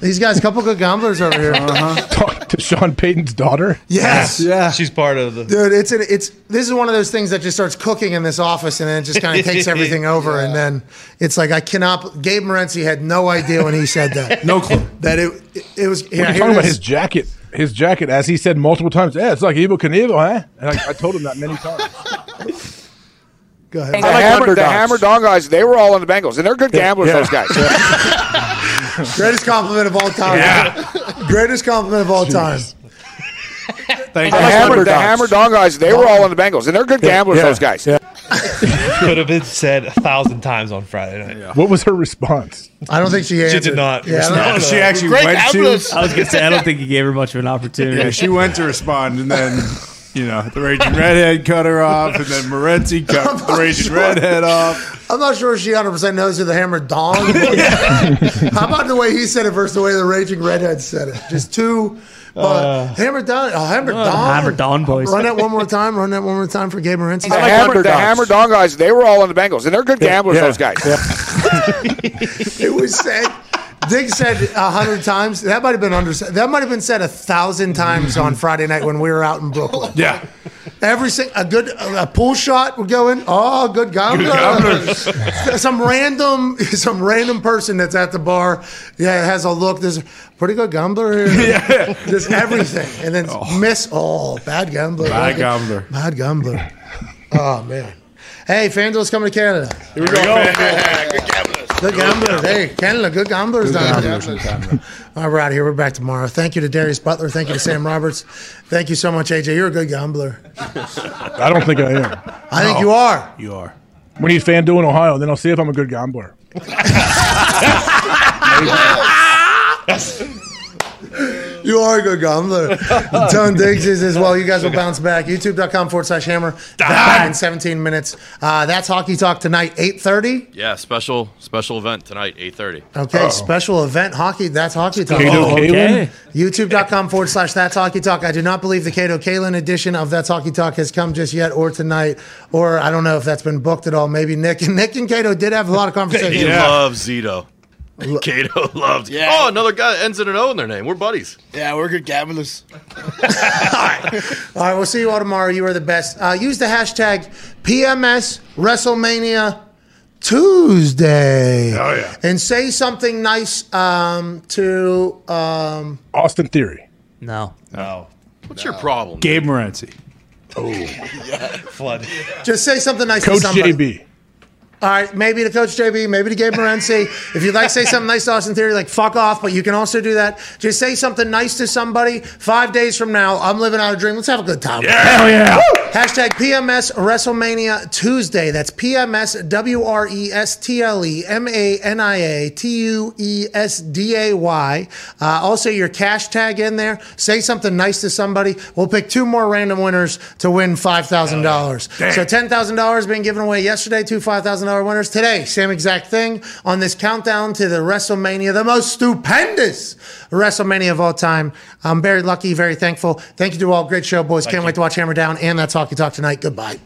These guys, a couple good gamblers over here. Uh-huh. Talk to Sean Payton's daughter. Yes. Yeah. She's part of the. Dude, it's an, it's this is one of those things that just starts cooking in this office and then it just kind of <laughs> takes everything over and then it's like I cannot. Gabe Morency had no idea when he said that. <laughs> No clue. That it it, it was. What Yeah, are you talking about his jacket? His jacket, as he said multiple times. Yeah, it's like Evel Knievel, huh? And I, I told him that many times. Go ahead. The, hammer, the Hammer Dog guys, they were all on the Bengals, and they're good gamblers, Yeah. those guys. <laughs> Greatest compliment of all time. Yeah. Greatest compliment of all time. Thank The, hammer, the Hammer Dog guys, they were all on the Bengals, and they're good gamblers, Yeah. those guys. <laughs> Could have been said a thousand times on Friday night. What was her response? I don't think she answered. did not Yeah, I don't know. She actually Great went gamblers. to. I was gonna say I don't think he gave her much of an opportunity. Yeah, she went to respond, and then you know the raging redhead cut her off, and then Morency <laughs> cut the raging sure. redhead off. I'm not sure she 100 percent knows who the Hammer Dong. <laughs> How about the way he said it versus the way the Raging Redhead said it? Just two. Uh, Hammer Dahn, oh, Hammer Dahn, Hammer Dahn boys. Run that one more time. Run that one more time for Gabe Morency. The, hammer, the Hammer Dog guys, they were all on the Bengals, and they're good gamblers, yeah. those guys. <laughs> It was said. Dick said a hundred times. That might have been under. That might have been said a thousand times on Friday night when we were out in Brooklyn. <laughs> Yeah, Every sing, a good a pool shot would go in. Oh, good gambler. <laughs> some random <laughs> some random person that's at the bar. Yeah, has a look. There's a pretty good gambler here. Yeah. Just everything, and then oh. miss. Oh, bad gambler. bad gambler. Bad gambler. Oh man. Hey, FanDuel's coming to Canada. Here we go. Good gamblers. Hey, Canada, good gamblers down there. All right, we're out of here. We're back tomorrow. Thank you to Darius Butler. Thank you to Sam Roberts. Thank you so much, AJ. You're a good gambler. I don't think I am. I think you are. You are. We need FanDuel in Ohio, then I'll see if I'm a good gambler. <laughs> <laughs> You are a good gambler. Tone Diggs is as well. You guys will bounce back. YouTube.com forward slash hammer. Back in 17 minutes. Uh, that's Hockey Talk tonight, 8.30. Yeah, special special event tonight, eight thirty. Okay, special event hockey. That's Hockey Talk. Kato Oh, Kaelin? YouTube.com forward slash That's Hockey Talk. I do not believe the Kato Kaelin edition of That's Hockey Talk has come just yet or tonight, or I don't know if that's been booked at all. Maybe Nick. And <laughs> Nick and Kato did have a lot of He conversations. loves Zito. Kato <laughs> loved. Yeah. Oh, another guy ends in an O in their name. We're buddies. Yeah, we're good gamblers. All right. <laughs> All right, we'll see you all tomorrow. You are the best. Uh, use the hashtag PMS WrestleMania Tuesday. Oh, yeah. And say something nice um, to. Um, Austin Theory. No. No. What's your problem? Gabe Morency. Oh. <laughs> yeah, flood. just say something nice Coach to somebody. JB. All right, maybe to Coach JB, maybe to Gabe Morency. if you'd like to say something nice to Austin Theory, like fuck off, but you can also do that. Just say something nice to somebody. Five days from now, I'm living out a dream. Let's have a good time. Hell yeah. Hashtag PMS WrestleMania Tuesday. That's PMS W R E S T L E M A N I A T U E S D A Y. Uh, Also, your cash tag in there. Say something nice to somebody. We'll pick two more random winners to win $5,000. So $10,000 being given away yesterday, two $5,000 winners. Today, same exact thing on this countdown to the WrestleMania, the most stupendous WrestleMania of all time. I'm very lucky, very thankful. Thank you to all. Great show, boys. Can't wait to watch Hammer Dahn. And that's Hockey Talk tonight. Goodbye.